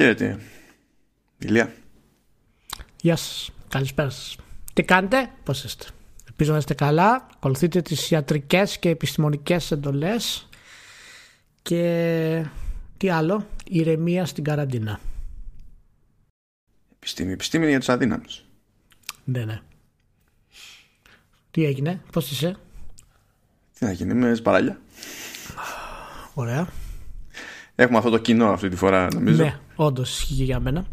Χαίρετε. Ηλία. Γεια σας. Καλησπέρα σας. Τι κάνετε, πώς είστε; Ελπίζω να είστε καλά. Ακολουθείτε τις ιατρικές και επιστημονικές εντολές. Και τι άλλο, ηρεμία στην καραντίνα. Επιστήμη, επιστήμη είναι για τους αδύναμους. Ναι, ναι. Τι έγινε, πώς είσαι; Τι να γίνει, είμαι σπαράλια. Ωραία. Έχουμε αυτό το κοινό αυτή τη φορά, νομίζω. Ναι, όντως ισχύει για μένα.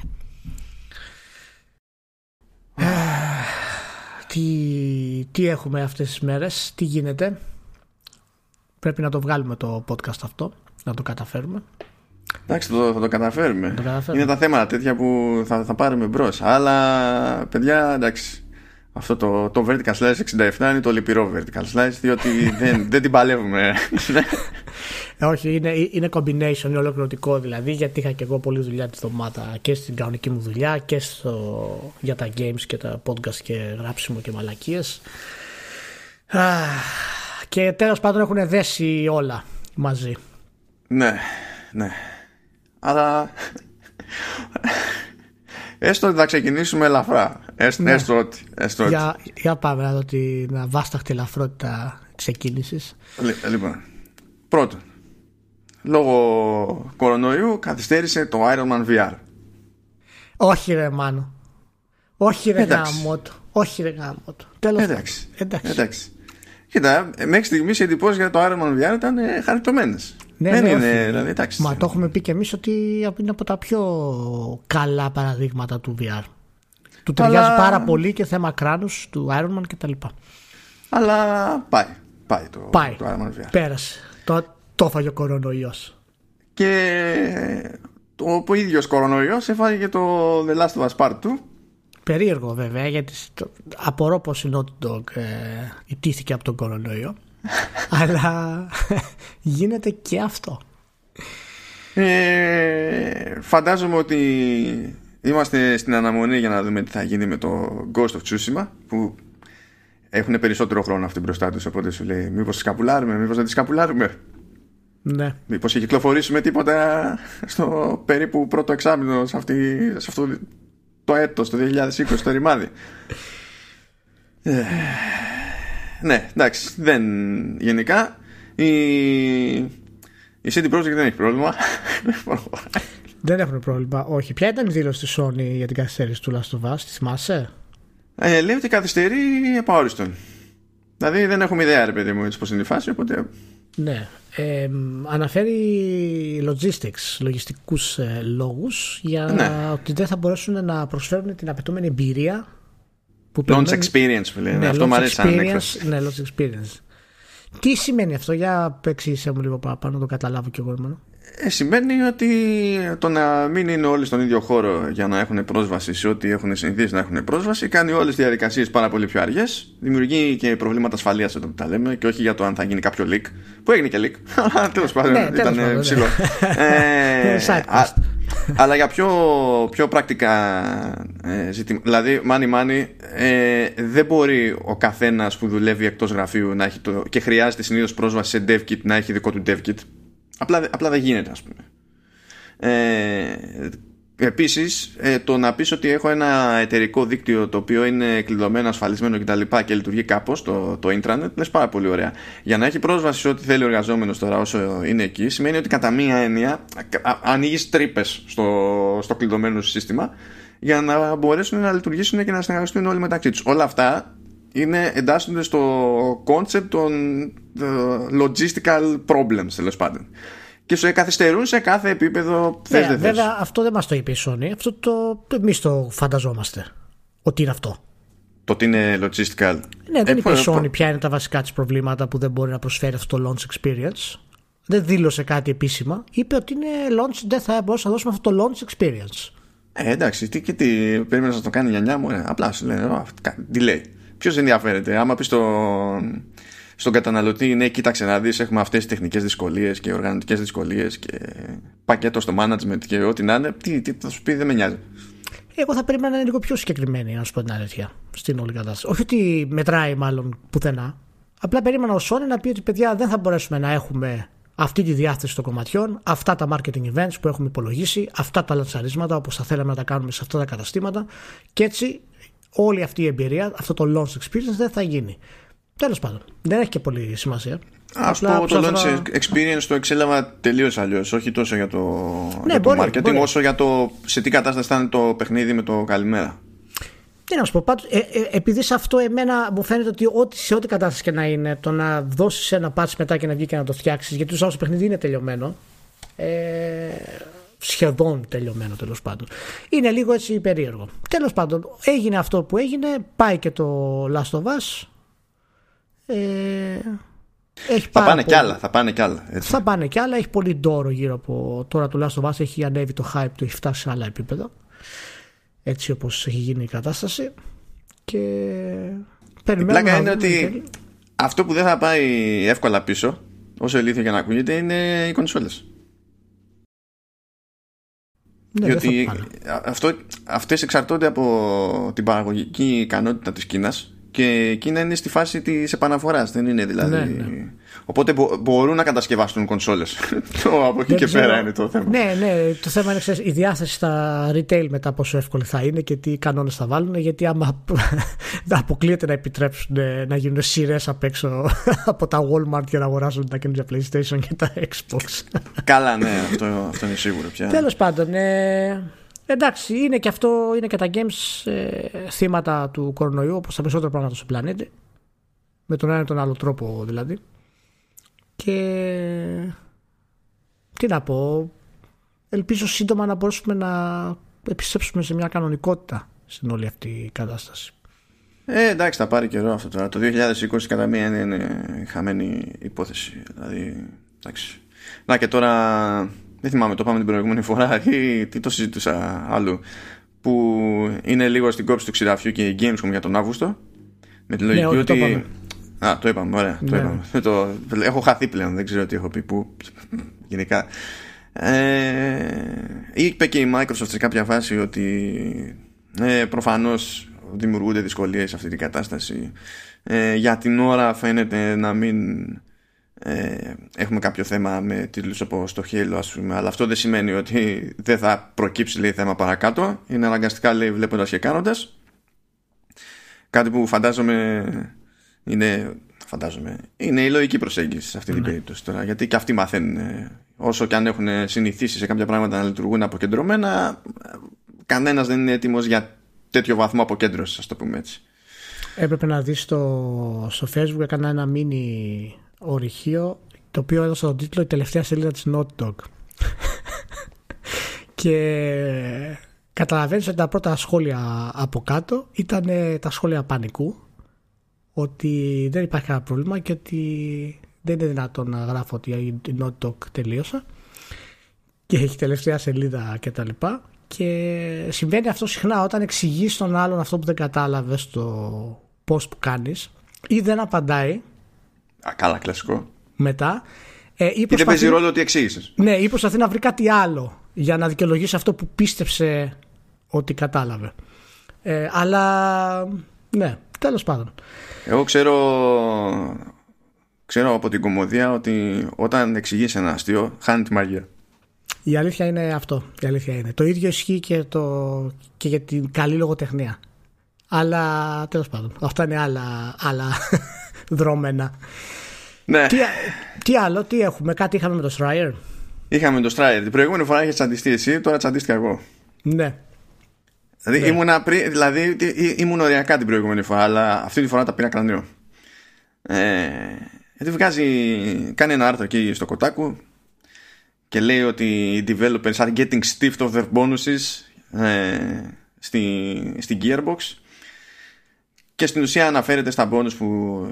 τι, τι έχουμε αυτές τις μέρες, τι γίνεται. Πρέπει να το βγάλουμε το podcast αυτό, να το καταφέρουμε. Εντάξει, θα το, θα το καταφέρουμε. Το καταφέρουμε. Είναι τα θέματα τέτοια που θα, θα πάρουμε μπρος. Αλλά, παιδιά, εντάξει. Αυτό το, το vertical slice 67 είναι το λυπηρό vertical slice, διότι δεν, δεν την παλεύουμε. Ε, όχι, είναι, είναι combination, είναι ολοκληρωτικό δηλαδή, γιατί είχα και εγώ πολλή δουλειά τη εβδομάδα και στην κανονική μου δουλειά και στο, για τα games και τα podcast και γράψιμο και μαλακίες. Και τέλος πάντων έχουν δέσει όλα μαζί. ναι, ναι. Αλλά έστω ότι θα ξεκινήσουμε ελαφρά. Έστω, Ναι. έστω ότι. Έστω ότι. Για, για πάμε να δω την αβάσταχτη ελαφρότητα της εκκίνησης. Λι- Λοιπόν, πρώτον, λόγω κορονοϊού καθυστέρησε το Iron Man VR. Όχι ρε Μάνο. Όχι ρε Εντάξει. γάμο του. Όχι ρε γάμο του. Τέλος Εντάξει. πάντων. Εντάξει. Εντάξει. Κοίτα, ε, μέχρι στιγμής οι εντυπώσεις για το Iron Man VR ήταν ε, χαριτωμένες. Ναι, Δεν ναι, είναι, όχι. δηλαδή, εντάξει. Μα το έχουμε πει και εμείς ότι είναι από τα πιο καλά παραδείγματα του VR. Του ταιριάζει Αλλά- πάρα πολύ και θέμα κράνους του Iron Man κτλ. Αλλά πάει. Πάει το, Πάει. το Iron Man VR. Πέρασε. Το, το έφαγε ο κορονοϊός. Και το, ο ίδιος κορονοϊός έφαγε και το The Last of Us Part 2. Περίεργο βέβαια γιατί το, απορώ πως η Naughty Dog ε, ιτήθηκε από τον κορονοϊό. αλλά γίνεται και αυτό. Ε, φαντάζομαι ότι είμαστε στην αναμονή για να δούμε τι θα γίνει με το Ghost of Tsushima που έχουν περισσότερο χρόνο αυτή μπροστά τους οπότε σου λέει μήπως τη σκαπουλάρουμε, μήπως δεν τη σκαπουλάρουμε Ναι. μήπως και κυκλοφορήσουμε τίποτα στο περίπου πρώτο εξάμεινο σε, αυτή, σε αυτό το έτος το 2020 το ρημάδι Ε, ναι εντάξει δεν γενικά η, η CD Projekt δεν έχει πρόβλημα Δεν έχουν πρόβλημα. Όχι. Ποια ήταν η δήλωση της Sony για την καθυστέρηση του Last of Us, τη θυμάσαι; Ε, λέει ότι καθυστερεί επαόριστον. Δηλαδή δεν έχουμε ιδέα, ρε παιδί μου, έτσι πώς είναι η φάση, οπότε. Ναι. Ε, μ, αναφέρει logistics, λογιστικούς ε, λόγους για Ναι. ότι δεν θα μπορέσουν να προσφέρουν την απαιτούμενη εμπειρία που Launch περιμένουν- experience που λένε. Ναι, Αυτό launch μου αρέσει σαν experience, έκφραση. Ναι, launch experience. Τι σημαίνει αυτό, για εξήγησέ μου λίγο παραπάνω, να το καταλάβω κι εγώ εμένα. Ε, σημαίνει ότι το να μην είναι όλοι στον ίδιο χώρο για να έχουν πρόσβαση σε ό,τι έχουν συνηθίσει να έχουν πρόσβαση κάνει όλες τι διαδικασίες πάρα πολύ πιο αργές. Δημιουργεί και προβλήματα ασφαλείας εδώ που τα λέμε και όχι για το αν θα γίνει κάποιο leak. Που έγινε και leak. Αλλά τέλος πάντων Ναι, τέλος ήταν πάντων, ναι. ψηλό. Ε, Side α- quest. αλλά για πιο, πιο πρακτικά ε, ζητήματα. Δηλαδή, money money, ε, δεν μπορεί ο καθένας που δουλεύει εκτός γραφείου να έχει το, και χρειάζεται συνήθως πρόσβαση σε dev kit να έχει δικό του dev kit. Απλά, δε- απλά δεν γίνεται, ας πούμε. Ε, Επίσης ε, το να πεις ότι έχω ένα εταιρικό δίκτυο το οποίο είναι κλειδωμένο, ασφαλισμένο κτλ. Και, και λειτουργεί κάπως το, το intranet λες πάρα πολύ ωραία. Για να έχει πρόσβαση σε ό,τι θέλει ο εργαζόμενος τώρα όσο είναι εκεί σημαίνει ότι κατά μία έννοια α- ανοίγεις τρύπες στο, στο κλειδωμένο σου σύστημα για να μπορέσουν να λειτουργήσουν και να συνεργαστούν όλοι μεταξύ τους. Όλα αυτά είναι, εντάσσονται στο concept των ε, logistical problems τέλος πάντων. Και σου καθυστερούν σε κάθε επίπεδο θες Ναι, δεν θες. βέβαια, αυτό δεν μας το είπε η Sony. Αυτό το εμείς το φανταζόμαστε. Ότι είναι αυτό. Το ότι είναι logistical. Ναι, δεν Ε, είπε η πω- Sony ποια είναι τα βασικά της προβλήματα που δεν μπορεί να προσφέρει αυτό το launch experience. Δεν δήλωσε κάτι επίσημα. Είπε ότι είναι launch, δεν θα μπορούσε να δώσουμε αυτό το launch experience. Ε, εντάξει, τι και τι περίμενα να το κάνει η νιανιά μου, ε, απλά σου λένε, «Ω, κα- τι λέει. Ποιος ενδιαφέρεται, άμα πεις στο, στον καταναλωτή, ναι, κοίταξε να δεις, έχουμε αυτές τις τεχνικές δυσκολίες και οργανωτικές δυσκολίες και πακέτο στο management και ό,τι να είναι, τι, τι θα σου πει, δεν με νοιάζει. Εγώ θα περίμενα να είναι λίγο πιο συγκεκριμένη, να σου πω την αλήθεια, στην όλη κατάσταση. Όχι ότι μετράει μάλλον πουθενά. Απλά περίμενα ο Sony να πει ότι παιδιά δεν θα μπορέσουμε να έχουμε αυτή τη διάθεση των κομματιών, αυτά τα marketing events που έχουμε υπολογίσει, αυτά τα λανσαρίσματα όπως θα θέλαμε να τα κάνουμε σε αυτά τα καταστήματα και έτσι όλη αυτή η εμπειρία, αυτό το launch experience δεν θα γίνει. Τέλος πάντων, δεν έχει και πολύ σημασία. Α πω το launch experience το εξέλαβα τελείω αλλιώς. Όχι τόσο για το, ναι, για το marketing, μπορεί. όσο για το σε τι κατάσταση θα είναι το παιχνίδι με το καλημέρα. Τι να σου πω, πάντως, ε, ε, επειδή σε αυτό εμένα μου φαίνεται ότι ό,τι, σε ό,τι κατάσταση και να είναι, το να δώσεις ένα patch μετά και να βγει και να το φτιάξεις, γιατί το παιχνίδι είναι τελειωμένο. Ε, σχεδόν τελειωμένο τέλος πάντων. Είναι λίγο έτσι περίεργο. Τέλος πάντων, έγινε αυτό που έγινε, πάει και το Last of Us. Ε, έχει θα πάνε κι άλλα, θα πάνε κι άλλα. Έτσι. Θα πάνε κι άλλα, έχει πολύ ντόρο γύρω από τώρα του Last of Us, έχει ανέβει το hype του, έχει φτάσει σε άλλα επίπεδα έτσι όπως έχει γίνει η κατάσταση και περιμένουμε. Η πλάκα είναι ότι αυτό που δεν θα πάει εύκολα πίσω, όσο ηλίθιο για να ακούγεται, είναι οι κονσόλες. Ναι, Διότι αυτό, αυτές εξαρτώνται από την παραγωγική ικανότητα της Κίνας και η Κίνα είναι στη φάση της επαναφοράς, δεν είναι δηλαδή... Ναι, ναι. Οπότε μπορούν να κατασκευάσουν κονσόλες. το από εκεί και πέρα είναι το θέμα. Ναι, ναι. Το θέμα είναι ξέρεις, η διάθεση στα retail μετά πόσο εύκολη θα είναι και τι κανόνες θα βάλουν. Γιατί άμα αποκλείεται να επιτρέψουν ε, να γίνουν σειρές απ' έξω από τα Walmart για να αγοράσουν τα καινούργια PlayStation και τα Xbox. Καλά, ναι, αυτό, αυτό είναι σίγουρο πια. Τέλος πάντων, ε, εντάξει, είναι και αυτό, είναι και τα games ε, θύματα του κορονοϊού όπως τα περισσότερα πράγματα στον πλανήτη. Με τον ένα ή τον άλλο τρόπο δηλαδή. Και τι να πω, ελπίζω σύντομα να μπορέσουμε να επιστρέψουμε σε μια κανονικότητα στην όλη αυτή η κατάσταση. Ε, εντάξει, θα πάρει καιρό αυτό τώρα. Το 2020 κατά μία είναι χαμένη υπόθεση. Δηλαδή, εντάξει. Να και τώρα, δεν θυμάμαι, το πάμε την προηγούμενη φορά ή τι το συζήτησα αλλού. Που είναι λίγο στην κόψη του ξηραφιού και η Gamescom για τον Αύγουστο. Με τη ναι, λογική ότι Α, το είπαμε, ωραία. Το ναι. είπαμε. Το, έχω χαθεί πλέον, δεν ξέρω τι έχω πει. Που, γενικά. Ε, είπε και η Microsoft σε κάποια φάση ότι ε, προφανώς δημιουργούνται δυσκολίες σε αυτή την κατάσταση. Ε, για την ώρα φαίνεται να μην ε, έχουμε κάποιο θέμα με τίτλους όπως το Halo ας πούμε, αλλά αυτό δεν σημαίνει ότι δεν θα προκύψει λέει, θέμα παρακάτω. Είναι αναγκαστικά λέει βλέποντας και κάνοντας. Κάτι που φαντάζομαι είναι, φαντάζομαι, είναι η λογική προσέγγιση σε αυτή την ναι. περίπτωση τώρα. Γιατί και αυτοί μαθαίνουν. Όσο και αν έχουν συνηθίσει σε κάποια πράγματα να λειτουργούν αποκεντρωμένα, κανένας δεν είναι έτοιμος για τέτοιο βαθμό αποκέντρωσης, ας το πούμε έτσι. Έπρεπε να δεις στο, στο Facebook, έκανα ένα μίνι ορυχείο το οποίο έδωσα τον τίτλο Η τελευταία σελίδα της Naughty Dog. και καταλαβαίνεις ότι τα πρώτα σχόλια από κάτω ήταν τα σχόλια πανικού ότι δεν υπάρχει κανένα πρόβλημα και ότι δεν είναι δυνατόν να γράφω ότι η Naughty τελείωσα και έχει τελευταία σελίδα και τα λοιπά και συμβαίνει αυτό συχνά όταν εξηγείς στον άλλον αυτό που δεν κατάλαβες στο πώ που κάνεις ή δεν απαντάει Α, καλά κλασικό μετά ε, ή, δεν παίζει ρόλο ότι εξήγησες. Ναι, ή προσπαθεί να βρει κάτι άλλο για να δικαιολογήσει αυτό που πίστεψε ότι κατάλαβε. Ε, αλλά ναι, τέλος πάντων. Εγώ ξέρω, ξέρω από την κομμωδία ότι όταν εξηγείς ένα αστείο, χάνει τη μαγεία. Η αλήθεια είναι αυτό. Η αλήθεια είναι. Το ίδιο ισχύει και, το, και για την καλή λογοτεχνία. Αλλά τέλος πάντων, αυτά είναι άλλα, άλλα δρόμενα. Ναι. Τι, τι άλλο, τι έχουμε, κάτι είχαμε με το Stryer. Είχαμε το Stryer. Την προηγούμενη φορά είχε τσαντιστεί εσύ, τώρα τσαντίστηκα εγώ. Ναι. Δηλαδή, ναι. ήμουν, δηλαδή ήμουν οριακά την προηγούμενη φορά, αλλά αυτή τη φορά τα πήρα κρανίο. Ε, γιατί βγάζει, κάνει ένα άρθρο εκεί στο Κοτάκου και λέει ότι οι developers are getting stiffed of their bonuses ε, στη, στη Gearbox και στην ουσία αναφέρεται στα bonus που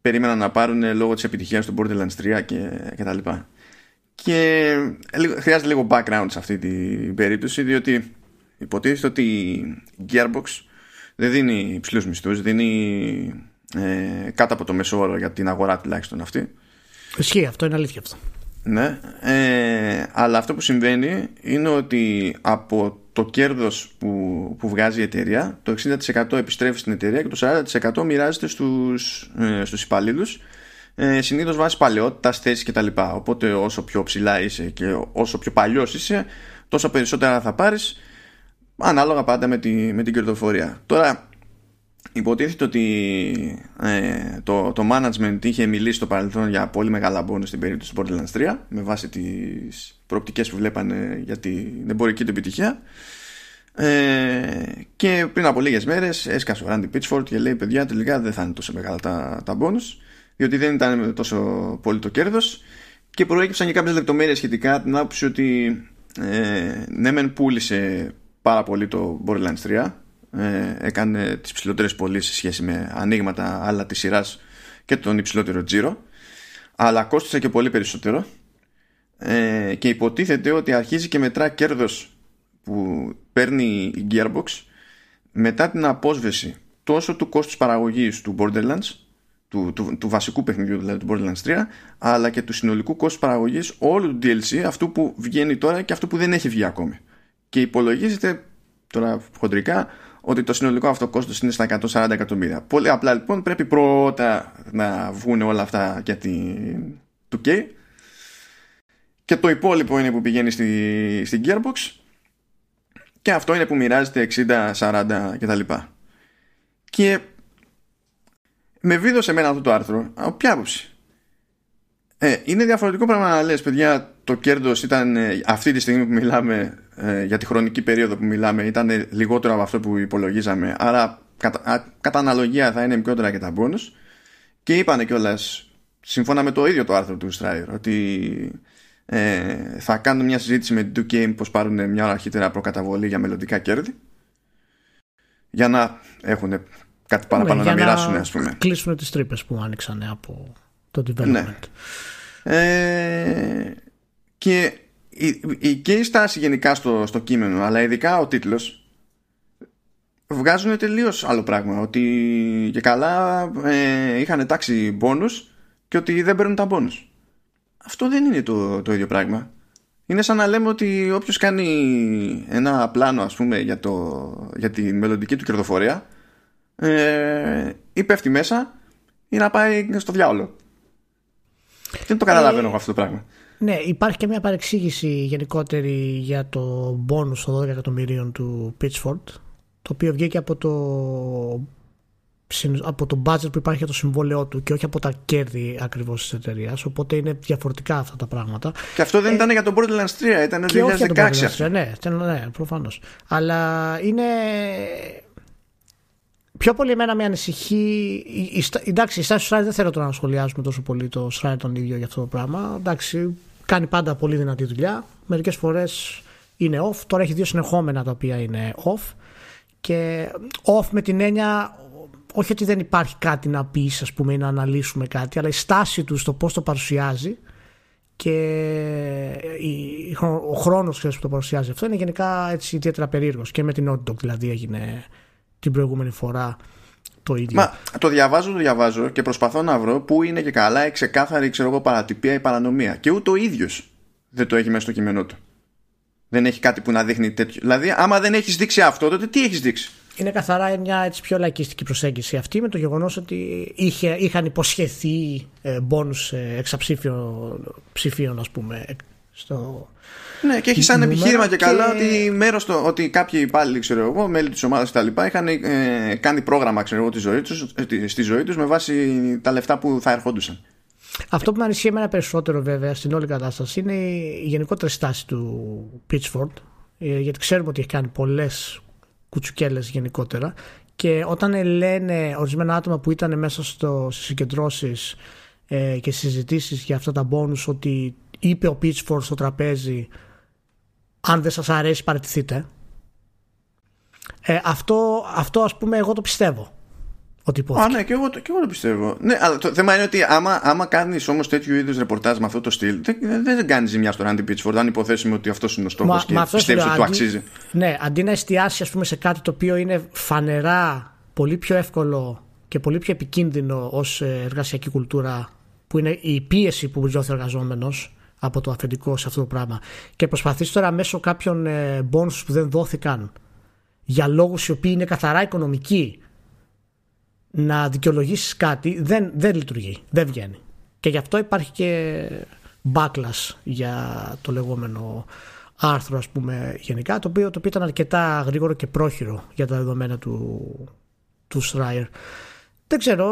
περίμεναν να πάρουν λόγω της επιτυχίας του Borderlands 3 και, και τα λοιπά. Και χρειάζεται λίγο background σε αυτή την περίπτωση διότι υποτίθεται ότι η Gearbox δεν δίνει υψηλούς μισθούς, δίνει ε, κάτω από το μέσο όρο για την αγορά τουλάχιστον αυτή. Ισχύει, αυτό είναι αλήθεια αυτό. Ναι, ε, αλλά αυτό που συμβαίνει είναι ότι από το κέρδος που, που βγάζει η εταιρεία το 60% επιστρέφει στην εταιρεία και το 40% μοιράζεται στους, ε, στους υπαλλήλους ε, συνήθως βάζει παλαιότητας, θέση κτλ. Οπότε όσο πιο ψηλά είσαι και όσο πιο παλιός είσαι, τόσο περισσότερα θα πάρεις ανάλογα πάντα με, τη, με την κερδοφορία. Τώρα, υποτίθεται ότι ε, το, το management είχε μιλήσει στο παρελθόν για πολύ μεγάλα μπόνους στην περίπτωση του Borderlands 3 με βάση τις προοπτικές που βλέπανε για την εμπορική του επιτυχία ε, και πριν από λίγες μέρες έσκασε ο Randy Pitchford και λέει παιδιά τελικά δεν θα είναι τόσο μεγάλα τα, τα bonus διότι δεν ήταν τόσο πολύ το κέρδος και προέκυψαν και κάποιες λεπτομέρειες σχετικά την άποψη ότι ε, ναι μεν πούλησε πάρα πολύ το Borderlands 3 ε, έκανε τις ψηλότερες πωλήσεις σε σχέση με ανοίγματα άλλα της σειράς και τον υψηλότερο τζίρο. Αλλά κόστησε και πολύ περισσότερο. Ε, και υποτίθεται ότι αρχίζει και μετρά κέρδος που παίρνει η Gearbox μετά την απόσβεση τόσο του κόστους παραγωγής του Borderlands του, του, του βασικού παιχνιδιού δηλαδή του Borderlands 3 αλλά και του συνολικού κόστους παραγωγής όλου του DLC αυτού που βγαίνει τώρα και αυτού που δεν έχει βγει ακόμη και υπολογίζεται τώρα χοντρικά ότι το συνολικό αυτό κόστος είναι στα 140 εκατομμύρια. Πολύ απλά λοιπόν πρέπει πρώτα να βγουν όλα αυτά για την 2K και το υπόλοιπο είναι που πηγαίνει στη, στην Gearbox και αυτό είναι που μοιράζεται 60, 40 κτλ. Και με βίδωσε εμένα αυτό το άρθρο από ποια άποψη; Ε, είναι διαφορετικό πράγμα να λες παιδιά το κέρδος ήταν ε, αυτή τη στιγμή που μιλάμε ε, για τη χρονική περίοδο που μιλάμε ήταν λιγότερο από αυτό που υπολογίζαμε άρα κατά, κατά αναλογία θα είναι μικρότερα και τα bonus και είπανε κιόλας, σύμφωνα με το ίδιο το άρθρο του Στράιρ ότι ε, θα κάνουν μια συζήτηση με την 2K πως πάρουν μια ώρα αρχίτερα προκαταβολή για μελλοντικά κέρδη για να έχουν κάτι παραπάνω ναι, να μοιράσουν ας πούμε. κλείσουν τις τρύπες που άνοιξαν από το development ναι. Ε, και η, η, και η στάση γενικά στο, στο κείμενο αλλά ειδικά ο τίτλος βγάζουν τελείως άλλο πράγμα. Ότι και καλά ε, είχαν τάξει μπόνους και ότι δεν παίρνουν τα μπόνους αυτό δεν είναι το, το ίδιο πράγμα. Είναι σαν να λέμε ότι όποιος κάνει ένα πλάνο ας πούμε για, το, για τη μελλοντική του κερδοφορία ε, ή πέφτει μέσα ή να πάει στο διάολο δεν το καταλαβαίνω ε, αυτό το πράγμα ναι, υπάρχει και μια παρεξήγηση γενικότερη για το bonus των 12 εκατομμυρίων του Pitchford, το οποίο βγήκε από το, από το budget που υπάρχει για το συμβόλαιό του και όχι από τα κέρδη ακριβώς της εταιρείας. Οπότε είναι διαφορετικά αυτά τα πράγματα. Και αυτό δεν ε, ήταν για τον Borderlands 3, ήταν 2016. ναι, ναι προφανώς. Αλλά είναι πιο πολύ εμένα με ανησυχεί. Εντάξει, η στάση του δεν θέλω να σχολιάζουμε τόσο πολύ το Σράιν τον ίδιο για αυτό το πράγμα. Εντάξει, κάνει πάντα πολύ δυνατή δουλειά. Μερικές φορές είναι off. Τώρα έχει δύο συνεχόμενα τα οποία είναι off. Και off με την έννοια όχι ότι δεν υπάρχει κάτι να πεις, ας πούμε, ή να αναλύσουμε κάτι, αλλά η στάση του στο πώς το παρουσιάζει και ο χρόνος που το παρουσιάζει αυτό είναι γενικά έτσι ιδιαίτερα περίεργος και με την Naughty Dog δηλαδή έγινε την προηγούμενη φορά το ίδιο. Μα το διαβάζω, το διαβάζω και προσπαθώ να βρω πού είναι και καλά η ξεκάθαρη ξέρω εγώ, παρατυπία ή παρανομία. Και ούτε ο ίδιος δεν το έχει μέσα στο κείμενό του. Δεν έχει κάτι που να δείχνει τέτοιο. Δηλαδή, άμα δεν έχεις δείξει αυτό, τότε τι έχεις δείξει; Είναι καθαρά μια έτσι πιο λαϊκιστική προσέγγιση αυτή με το γεγονός ότι είχε, είχαν υποσχεθεί ε, μπόνους ε, εξαψήφιων ψηφίων, ας πούμε, στο, ναι, και έχει σαν επιχείρημα και, καλά ότι μέρος το ότι κάποιοι υπάλληλοι, ξέρω εγώ, μέλη της ομάδας κτλ. είχαν ε, κάνει πρόγραμμα ξέρω εγώ, τη ζωή τους, ε, στη ζωή τους με βάση τα λεφτά που θα ερχόντουσαν. Αυτό που με ανησυχεί εμένα περισσότερο βέβαια στην όλη κατάσταση είναι η γενικότερη στάση του Pitchford. Ε, γιατί ξέρουμε ότι έχει κάνει πολλές κουτσουκέλες γενικότερα. Και όταν λένε ορισμένα άτομα που ήταν μέσα στο, στις συγκεντρώσεις ε, και συζητήσεις για αυτά τα bonus ότι είπε ο Pitchford στο τραπέζι αν δεν σας αρέσει παραιτηθείτε ε, αυτό, αυτό ας πούμε εγώ το πιστεύω ότι Α, ναι, και εγώ, και εγώ το πιστεύω. Ναι, αλλά το θέμα είναι ότι άμα, άμα κάνεις όμως τέτοιου είδους ρεπορτάζ με αυτό το στυλ, δεν, δεν κάνεις ζημιά στον Randy Pitchford, αν υποθέσουμε ότι αυτός είναι ο στόχος και πιστεύεις ότι του αξίζει. Ναι, αντί να εστιάσει ας πούμε, σε κάτι το οποίο είναι φανερά πολύ πιο εύκολο και πολύ πιο επικίνδυνο ως ε, εργασιακή κουλτούρα, που είναι η πίεση που νιώθει ο εργαζόμενος, από το αφεντικό σε αυτό το πράγμα. Και προσπαθείς τώρα μέσω κάποιων ε, που δεν δόθηκαν για λόγους οι οποίοι είναι καθαρά οικονομικοί να δικαιολογήσεις κάτι, δεν, δεν λειτουργεί, δεν βγαίνει. Και γι' αυτό υπάρχει και backlash για το λεγόμενο άρθρο ας πούμε γενικά το οποίο, το οποίο ήταν αρκετά γρήγορο και πρόχειρο για τα δεδομένα του, του Schreier. Δεν ξέρω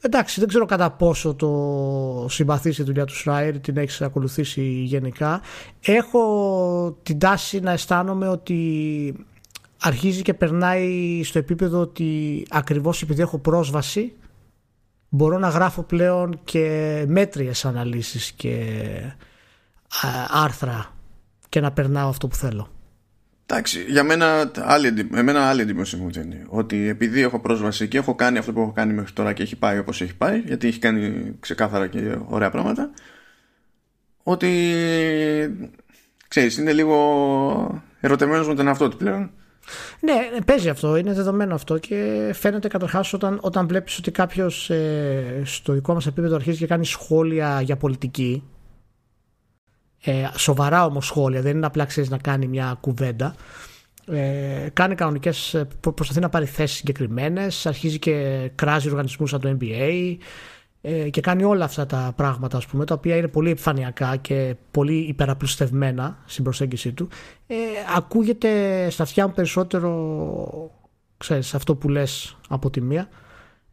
εντάξει δεν ξέρω κατά πόσο το συμπαθείς η δουλειά του Schreier την έχεις ακολουθήσει γενικά έχω την τάση να αισθάνομαι ότι αρχίζει και περνάει στο επίπεδο ότι ακριβώς επειδή έχω πρόσβαση μπορώ να γράφω πλέον και μέτριες αναλύσεις και άρθρα και να περνάω αυτό που θέλω. Εντάξει, για μένα άλλη, εμένα άλλη εντύπωση μου βγαίνει. Ότι επειδή έχω πρόσβαση και έχω κάνει αυτό που έχω κάνει μέχρι τώρα και έχει πάει όπως έχει πάει, γιατί έχει κάνει ξεκάθαρα και ωραία πράγματα, ότι ξέρεις, είναι λίγο ερωτεμένος με τον εαυτό του πλέον. Ναι, παίζει αυτό, είναι δεδομένο αυτό και φαίνεται καταρχάς όταν, όταν βλέπεις ότι κάποιος ε, στο δικό μας επίπεδο αρχίζει και κάνει σχόλια για πολιτική. Ε, σοβαρά όμως σχόλια, δεν είναι απλά ξέρεις να κάνει μια κουβέντα. Ε, κάνει κανονικές, ε, προσπαθεί να πάρει θέσεις συγκεκριμένες, αρχίζει και κράζει οργανισμούς σαν το NBA, ε, και κάνει όλα αυτά τα πράγματα ας πούμε, τα οποία είναι πολύ επιφανειακά και πολύ υπεραπλουστευμένα στην προσέγγιση του. Ε, ακούγεται στα αυτιά μου περισσότερο ξέρεις, αυτό που λες από τη μία.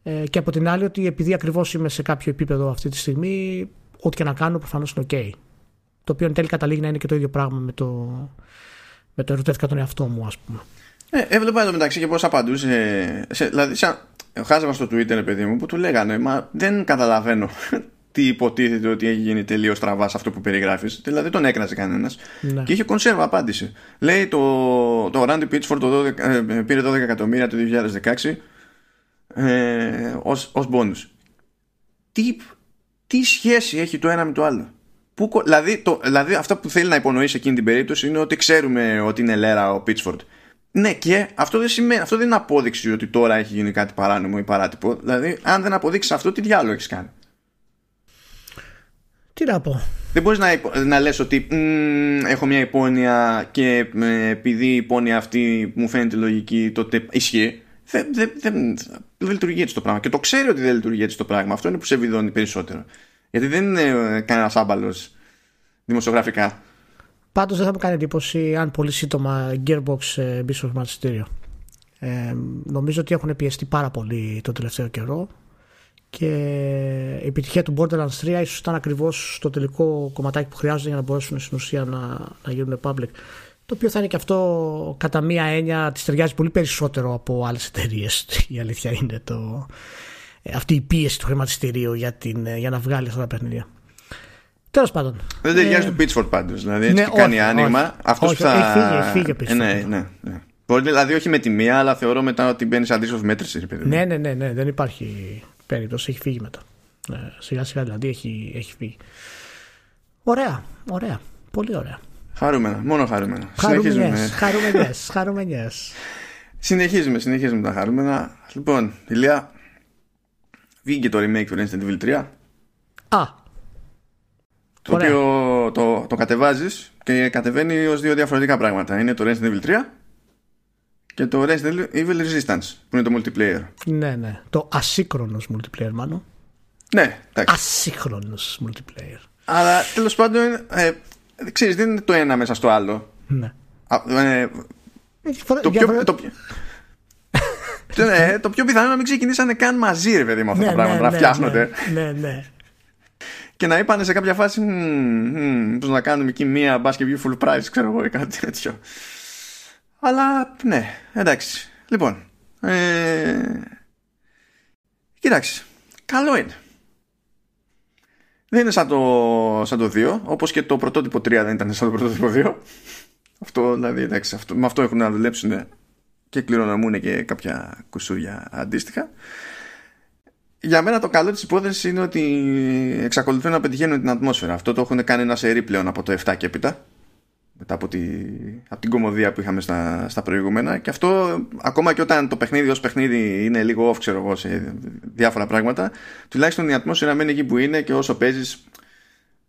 Ε, και από την άλλη ότι επειδή ακριβώς είμαι σε κάποιο επίπεδο αυτή τη στιγμή ό,τι και να κάνω προφανώς είναι ok το οποίο εν τέλει καταλήγει να είναι και το ίδιο πράγμα με το, με το ερωτεύτηκα τον εαυτό μου ας πούμε ε, έβλεπα εδώ μεταξύ και πώς απαντούσε. Σε, δηλαδή, σαν, χάζευα στο Twitter, παιδί μου, που του λέγανε Μα δεν καταλαβαίνω τι υποτίθεται ότι έχει γίνει τελείως τραβάς αυτό που περιγράφεις. Δηλαδή δεν τον έκραζε κανένας. Ναι. Και είχε κονσέρβα απάντηση. Λέει το, το Randy Pitchford το 12, ε, πήρε 12 εκατομμύρια το 2016 ε, ως, ως bonus. Τι, τι σχέση έχει το ένα με το άλλο; Που, δηλαδή, το, δηλαδή αυτό που θέλει να υπονοείς σε εκείνη την περίπτωση είναι ότι ξέρουμε ότι είναι λέρα ο Pitchford ναι, και αυτό δεν, σημαίνει, αυτό δεν είναι απόδειξη ότι τώρα έχει γίνει κάτι παράνομο ή παράτυπο. Δηλαδή, αν δεν αποδείξεις αυτό, τι διάλογο έχεις κάνει; Τι να πω. Δεν μπορείς να, να λες ότι έχω μια υπόνοια και ε, επειδή η υπόνοια αυτή μου φαίνεται λογική, τότε ισχύει. Δεν, δεν, δεν, δεν λειτουργεί έτσι το πράγμα. Και το ξέρει ότι δεν λειτουργεί έτσι το πράγμα. Αυτό είναι που σε βιδώνει περισσότερο. Γιατί δεν είναι ε, κανένας άμπαλος δημοσιογραφικά. Πάντως δεν θα μου κάνει εντύπωση αν πολύ σύντομα Gearbox ε, μπει στο χρηματιστήριο. Ε, νομίζω ότι έχουν πιεστεί πάρα πολύ το τελευταίο καιρό και η επιτυχία του Borderlands 3 ίσως ήταν ακριβώς το τελικό κομματάκι που χρειάζονται για να μπορέσουν στην ουσία να, να γίνουν public. Το οποίο θα είναι και αυτό κατά μία έννοια της ταιριάζει πολύ περισσότερο από άλλες εταιρείες. Η αλήθεια είναι το, ε, αυτή η πίεση του χρηματιστηρίου για, την, ε, για να βγάλει αυτά τα παιχνίδια. Τέλος πάντων. Δεν ταιριάζει ε... το Pitchford πάντως. Δηλαδή ναι, κάνει άνοιγμα. Αυτός θα. Έχει φύγει, φύγει ε, ναι, ναι, ναι. Μπορεί δηλαδή όχι με τη μία, αλλά θεωρώ μετά ότι μπαίνεις αντίστοιχο μέτρηση. Ναι, ναι, ναι, ναι, δεν υπάρχει περίπτωση. Έχει φύγει μετά. Ε, σιγά σιγά δηλαδή έχει, έχει φύγει. Ωραία, ωραία. Πολύ ωραία. Χαρούμενα, μόνο χαρούμενα. Χαρούμενες, χαρούμενες, χαρούμενες. συνεχίζουμε, συνεχίζουμε τα χαρούμενα. Λοιπόν, Ηλία, βγήκε το remake του Resident Evil 3. Α, το οποίο το, το κατεβάζεις και κατεβαίνει ως δύο διαφορετικά πράγματα. Είναι το Resident Evil 3 και το Resident Evil Resistance που είναι το multiplayer. Ναι, ναι. Το ασύγχρονος multiplayer μάλλον. Ναι, εντάξει. Ασύγχρονος multiplayer. Αλλά τέλος πάντων, ε, ξέρεις, δεν είναι το ένα μέσα στο άλλο. Ναι. ε, το, πιο, το, ναι, το πιο πιθανό είναι να μην ξεκινήσανε καν μαζί, ρε παιδί μου, αυτά ναι, τα πράγματα ναι, να φτιάχνονται. Ναι, ναι. Και να είπανε σε κάποια φάση πως να κάνουμε εκεί μία μπας και βγει full price ξέρω εγώ ή κάτι τέτοιο αλλά ναι εντάξει. Λοιπόν ε, κοίταξε καλό είναι. Δεν είναι σαν το, σαν το 2 όπως και το πρωτότυπο 3 δεν ήταν σαν το πρωτότυπο 2 αυτό δηλαδή εντάξει αυτό, με αυτό έχουν να δουλέψουν και κληρονομούν και κάποια κουσούρια αντίστοιχα για μένα το καλό της υπόθεσης είναι ότι εξακολουθούν να πετυχαίνουν την ατμόσφαιρα. Αυτό το έχουν κάνει ένα σερί πλέον από το 7 και έπειτα. Μετά από, τη, από την κομμωδία που είχαμε στα, στα προηγούμενα. Και αυτό, ακόμα και όταν το παιχνίδι ως παιχνίδι είναι λίγο off, ξέρω εγώ, σε διάφορα πράγματα, τουλάχιστον η ατμόσφαιρα μένει εκεί που είναι και όσο παίζεις,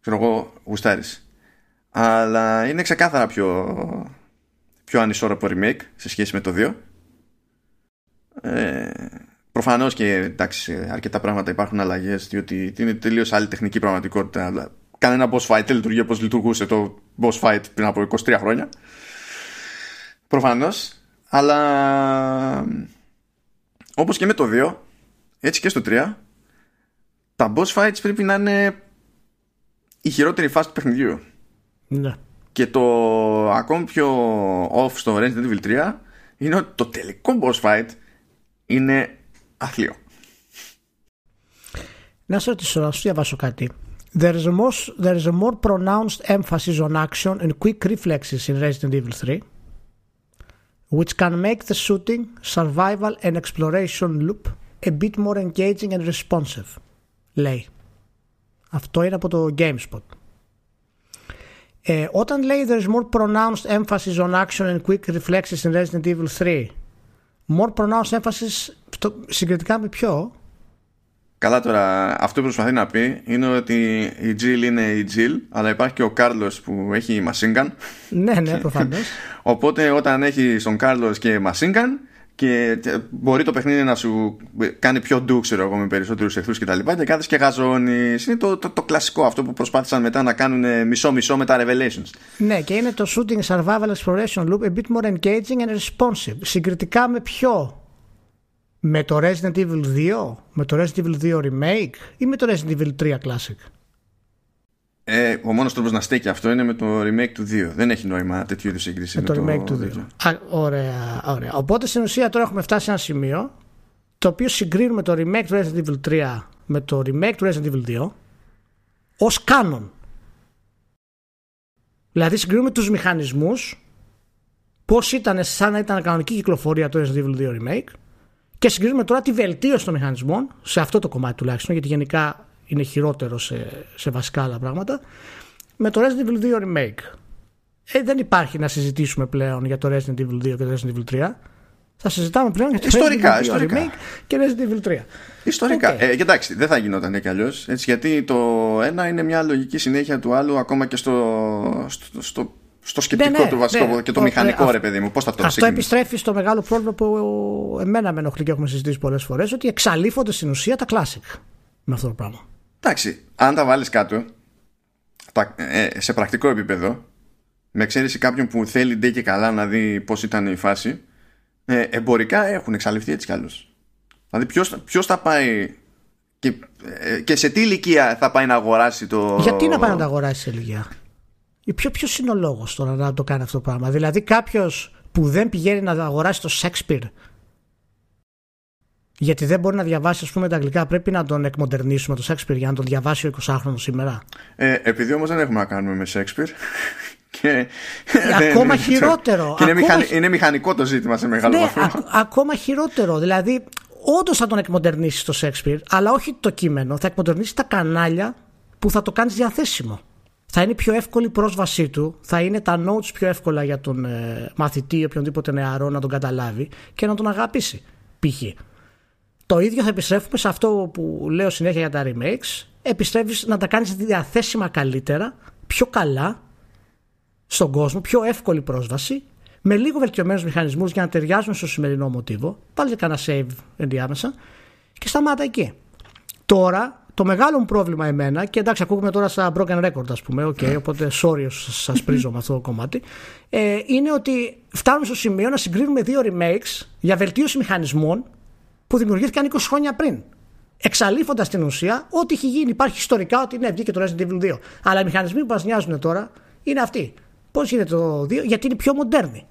ξέρω εγώ, γουστάρεις. Αλλά είναι ξεκάθαρα πιο, πιο ανισόρροπο remake σε σχέση με το 2. Ε, Προφανώς και εντάξει, αρκετά πράγματα υπάρχουν αλλαγές, διότι είναι τελείως άλλη τεχνική πραγματικότητα. Κανένα boss fight δεν λειτουργεί όπως λειτουργούσε το boss fight πριν από 23 χρόνια. Προφανώς. Αλλά όπως και με το 2, έτσι και στο 3, τα boss fights πρέπει να είναι η χειρότερη φάση του παιχνιδιού. Ναι. Και το ακόμη πιο off στο Resident Evil 3 είναι ότι το τελικό boss fight είναι άθλιο. Να σε ρωτήσω, να σου διαβάσω κάτι. There is, a more, there is a more pronounced emphasis on action and quick reflexes in Resident Evil 3 which can make the shooting, survival and exploration loop a bit more engaging and responsive. Λέει. Αυτό είναι από το GameSpot. Ε, όταν λέει there is more pronounced emphasis on action and quick reflexes in Resident Evil 3 more pronounced emphasis συγκριτικά με ποιο; Καλά τώρα, αυτό που προσπαθεί να πει είναι ότι η Jill είναι η Jill, αλλά υπάρχει και ο Κάρλος που έχει machine gun. Ναι, ναι, προφανώς. Οπότε όταν έχει τον Κάρλος και machine gun και μπορεί το παιχνίδι να σου κάνει πιο ντου, ξέρω εγώ, με περισσότερους εχθρούς και τα λοιπά και κάθεσαι και γαζώνεις. Είναι το, το, το, κλασικό αυτό που προσπάθησαν μετά να κάνουν μισό-μισό με τα Revelations. Ναι, και είναι το Shooting Survival Exploration Loop a bit more engaging and responsive. Συγκριτικά με ποιο; Με το Resident Evil 2, με το Resident Evil 2 Remake; Ή με το Resident Evil 3 Classic; Ε, ο μόνος τρόπος να στέκει αυτό είναι με το remake του 2. Δεν έχει νόημα τέτοιου είδους σύγκριση. Με, το, remake του 2. Α, ωραία, ωραία. Οπότε στην ουσία τώρα έχουμε φτάσει σε ένα σημείο το οποίο συγκρίνουμε το remake του Resident Evil 3 με το remake του Resident Evil 2 ως κάνον. Δηλαδή συγκρίνουμε τους μηχανισμούς πώς ήταν σαν να ήταν κανονική κυκλοφορία το Resident Evil 2 Remake και συγκρίνουμε τώρα τη βελτίωση των μηχανισμών, σε αυτό το κομμάτι τουλάχιστον, γιατί γενικά είναι χειρότερο σε, σε βασικά άλλα πράγματα, με το Resident Evil 2 Remake. Ε, δεν υπάρχει να συζητήσουμε πλέον για το Resident Evil 2 και το Resident Evil 3. Θα συζητάμε πλέον για το ιστορικά, Resident Evil ιστορικά. Remake και Resident Evil 3. Ιστορικά. Okay. Ε, κοιτάξτε, δεν θα γινόταν κι αλλιώς. Γιατί το ένα είναι μια λογική συνέχεια του άλλου, ακόμα και στο, στο, στο στο σκεπτικό ναι, ναι, του βασικό ναι, και το, μηχανικό, ναι, ρε παιδί μου. Πώς θα το Αυτό επιστρέφει στο μεγάλο πρόβλημα που εμένα με ενοχλεί και έχουμε συζητήσει πολλές φορές, ότι εξαλείφονται στην ουσία τα classic με αυτό το πράγμα. Εντάξει, αν τα βάλεις κάτω ε, σε πρακτικό επίπεδο, με εξαίρεση κάποιον που θέλει ντε και καλά να δει πώς ήταν η φάση, ε, εμπορικά έχουν εξαλειφθεί έτσι κι άλλως. Δηλαδή, ποιος θα πάει και, ε, και σε τι ηλικία θα πάει να αγοράσει το. Γιατί να πάει να το αγοράσει σε ηλικία; Ποιο ποιος είναι ο λόγος τώρα να το κάνει αυτό το πράγμα; Δηλαδή κάποιος που δεν πηγαίνει να αγοράσει το Shakespeare γιατί δεν μπορεί να διαβάσει ας πούμε τα αγγλικά πρέπει να τον εκμοντερνήσουμε το Shakespeare για να τον διαβάσει ο 20χρονο σήμερα. Ε, επειδή όμως δεν έχουμε να κάνουμε με Shakespeare και ε, ακόμα χειρότερο. Και είναι, ακόμα... είναι μηχανικό το ζήτημα σε μεγάλο ναι, βαθμό. ακόμα χειρότερο. Δηλαδή, όντως θα τον εκμοντερνήσεις το Shakespeare, αλλά όχι το κείμενο. Θα εκμοντερνήσεις τα κανάλια που θα το κάνεις διαθέσιμο θα είναι πιο εύκολη η πρόσβασή του, θα είναι τα notes πιο εύκολα για τον ε, μαθητή ή οποιονδήποτε νεαρό να τον καταλάβει και να τον αγαπήσει. Π.χ. Το ίδιο θα επιστρέφουμε σε αυτό που λέω συνέχεια για τα remakes. Επιστρέφεις να τα κάνεις διαθέσιμα καλύτερα, πιο καλά στον κόσμο, πιο εύκολη πρόσβαση, με λίγο βελτιωμένους μηχανισμούς για να ταιριάζουν στο σημερινό μοτίβο. Βάλτε κανένα save ενδιάμεσα και σταμάτα εκεί. Τώρα το μεγάλο μου πρόβλημα εμένα, και εντάξει, ακούγουμε τώρα στα broken record, ας πούμε, okay, οπότε sorry σας πρίζω με αυτό το κομμάτι, ε, είναι ότι φτάνουμε στο σημείο να συγκρίνουμε δύο remakes για βελτίωση μηχανισμών που δημιουργήθηκαν 20 χρόνια πριν. Εξαλείφοντας την ουσία ό,τι έχει γίνει. Υπάρχει ιστορικά ότι ναι, βγήκε το Resident Evil 2. Αλλά οι μηχανισμοί που μας νοιάζουν τώρα είναι αυτοί. Πώς γίνεται το 2, γιατί είναι πιο μοντέρνοι.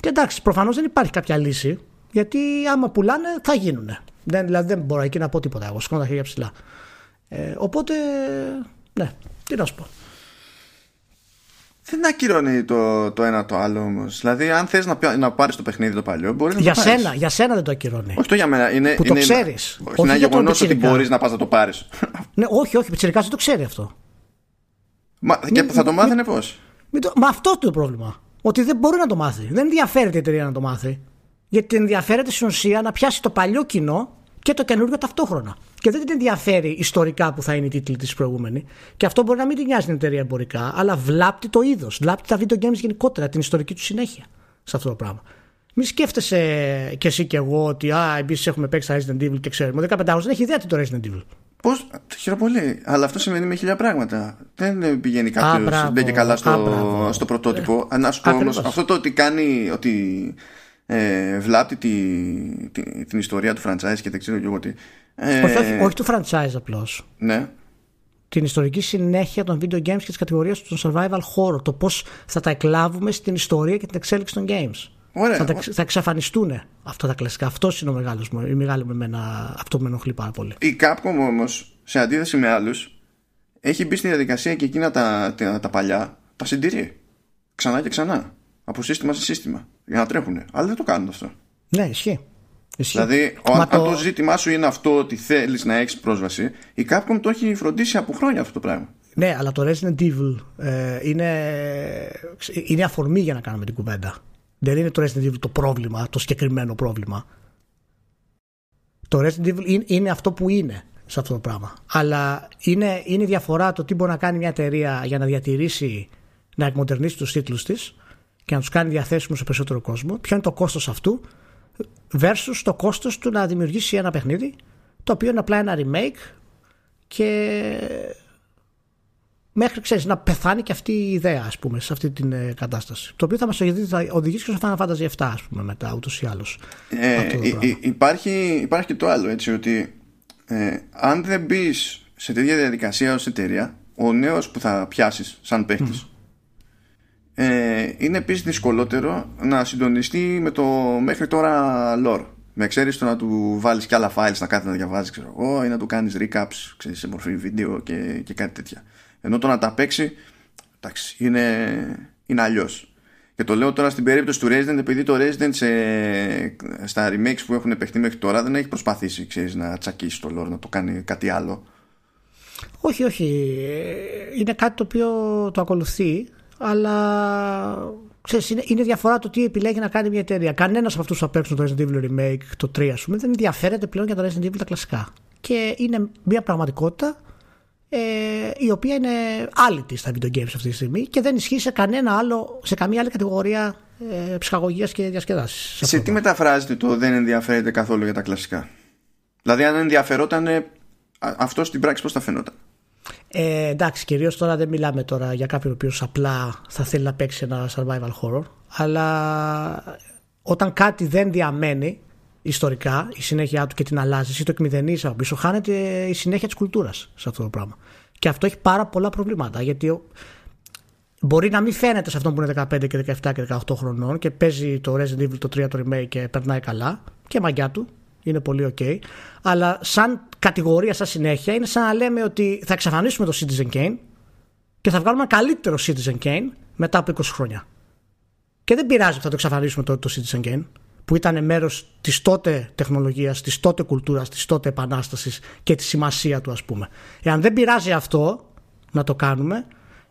Και εντάξει, προφανώς δεν υπάρχει κάποια λύση, γιατί άμα πουλάνε θα γίνουν. Δεν, δηλαδή δεν μπορώ εκεί να πω τίποτα. Εγώ σηκώνω τα χέρια ψηλά. Ε, οπότε, ναι, τι να σου πω. Δεν ακυρώνει το, το ένα το άλλο όμως. Δηλαδή, αν θες να, να πάρεις το παιχνίδι το παλιό, μπορεί να για το σένα, Για σένα δεν το ακυρώνει. Όχι το για μένα. Είναι, που είναι, το ξέρεις. Είναι ένα γεγονός ότι μπορείς να πας να το πάρεις. Ναι, όχι, όχι. Πιτσυρικά δεν το ξέρει αυτό. Μα, και θα το μάθαινε πώ. Μα αυτό είναι το πρόβλημα. Ότι δεν μπορεί να το μάθει. Δεν ενδιαφέρεται η εταιρεία να το μάθει. Γιατί ενδιαφέρεται στην ουσία να πιάσει το παλιό κοινό και το καινούργιο ταυτόχρονα. Και δεν την ενδιαφέρει ιστορικά που θα είναι η τίτλη της προηγούμενη. Και αυτό μπορεί να μην την νοιάζει την εταιρεία εμπορικά, αλλά βλάπτει το είδος. Βλάπτει τα video games γενικότερα, την ιστορική του συνέχεια σε αυτό το πράγμα. Μη σκέφτεσαι κι εσύ κι εγώ ότι α, εμείς έχουμε παίξει τα Resident Evil και ξέρουμε. Ο 15 δεν έχει ιδέα τι το Resident Evil. Πώς. Χαίρομαι Αλλά αυτό σημαίνει με χιλιά πράγματα. Δεν πηγαίνει κάποιος δεν και καλά στο, στο πρωτότυπο. Ε, να σου πω όμως, αυτό το ότι κάνει. Ότι ε, βλάπτει τη, τη, την ιστορία του franchise και δεν ξέρω εγώ τι. Ε, όχι, όχι, όχι του franchise απλώς. Ναι. Την ιστορική συνέχεια των video games και της κατηγορίας των survival horror. Το πώς θα τα εκλάβουμε στην ιστορία και την εξέλιξη των games. Ωραία. Θα, θα εξαφανιστούν αυτά τα κλασικά. Αυτός είναι ο μεγάλος μου. Η μεγάλη μου εμένα, αυτό με ενοχλεί πάρα πολύ. Η Capcom όμως, σε αντίθεση με άλλους, έχει μπει στη διαδικασία και εκείνα τα, τα, τα παλιά τα συντηρεί. Ξανά και ξανά. Από σύστημα σε σύστημα. Για να τρέχουν. Αλλά δεν το κάνουν αυτό. Ναι, ισχύει. Ισχύει. Δηλαδή, ο, αν το... το ζήτημά σου είναι αυτό ότι θέλεις να έχεις πρόσβαση, η Capcom το έχει φροντίσει από χρόνια αυτό το πράγμα. Ναι, αλλά το Resident Evil ε, είναι, είναι αφορμή για να κάνουμε την κουβέντα. Δεν είναι το Resident Evil το πρόβλημα, το συγκεκριμένο πρόβλημα. Το Resident Evil είναι αυτό που είναι σε αυτό το πράγμα. Αλλά είναι, είναι διαφορά το τι μπορεί να κάνει μια εταιρεία για να διατηρήσει, να εκμοντερνήσει τους τίτλους της και να τους κάνει διαθέσιμους σε περισσότερο κόσμο. Ποιο είναι το κόστος αυτού versus το κόστος του να δημιουργήσει ένα παιχνίδι το οποίο είναι απλά ένα remake και μέχρι ξέρεις, να πεθάνει και αυτή η ιδέα ας πούμε, σε αυτή την ε, κατάσταση. Το οποίο θα μας οδηγήσει και στο Final Fantasy 7 ας πούμε, μετά ούτως ή άλλως. Ε, υπάρχει, υπάρχει και το άλλο έτσι ότι ε, αν δεν μπεις σε τέτοια διαδικασία ως εταιρεία ο νέος που θα πιάσεις σαν παίχτης ε, είναι επίσης δυσκολότερο να συντονιστεί με το μέχρι τώρα lore. Με εξαίρεση το να του βάλεις και άλλα files να κάθεται να διαβάζεις, ξέρω εγώ, ή να του κάνεις recaps ξέρεις, σε μορφή βίντεο και, και κάτι τέτοια. Ενώ το να τα παίξει, εντάξει, είναι, είναι αλλιώς. Και το λέω τώρα στην περίπτωση του Resident, επειδή το Resident σε, στα remakes που έχουν παιχτεί μέχρι τώρα δεν έχει προσπαθήσει ξέρεις, να τσακίσει το lore, να το κάνει κάτι άλλο. Όχι, όχι. Είναι κάτι το οποίο το ακολουθεί αλλά ξέρεις, είναι, είναι διαφορά το τι επιλέγει να κάνει μια εταιρεία. Κανένας από αυτούς που θα παίξουν το Resident Evil Remake, το 3, ας πούμε, δεν ενδιαφέρεται πλέον για το Resident Evil τα κλασικά. Και είναι μια πραγματικότητα ε, η οποία είναι άλυτη στα video games αυτή τη στιγμή και δεν ισχύει σε κανένα άλλο, σε καμία άλλη κατηγορία ε, ψυχαγωγίας και διασκεδάση. Σε, σε τι μεταφράζεται το δεν ενδιαφέρεται καθόλου για τα κλασικά. Δηλαδή, αν ενδιαφερόταν αυτό στην πράξη, πώς θα φαινόταν; Ε, εντάξει, κυρίως τώρα δεν μιλάμε τώρα για κάποιον ο οποίος απλά θα θέλει να παίξει ένα survival horror. Αλλά όταν κάτι δεν διαμένει ιστορικά, η συνέχεια του και την αλλάζει ή το εκμηδενίζει από πίσω, χάνεται η συνέχεια της κουλτούρας σε αυτό το πράγμα. Και αυτό έχει πάρα πολλά προβλήματα. Γιατί μπορεί να μην φαίνεται σε αυτόν που είναι 15 και 17 και 18 χρονών και παίζει το Resident Evil το 3 το remake και περνάει καλά και μαγιά του είναι πολύ ok. Αλλά σαν κατηγορία, σαν συνέχεια, είναι σαν να λέμε ότι θα εξαφανίσουμε το Citizen Kane και θα βγάλουμε ένα καλύτερο Citizen Kane μετά από 20 χρόνια. Και δεν πειράζει που θα το εξαφανίσουμε το, το Citizen Kane, που ήταν μέρος της τότε τεχνολογίας, της τότε κουλτούρας, της τότε επανάστασης και της σημασία του, ας πούμε. Εάν δεν πειράζει αυτό να το κάνουμε,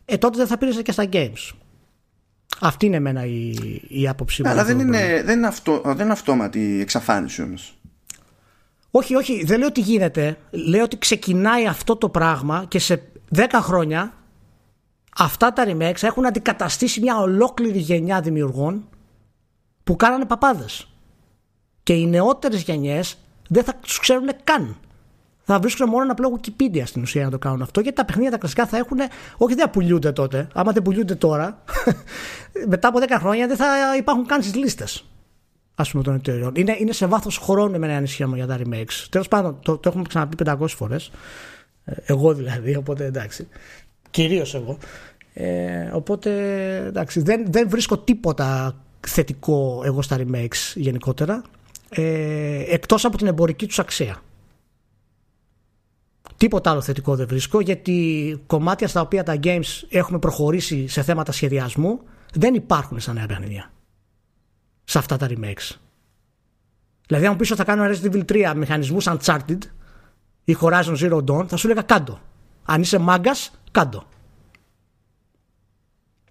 ε, τότε δεν θα πήρε και στα games. Αυτή είναι εμένα η, η άποψή μου. Αλλά δεν είναι, δεν, είναι αυτό, δεν είναι αυτόματη η εξαφάνιση όμως. Όχι, όχι, δεν λέω ότι γίνεται. Λέω ότι ξεκινάει αυτό το πράγμα και σε 10 χρόνια αυτά τα remakes έχουν αντικαταστήσει μια ολόκληρη γενιά δημιουργών που κάνανε παπάδες. Και οι νεότερες γενιές δεν θα τους ξέρουν καν. Θα βρίσκουν μόνο ένα πλόγο Wikipedia στην ουσία να το κάνουν αυτό, γιατί τα παιχνίδια τα κλασικά θα έχουν. Όχι, δεν θα πουλούνται τότε. Άμα δεν πουλούνται τώρα, μετά από 10 χρόνια δεν θα υπάρχουν καν στις λίστες ας πούμε, των εταιρεών. Είναι, είναι σε βάθος χρόνου με ένα ανησυχία μου για τα remakes. Τέλος πάντων, το, το έχουμε ξαναπεί 500 φορές. Ε, εγώ δηλαδή, οπότε εντάξει. Κυρίως εγώ. Ε, οπότε εντάξει, δεν, δεν βρίσκω τίποτα θετικό εγώ στα remakes γενικότερα ε, εκτός από την εμπορική τους αξία τίποτα άλλο θετικό δεν βρίσκω γιατί κομμάτια στα οποία τα games έχουμε προχωρήσει σε θέματα σχεδιασμού δεν υπάρχουν στα νέα παιχνίδια σε αυτά τα remakes. Δηλαδή, αν μου πεις ότι θα κάνω ένα Resident Evil 3 μηχανισμούς Uncharted ή Horizon Zero Dawn, θα σου έλεγα κάντο. Αν είσαι μάγκας, κάντο.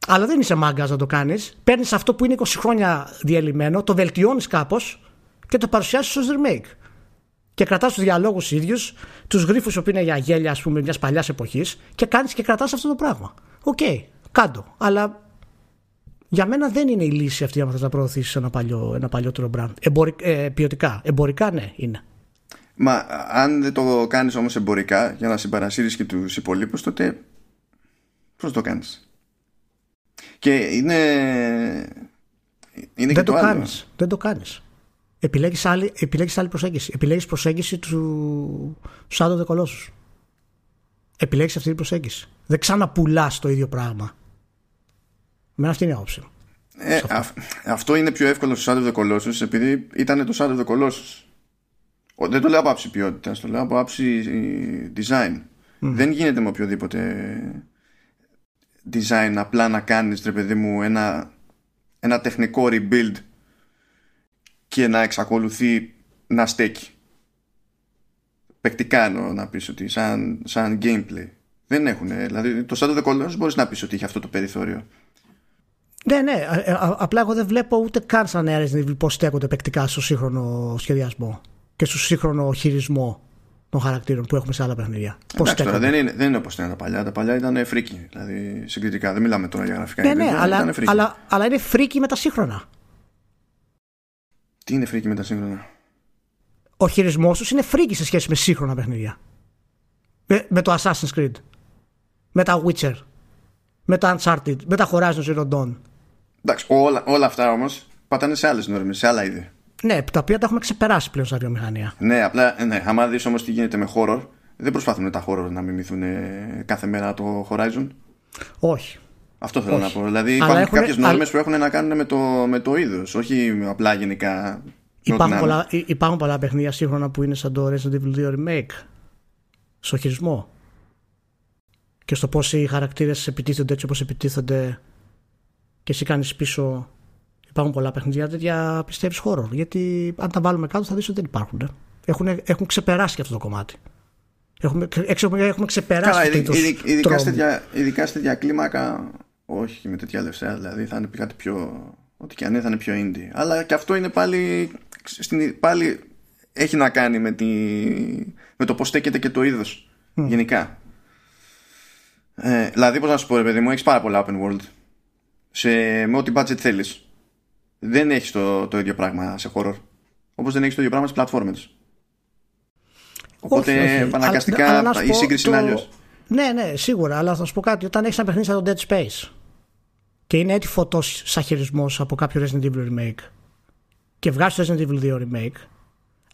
Αλλά δεν είσαι μάγκας να το κάνεις. Παίρνεις αυτό που είναι 20 χρόνια διαλυμένο, το βελτιώνεις κάπως και το παρουσιάζει ως remake. Και κρατάς τους διαλόγους ίδιους, τους γρίφους που είναι για γέλια, ας πούμε, μιας παλιάς εποχής και κάνεις και κρατάς αυτό το πράγμα. Ok, okay, κάντο. Αλλά Για μένα δεν είναι η λύση αυτή αν να προωθήσεις ένα, παλιό, ένα παλιότερο brand. ε, ποιοτικά. Εμπορικά, ναι, είναι. Μα αν δεν το κάνεις όμως εμπορικά για να συμπαρασύρεις και τους υπόλοιπους, τότε πώς το κάνεις; Και είναι. είναι δεν, και το, το κάνεις. δεν το κάνεις. Επιλέγεις άλλη, επιλέγεις άλλη προσέγγιση. Επιλέγεις προσέγγιση του Shadow the Colossus. Επιλέγεις αυτή την προσέγγιση. Δεν ξαναπουλάς το ίδιο πράγμα. Με αυτή είναι η άποψη. Ε, αυτό είναι πιο εύκολο στο Shadow of the Colossus επειδή ήταν το Shadow of the Colossus. Δεν το λέω από άψη ποιότητας, το λέω από άψη design. Δεν γίνεται με οποιοδήποτε design απλά να κάνεις ρε παιδί μου ένα, ένα τεχνικό rebuild και να εξακολουθεί να στέκει. Παικτικά εννοώ να πεις ότι σαν, σαν gameplay. Δεν έχουν. Δηλαδή το Shadow of the Colossus μπορείς να πεις ότι έχει αυτό το περιθώριο. Ναι, ναι. Ε, ε, απλά εγώ δεν βλέπω ούτε καν σαν νέα Resident Evil πώς στέκονται παικτικά στο σύγχρονο σχεδιασμό και στο σύγχρονο χειρισμό των χαρακτήρων που έχουμε σε άλλα παιχνίδια. Εντάξει, τώρα δεν είναι, δεν είναι όπως ήταν τα παλιά. Τα παλιά ήταν φρίκη. Δηλαδή συγκριτικά. Δεν μιλάμε τώρα για γραφικά. Ναι, ναι, αλλά, αλλά, αλλά είναι φρίκη με τα σύγχρονα. Τι είναι φρίκη με τα σύγχρονα; Ο χειρισμός τους είναι φρίκη σε σχέση με σύγχρονα παιχνίδια. Με, με το Assassin's Creed. Με τα Witcher. Με τα Uncharted. Με τα Horizon Zero Dawn. Εντάξει, όλα, όλα αυτά όμως πατάνε σε άλλες νόρμες, σε άλλα είδη. Ναι, τα οποία τα έχουμε ξεπεράσει πλέον στη βιομηχανία. Ναι, απλά, ναι, άμα δεις όμως τι γίνεται με horror, δεν προσπαθούν τα horror να μιμηθούν ε, κάθε μέρα το Horizon. Όχι. Αυτό θέλω όχι. να πω. Δηλαδή υπάρχουν έχουν... κάποιες νόρμες που έχουν να κάνουν με το, με το είδος, όχι απλά γενικά. Υπάρχουν πολλά, υπάρχουν πολλά παιχνίδια σύγχρονα που είναι σαν το Resident Evil 2 Remake. Στο χειρισμό. Και στο πώς οι χαρακτήρες επιτίθενται έτσι όπως επιτίθενται και εσύ κάνεις πίσω. Υπάρχουν πολλά παιχνίδια τέτοια πιστεύεις χώρο. Γιατί αν τα βάλουμε κάτω θα δεις ότι δεν υπάρχουν. Ε. Έχουν, έχουν ξεπεράσει και αυτό το κομμάτι. Έχουμε, έχουμε ξεπεράσει Καλά, το ειδικά, ειδικά, σε τέτοια, ειδικά σε τέτοια κλίμακα, όχι με τέτοια λεφτά, δηλαδή θα είναι κάτι πιο. Ό,τι και αν είναι θα είναι πιο indie. Αλλά και αυτό είναι πάλι. Στην, πάλι έχει να κάνει με, τη, με το πώς στέκεται και το είδος γενικά. Ε, δηλαδή, πώς να σου πω, ρε παιδί μου, έχεις πάρα πολλά open world σε, με ό,τι budget θέλεις. Δεν έχεις το, το ίδιο πράγμα σε horror. Όπως δεν έχεις το ίδιο πράγμα σε platformers. Οπότε επαναγκαστικά η σύγκριση είναι αλλιώς. Ναι, ναι, σίγουρα, αλλά θα σου πω κάτι. Όταν έχεις ένα παιχνίδι σαν το Dead Space και είναι έτοιμο φωτός σαν χειρισμός από κάποιο Resident Evil Remake και βγάζει το Resident Evil 2 Remake,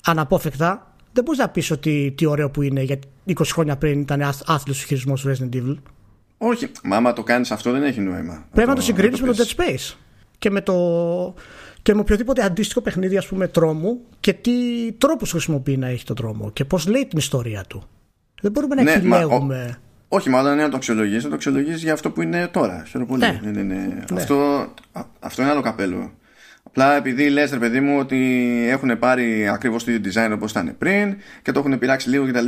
αναπόφευκτα δεν μπορείς να πεις ότι τι ωραίο που είναι γιατί 20 χρόνια πριν ήταν άθλιος ο χειρισμός του Resident Evil. Όχι, μα άμα το κάνεις αυτό δεν έχει νόημα. Πρέπει να το, το συγκρίνεις με το Dead Space και με, το, και με οποιοδήποτε αντίστοιχο παιχνίδι ας πούμε τρόμου και τι τρόπους χρησιμοποιεί να έχει το τρόμο και πώς λέει την ιστορία του. Δεν μπορούμε να ναι, επιλέγουμε. Μα, ο, όχι, μάλλον είναι να το αξιολογήσει, να το αξιολογήσει για αυτό που είναι τώρα. πολύ. Ναι. Ναι, ναι, ναι. ναι. Αυτό, αυτό είναι άλλο καπέλο. Απλά επειδή λες, ρε παιδί μου, ότι έχουν πάρει ακριβώς το ίδιο design όπως ήταν πριν και το έχουν πειράξει λίγο κτλ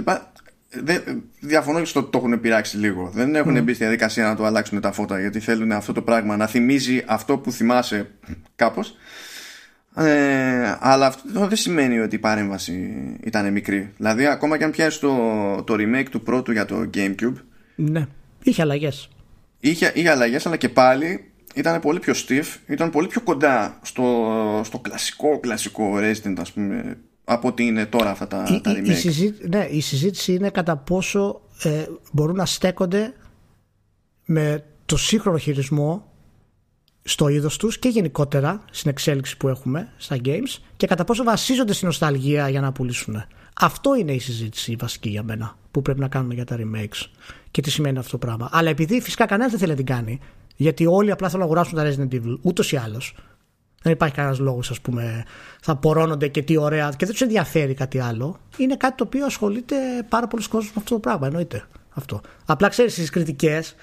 διαφωνώ στο ότι το έχουν πειράξει λίγο. Δεν έχουν mm. μπει στη διαδικασία να το αλλάξουν τα φώτα γιατί θέλουν αυτό το πράγμα να θυμίζει αυτό που θυμάσαι κάπως. Ε, αλλά αυτό δεν σημαίνει ότι η παρέμβαση ήταν μικρή. Δηλαδή, ακόμα και αν πιάσει το, το remake του πρώτου για το GameCube. Ναι, είχε αλλαγές. Είχε, είχε αλλαγές, αλλά και πάλι ήταν πολύ πιο stiff, ήταν πολύ πιο κοντά στο, στο κλασικό, κλασικό Resident, ας πούμε, από ότι είναι τώρα αυτά τα, η, τα remake. Η, συζήτηση, ναι, η συζήτηση είναι κατά πόσο ε, μπορούν να στέκονται με το σύγχρονο χειρισμό στο είδος τους και γενικότερα στην εξέλιξη που έχουμε στα games και κατά πόσο βασίζονται στην νοσταλγία για να πουλήσουν. Αυτό είναι η συζήτηση η βασική για μένα που πρέπει να κάνουμε για τα remakes και τι σημαίνει αυτό το πράγμα. Αλλά επειδή φυσικά κανένας δεν θέλει να την κάνει, γιατί όλοι απλά θέλουν να αγοράσουν τα Resident Evil ούτως ή άλλως, δεν υπάρχει κανένας λόγος, ας πούμε, θα πορώνονται και τι ωραία και δεν τους ενδιαφέρει κάτι άλλο. Είναι κάτι το οποίο ασχολείται πάρα πολλοί κόσμος με αυτό το πράγμα. Εννοείται αυτό. Απλά ξέρεις, στι κριτικές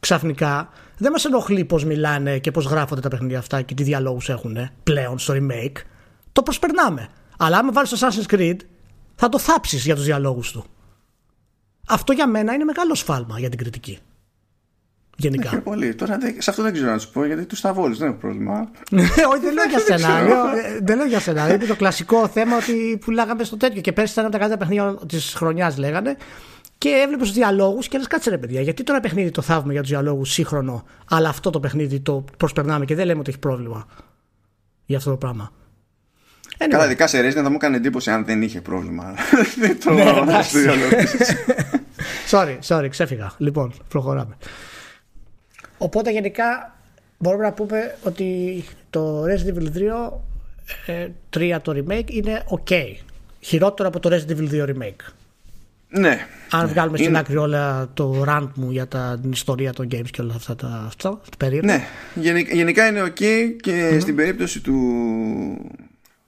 ξαφνικά δεν μας ενοχλεί πώς μιλάνε και πώς γράφονται τα παιχνίδια αυτά και τι διαλόγους έχουν πλέον στο remake. Το προσπερνάμε. Αλλά άμα βάλεις το Assassin's Creed, θα το θάψεις για τους διαλόγους του. Αυτό για μένα είναι μεγάλο σφάλμα για την κριτική. Γενικά. Ναι, πολύ. Τώρα σε αυτό δεν ξέρω να σου πω γιατί τους σταβόλου δεν έχω πρόβλημα. Ναι, όχι, δεν λέω για σενάριο. Ε, δεν λέω για σενάριο. Είναι το κλασικό θέμα ότι πουλάγαμε στο τέτοιο. Και πέρσι ήταν από τα καλύτερα παιχνίδια της χρονιάς, λέγανε. και έβλεπες τους διαλόγους και λες: Κάτσε ρε παιδιά, γιατί τώρα παιχνίδι το θαύμα για τους διαλόγους σύγχρονο, αλλά αυτό το παιχνίδι το προσπερνάμε και δεν λέμε ότι έχει πρόβλημα για αυτό το πράγμα. Anyway. Καλά, ειδικά σε Resident θα μου έκανε εντύπωση αν δεν είχε πρόβλημα. το ναι, sorry, sorry, ξέφυγα. Λοιπόν, προχωράμε. Οπότε γενικά μπορούμε να πούμε ότι το Resident Evil 2 3 το remake είναι ok. Χειρότερο από το Resident Evil 2 remake. Ναι. Αν ναι. βγάλουμε στην άκρη όλα το rant μου για τα, την ιστορία των games και όλα αυτά τα αυτά, περίεργα. Ναι. Γενικά, είναι ok και στην περίπτωση του,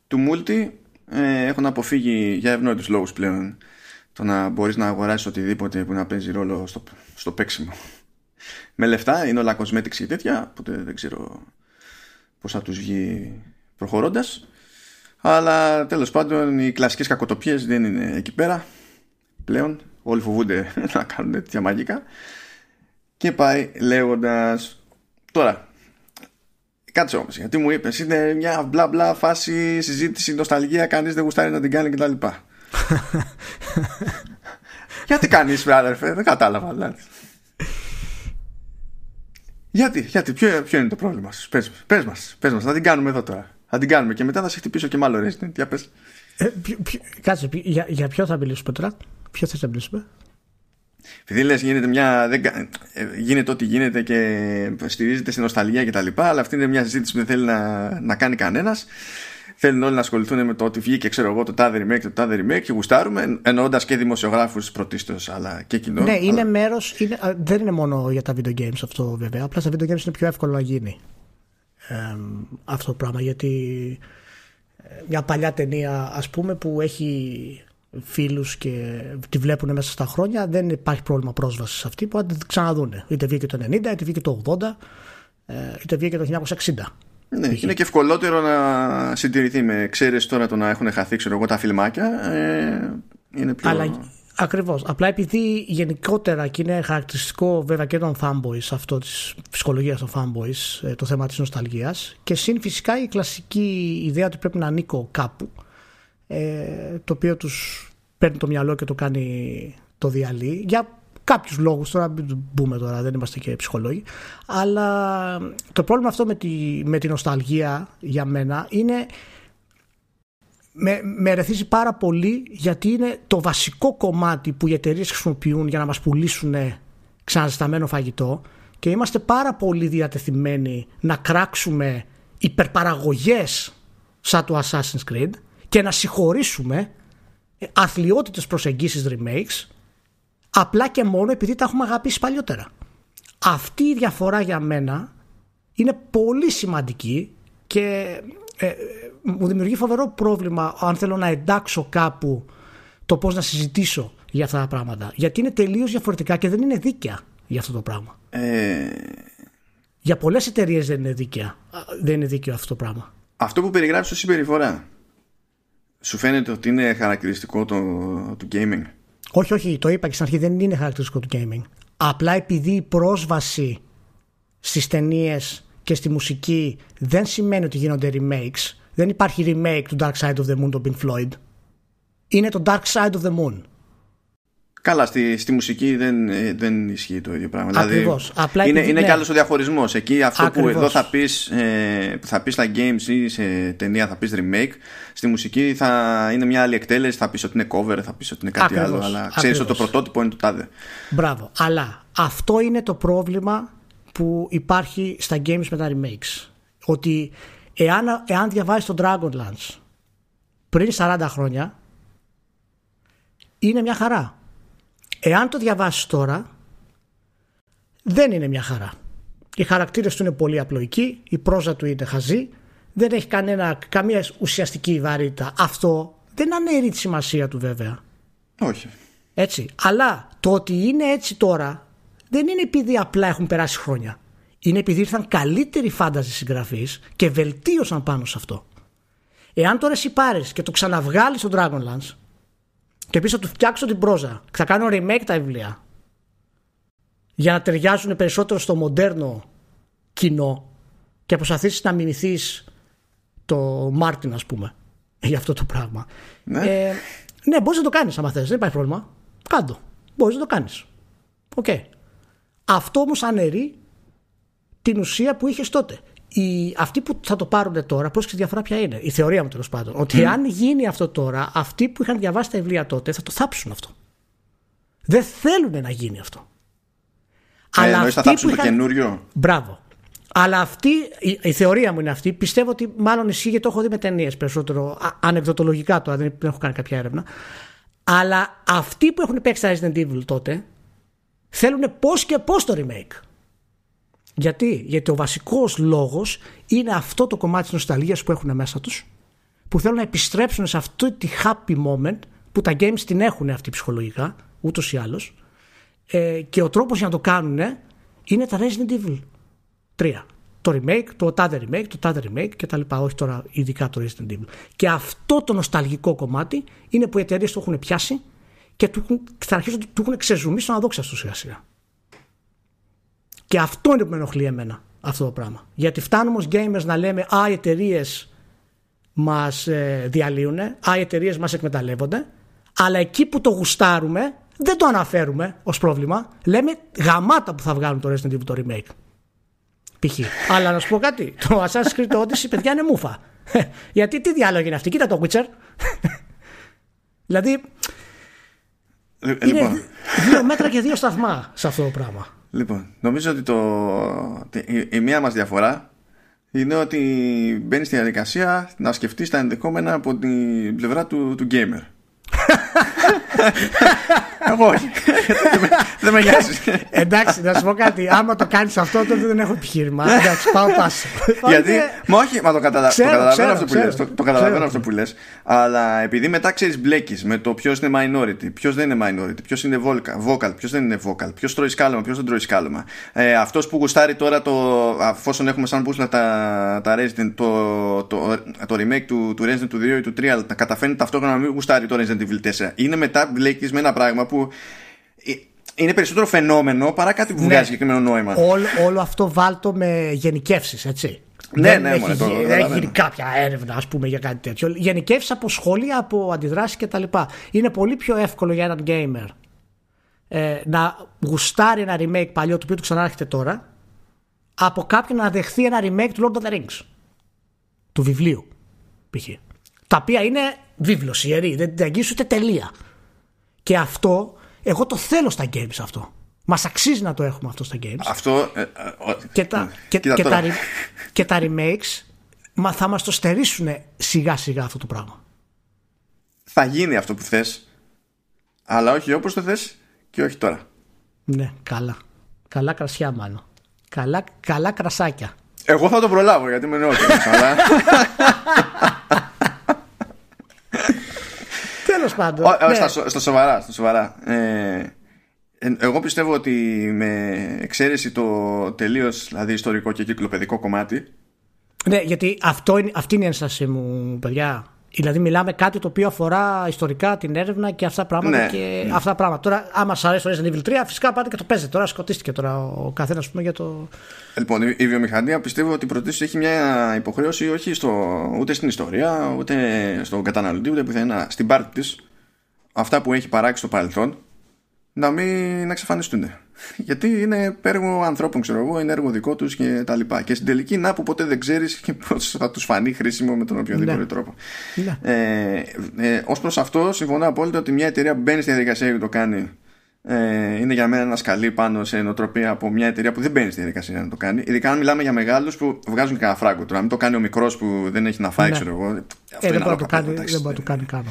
του multi ε, έχω να αποφύγει για ευνόητους λόγους πλέον το να μπορείς να αγοράσεις οτιδήποτε που να παίζει ρόλο στο, στο παίξιμο. Με λεφτά είναι όλα cosmetics και τέτοια, οπότε δεν ξέρω πώς θα τους βγει προχωρώντας. Αλλά τέλος πάντων οι κλασικές κακοτοπίες δεν είναι εκεί πέρα πλέον. Όλοι φοβούνται να κάνουν τέτοια μαγικά. Και πάει λέγοντας τώρα Κάτσε όμως, γιατί μου είπες είναι μια μπλα μπλα φάση συζήτηση, νοσταλγία, κανείς δεν γουστάρει να την κάνει κτλ. γιατί κάνεις αδερφέ, δεν κατάλαβα δηλαδή. Γιατί, γιατί, ποιο, ποιο είναι το πρόβλημα σου, πες, πες μας, πες μας, θα την κάνουμε εδώ τώρα. Θα την κάνουμε και μετά θα σε χτυπήσω και μάλλον Resident, για πες. Ε, ποιο, ποιο, κάτσε, για, για ποιο θα μιλήσουμε τώρα, ποιο θες να μιλήσουμε; Επειδή λες γίνεται μια. Δεν, ε, γίνεται ό,τι γίνεται και στηρίζεται στην νοσταλγία κτλ. Αλλά αυτή είναι μια συζήτηση που δεν θέλει να, να κάνει κανένας. Θέλουν όλοι να ασχοληθούν με το ότι βγήκε, ξέρω εγώ, το τάδε remake, το τάδε remake και γουστάρουμε, εννοώντας και δημοσιογράφους πρωτίστως, αλλά και κοινό. Ναι, είναι αλλά... μέρος. Δεν είναι μόνο για τα video games αυτό βέβαια. Απλά στα video games είναι πιο εύκολο να γίνει ε, αυτό το πράγμα. Γιατί ε, μια παλιά ταινία, ας πούμε, που έχει φίλους και τη βλέπουν μέσα στα χρόνια, δεν υπάρχει πρόβλημα πρόσβασης σε αυτή που θα την ξαναδούν. Είτε βγήκε το 90, είτε βγήκε το 80, ε, είτε βγήκε το 1960. Ναι, είναι και ευκολότερο να συντηρηθεί με ξέρεις τώρα το να έχουν χαθεί ξέρω εγώ, τα φιλμάκια. Ε, είναι πιο... Αλλά Ακριβώς. Απλά επειδή γενικότερα και είναι χαρακτηριστικό βέβαια και των fanboys αυτό της ψυχολογίας των fanboys ε, το θέμα της νοσταλγίας και συν φυσικά η κλασική ιδέα ότι πρέπει να ανήκω κάπου ε, το οποίο τους παίρνει το μυαλό και το κάνει το διαλύει για κάποιους λόγους τώρα μην μπούμε τώρα δεν είμαστε και ψυχολόγοι. Αλλά το πρόβλημα αυτό με τη, με τη νοσταλγία για μένα είναι με, με ρεθίζει πάρα πολύ γιατί είναι το βασικό κομμάτι που οι εταιρείες χρησιμοποιούν για να μας πουλήσουν ξαναζεσταμένο φαγητό και είμαστε πάρα πολύ διατεθειμένοι να κράξουμε υπερπαραγωγές σαν το Assassin's Creed και να συγχωρήσουμε αθλειότητες προσεγγίσεις remakes απλά και μόνο επειδή τα έχουμε αγαπήσει παλιότερα. Αυτή η διαφορά για μένα είναι πολύ σημαντική και ε, μου δημιουργεί φοβερό πρόβλημα αν θέλω να εντάξω κάπου το πώς να συζητήσω για αυτά τα πράγματα. Γιατί είναι τελείως διαφορετικά και δεν είναι δίκαια για αυτό το πράγμα. Ε... Για πολλές εταιρείες δεν είναι δίκαια. Δεν είναι δίκαιο αυτό το πράγμα. Αυτό που περιγράψει ως συμπεριφορά σου φαίνεται ότι είναι χαρακτηριστικό το, του gaming; Όχι, όχι, το είπα και στην αρχή δεν είναι χαρακτηριστικό του gaming. Απλά επειδή η πρόσβαση στις ταινίες και στη μουσική δεν σημαίνει ότι γίνονται remakes. Δεν υπάρχει remake του Dark Side of the Moon του Pink Floyd. Είναι το Dark Side of the Moon. Καλά, στη, στη μουσική δεν, ε, δεν ισχύει το ίδιο πράγμα. Δηλαδή, Ακριβώς. Απλά είναι, είναι ναι. και άλλος ο διαχωρισμός. Εκεί αυτό Ακριβώς. που εδώ θα πεις ε, θα πεις στα games ή σε ταινία θα πεις remake, στη μουσική θα είναι μια άλλη εκτέλεση, θα πεις ότι είναι cover, θα πεις ότι είναι κάτι Ακριβώς. άλλο. Αλλά ξέρεις ότι το πρωτότυπο είναι το τάδε. Μπράβο. Αλλά αυτό είναι το πρόβλημα που υπάρχει στα games με τα remakes. Ότι εάν, εάν διαβάζει το Dragonlance πριν 40 χρόνια, είναι μια χαρά Εάν το διαβάσεις τώρα, δεν είναι μια χαρά. Οι χαρακτήρες του είναι πολύ απλοϊκοί, η πρόζα του είναι χαζή, δεν έχει κανένα, καμία ουσιαστική βαρύτητα. Αυτό δεν αναιρεί τη σημασία του βέβαια. Όχι. Έτσι. Αλλά το ότι είναι έτσι τώρα δεν είναι επειδή απλά έχουν περάσει χρόνια. Είναι επειδή ήρθαν καλύτεροι φάνταζοι συγγραφείς και βελτίωσαν πάνω σε αυτό. Εάν τώρα εσύ πάρεις και το ξαναβγάλεις στο Dragonlance και πίσω τους φτιάξω την πρόζα. Θα κάνω remake τα βιβλία. Για να ταιριάζουν περισσότερο στο μοντέρνο κοινό και προσπαθήσεις να μιμηθείς το Μάρτιν, ας πούμε, για αυτό το πράγμα. Ναι, ε, ναι μπορείς να το κάνεις άμα θες, δεν υπάρχει πρόβλημα. Κάντο. Μπορείς να το κάνεις. Οκ. Αυτό όμως αναιρεί την ουσία που είχες τότε. Οι, αυτοί που θα το πάρουν τώρα, πώ και διαφορά ποια είναι. Η θεωρία μου τέλος πάντων. Ότι αν γίνει αυτό τώρα, αυτοί που είχαν διαβάσει τα βιβλία τότε θα το θάψουν αυτό. Δεν θέλουν να γίνει αυτό. Ε, Αλλά αυτοί θα θάψουν το καινούριο; Μπράβο. Αλλά αυτή, η, η, θεωρία μου είναι αυτή. Πιστεύω ότι μάλλον ισχύει γιατί το έχω δει με ταινίες περισσότερο. ανεκδοτολογικά τώρα, δεν, δεν έχω κάνει κάποια έρευνα. Αλλά αυτοί που έχουν παίξει τα Resident Evil τότε θέλουν πώς και πώς το remake. Γιατί, Γιατί ο βασικός λόγος είναι αυτό το κομμάτι της νοσταλγίας που έχουν μέσα τους, που θέλουν να επιστρέψουν σε αυτό τη happy moment που τα games την έχουν αυτή ψυχολογικά, ούτως ή άλλως. Ε, και ο τρόπος για να το κάνουν είναι τα Resident Evil 3. Το remake, το τάδε remake, το τάδε remake και τα λοιπά. Όχι τώρα ειδικά το Resident Evil. Και αυτό το νοσταλγικό κομμάτι είναι που οι εταιρείες το έχουν πιάσει και του, θα αρχίσουν του έχουν ξεζουμίσει στον αδόξαστο σιγά σιγά. Και αυτό είναι που με ενοχλεί εμένα αυτό το πράγμα. Γιατί φτάνουμε ως gamers να λέμε Α, οι εταιρείες μας ε, διαλύουν, Α, οι εταιρείες μας εκμεταλλεύονται, αλλά εκεί που το γουστάρουμε δεν το αναφέρουμε ως πρόβλημα. Λέμε γαμάτα που θα βγάλουν το Resident Evil το remake. Π.χ. αλλά να σου πω κάτι. Το Assassin's Creed Odyssey, παιδιά, είναι μούφα. Γιατί τι διάλογο είναι αυτή. Κοίτα το Witcher. δηλαδή. Ε, είναι λοιπόν. δύο μέτρα και δύο σταθμά σε αυτό το πράγμα. Λοιπόν, νομίζω ότι το, η, η μία μας διαφορά είναι ότι μπαίνει στη διαδικασία να σκεφτείς τα ενδεχόμενα από την πλευρά του, του gamer. Εγώ όχι. Δεν με νοιάζει. Εντάξει, να σου πω κάτι. Άμα το κάνεις αυτό, τότε δεν έχω επιχείρημα. Εντάξει, πάω πάσο. Γιατί. Μα όχι, μα το καταλαβαίνω αυτό που λες. Το καταλαβαίνω αυτό που λες. Αλλά επειδή μετά ξέρεις μπλέκεις με το ποιος είναι minority, ποιος δεν είναι minority, ποιος είναι vocal, ποιος δεν είναι vocal, ποιος τρώει σκάλωμα, ποιος δεν τρώει σκάλωμα. Ε, αυτός που γουστάρει τώρα το. Αφόσον έχουμε σαν πούσλα τα, τα Resident, το, το, το remake του, του Resident του 2 ή του 3, τα καταφέρνει ταυτόχρονα να μην γουστάρει το Resident Evil 4. Είναι μετά μπλέκει με ένα πράγμα που ε, είναι περισσότερο φαινόμενο παρά κάτι που ναι. βγάζει συγκεκριμένο νόημα. Όλο, όλο αυτό βάλτο με γενικεύσεις, έτσι. Ναι, δεν ναι, έχει, το, δεν έχει γίνει κάποια έρευνα, ας πούμε, για κάτι τέτοιο. Γενικεύσεις από σχόλια, από αντιδράσεις κτλ. Είναι πολύ πιο εύκολο για έναν gamer ε, να γουστάρει ένα remake παλιό, το οποίο του ξανάρχεται τώρα, από κάποιον να δεχθεί ένα remake του Lord of the Rings. Του βιβλίου, π.χ. Τα οποία είναι βίβλος ιερή, δεν την αγγίζεις ούτε τελεία. Και αυτό, εγώ το θέλω στα games αυτό. Μας αξίζει να το έχουμε αυτό στα games. Αυτό. Ε, ε, και, τα, ναι. και, και, τα, και τα remakes μα, θα μας το στερήσουν σιγά σιγά αυτό το πράγμα. Θα γίνει αυτό που θες Αλλά όχι όπως το θες και όχι τώρα. Ναι, καλά. Καλά κρασιά μάλλον. Καλά, καλά κρασάκια. Εγώ θα το προλάβω γιατί είμαι νεότερος. αλλά... Τέλος πάντων. Ναι. Στα, σοβαρά. Στα σοβαρά. Ε, εγώ πιστεύω ότι με εξαίρεση το τελείως δηλαδή ιστορικό και κυκλοπαιδικό κομμάτι. Ναι, γιατί αυτό είναι, αυτή είναι η ένστασή μου, παιδιά. Δηλαδή, μιλάμε κάτι το οποίο αφορά ιστορικά την έρευνα και αυτά πράγματα. Ναι, και ναι. αυτά πράγματα. Τώρα, άμα σα αρέσει το Resident Evil 3, φυσικά πάτε και το παίζετε. Τώρα σκοτίστηκε τώρα ο καθένας για το. Λοιπόν, η βιομηχανία πιστεύω ότι πρωτίστω έχει μια υποχρέωση όχι στο, ούτε στην ιστορία, ούτε στον καταναλωτή, ούτε πουθενά. Στην πάρτη της, αυτά που έχει παράξει στο παρελθόν, να μην εξαφανιστούν. Γιατί είναι έργο ανθρώπων, ξέρω εγώ, είναι έργο δικό τους και τα λοιπά. Και στην τελική, να που ποτέ δεν ξέρεις πώς θα τους φανεί χρήσιμο με τον οποιοδήποτε ναι. τρόπο. Ναι. Ε, ε, Ω προς αυτό, συμφωνώ απόλυτα ότι μια εταιρεία που μπαίνει στη διαδικασία και το κάνει ε, είναι για μένα ένα σκαλί πάνω σε νοοτροπία από μια εταιρεία που δεν μπαίνει στη διαδικασία να το κάνει. Ειδικά αν μιλάμε για μεγάλους που βγάζουν και ένα φράγκο. Τώρα, να μην το κάνει ο μικρός που δεν έχει να φάει, ναι. ξέρω εγώ. Αυτό ε, δεν μπορεί να το κάνει, δεν μπορεί να το κάνει καν.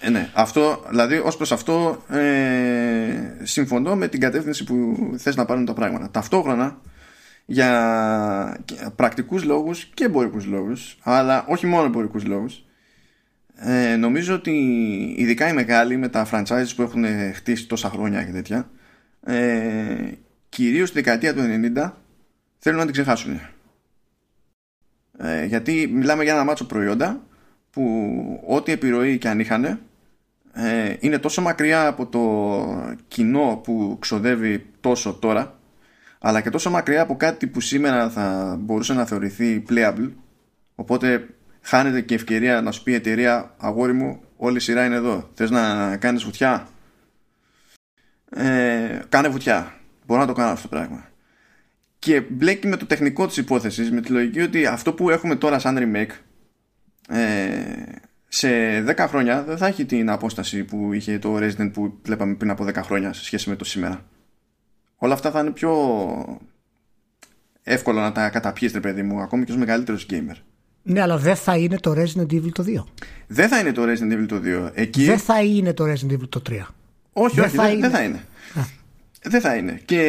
Ε, ναι, αυτό, δηλαδή ως προς αυτό ε, συμφωνώ με την κατεύθυνση που θες να πάρουν τα πράγματα. Ταυτόχρονα για πρακτικούς λόγους και εμπορικούς λόγους, αλλά όχι μόνο εμπορικούς λόγους, ε, νομίζω ότι ειδικά οι μεγάλοι με τα franchises που έχουν χτίσει τόσα χρόνια και τέτοια ε, κυρίως στη δεκαετία του 90 θέλουν να την ξεχάσουν. Ε, γιατί μιλάμε για ένα μάτσο προϊόντα που ό,τι επιρροή και αν είχαν ε, είναι τόσο μακριά από το κοινό που ξοδεύει τόσο τώρα αλλά και τόσο μακριά από κάτι που σήμερα θα μπορούσε να θεωρηθεί playable. Οπότε χάνεται και ευκαιρία να σου πει η εταιρεία αγόρι μου όλη η σειρά είναι εδώ θες να κάνεις βουτιά; Ε, κάνε βουτιά. Μπορώ να το κάνω αυτό το πράγμα. Και μπλέκει με το τεχνικό της υπόθεσης, με τη λογική ότι αυτό που έχουμε τώρα σαν remake, ε, σε 10 χρόνια δεν θα έχει την απόσταση που είχε το Resident που βλέπαμε πριν από 10 χρόνια σε σχέση με το σήμερα. Όλα αυτά θα είναι πιο εύκολο να τα καταπιείς, παιδί μου, ακόμη και ως μεγαλύτερος gamer. Ναι, αλλά δεν θα είναι το Resident Evil το 2. Δεν θα είναι το Resident Evil το 2. Εκεί... Δεν θα είναι το Resident Evil το 3. Όχι, δεν όχι, θα δεν, είναι. δεν θα είναι. Δεν θα είναι. Και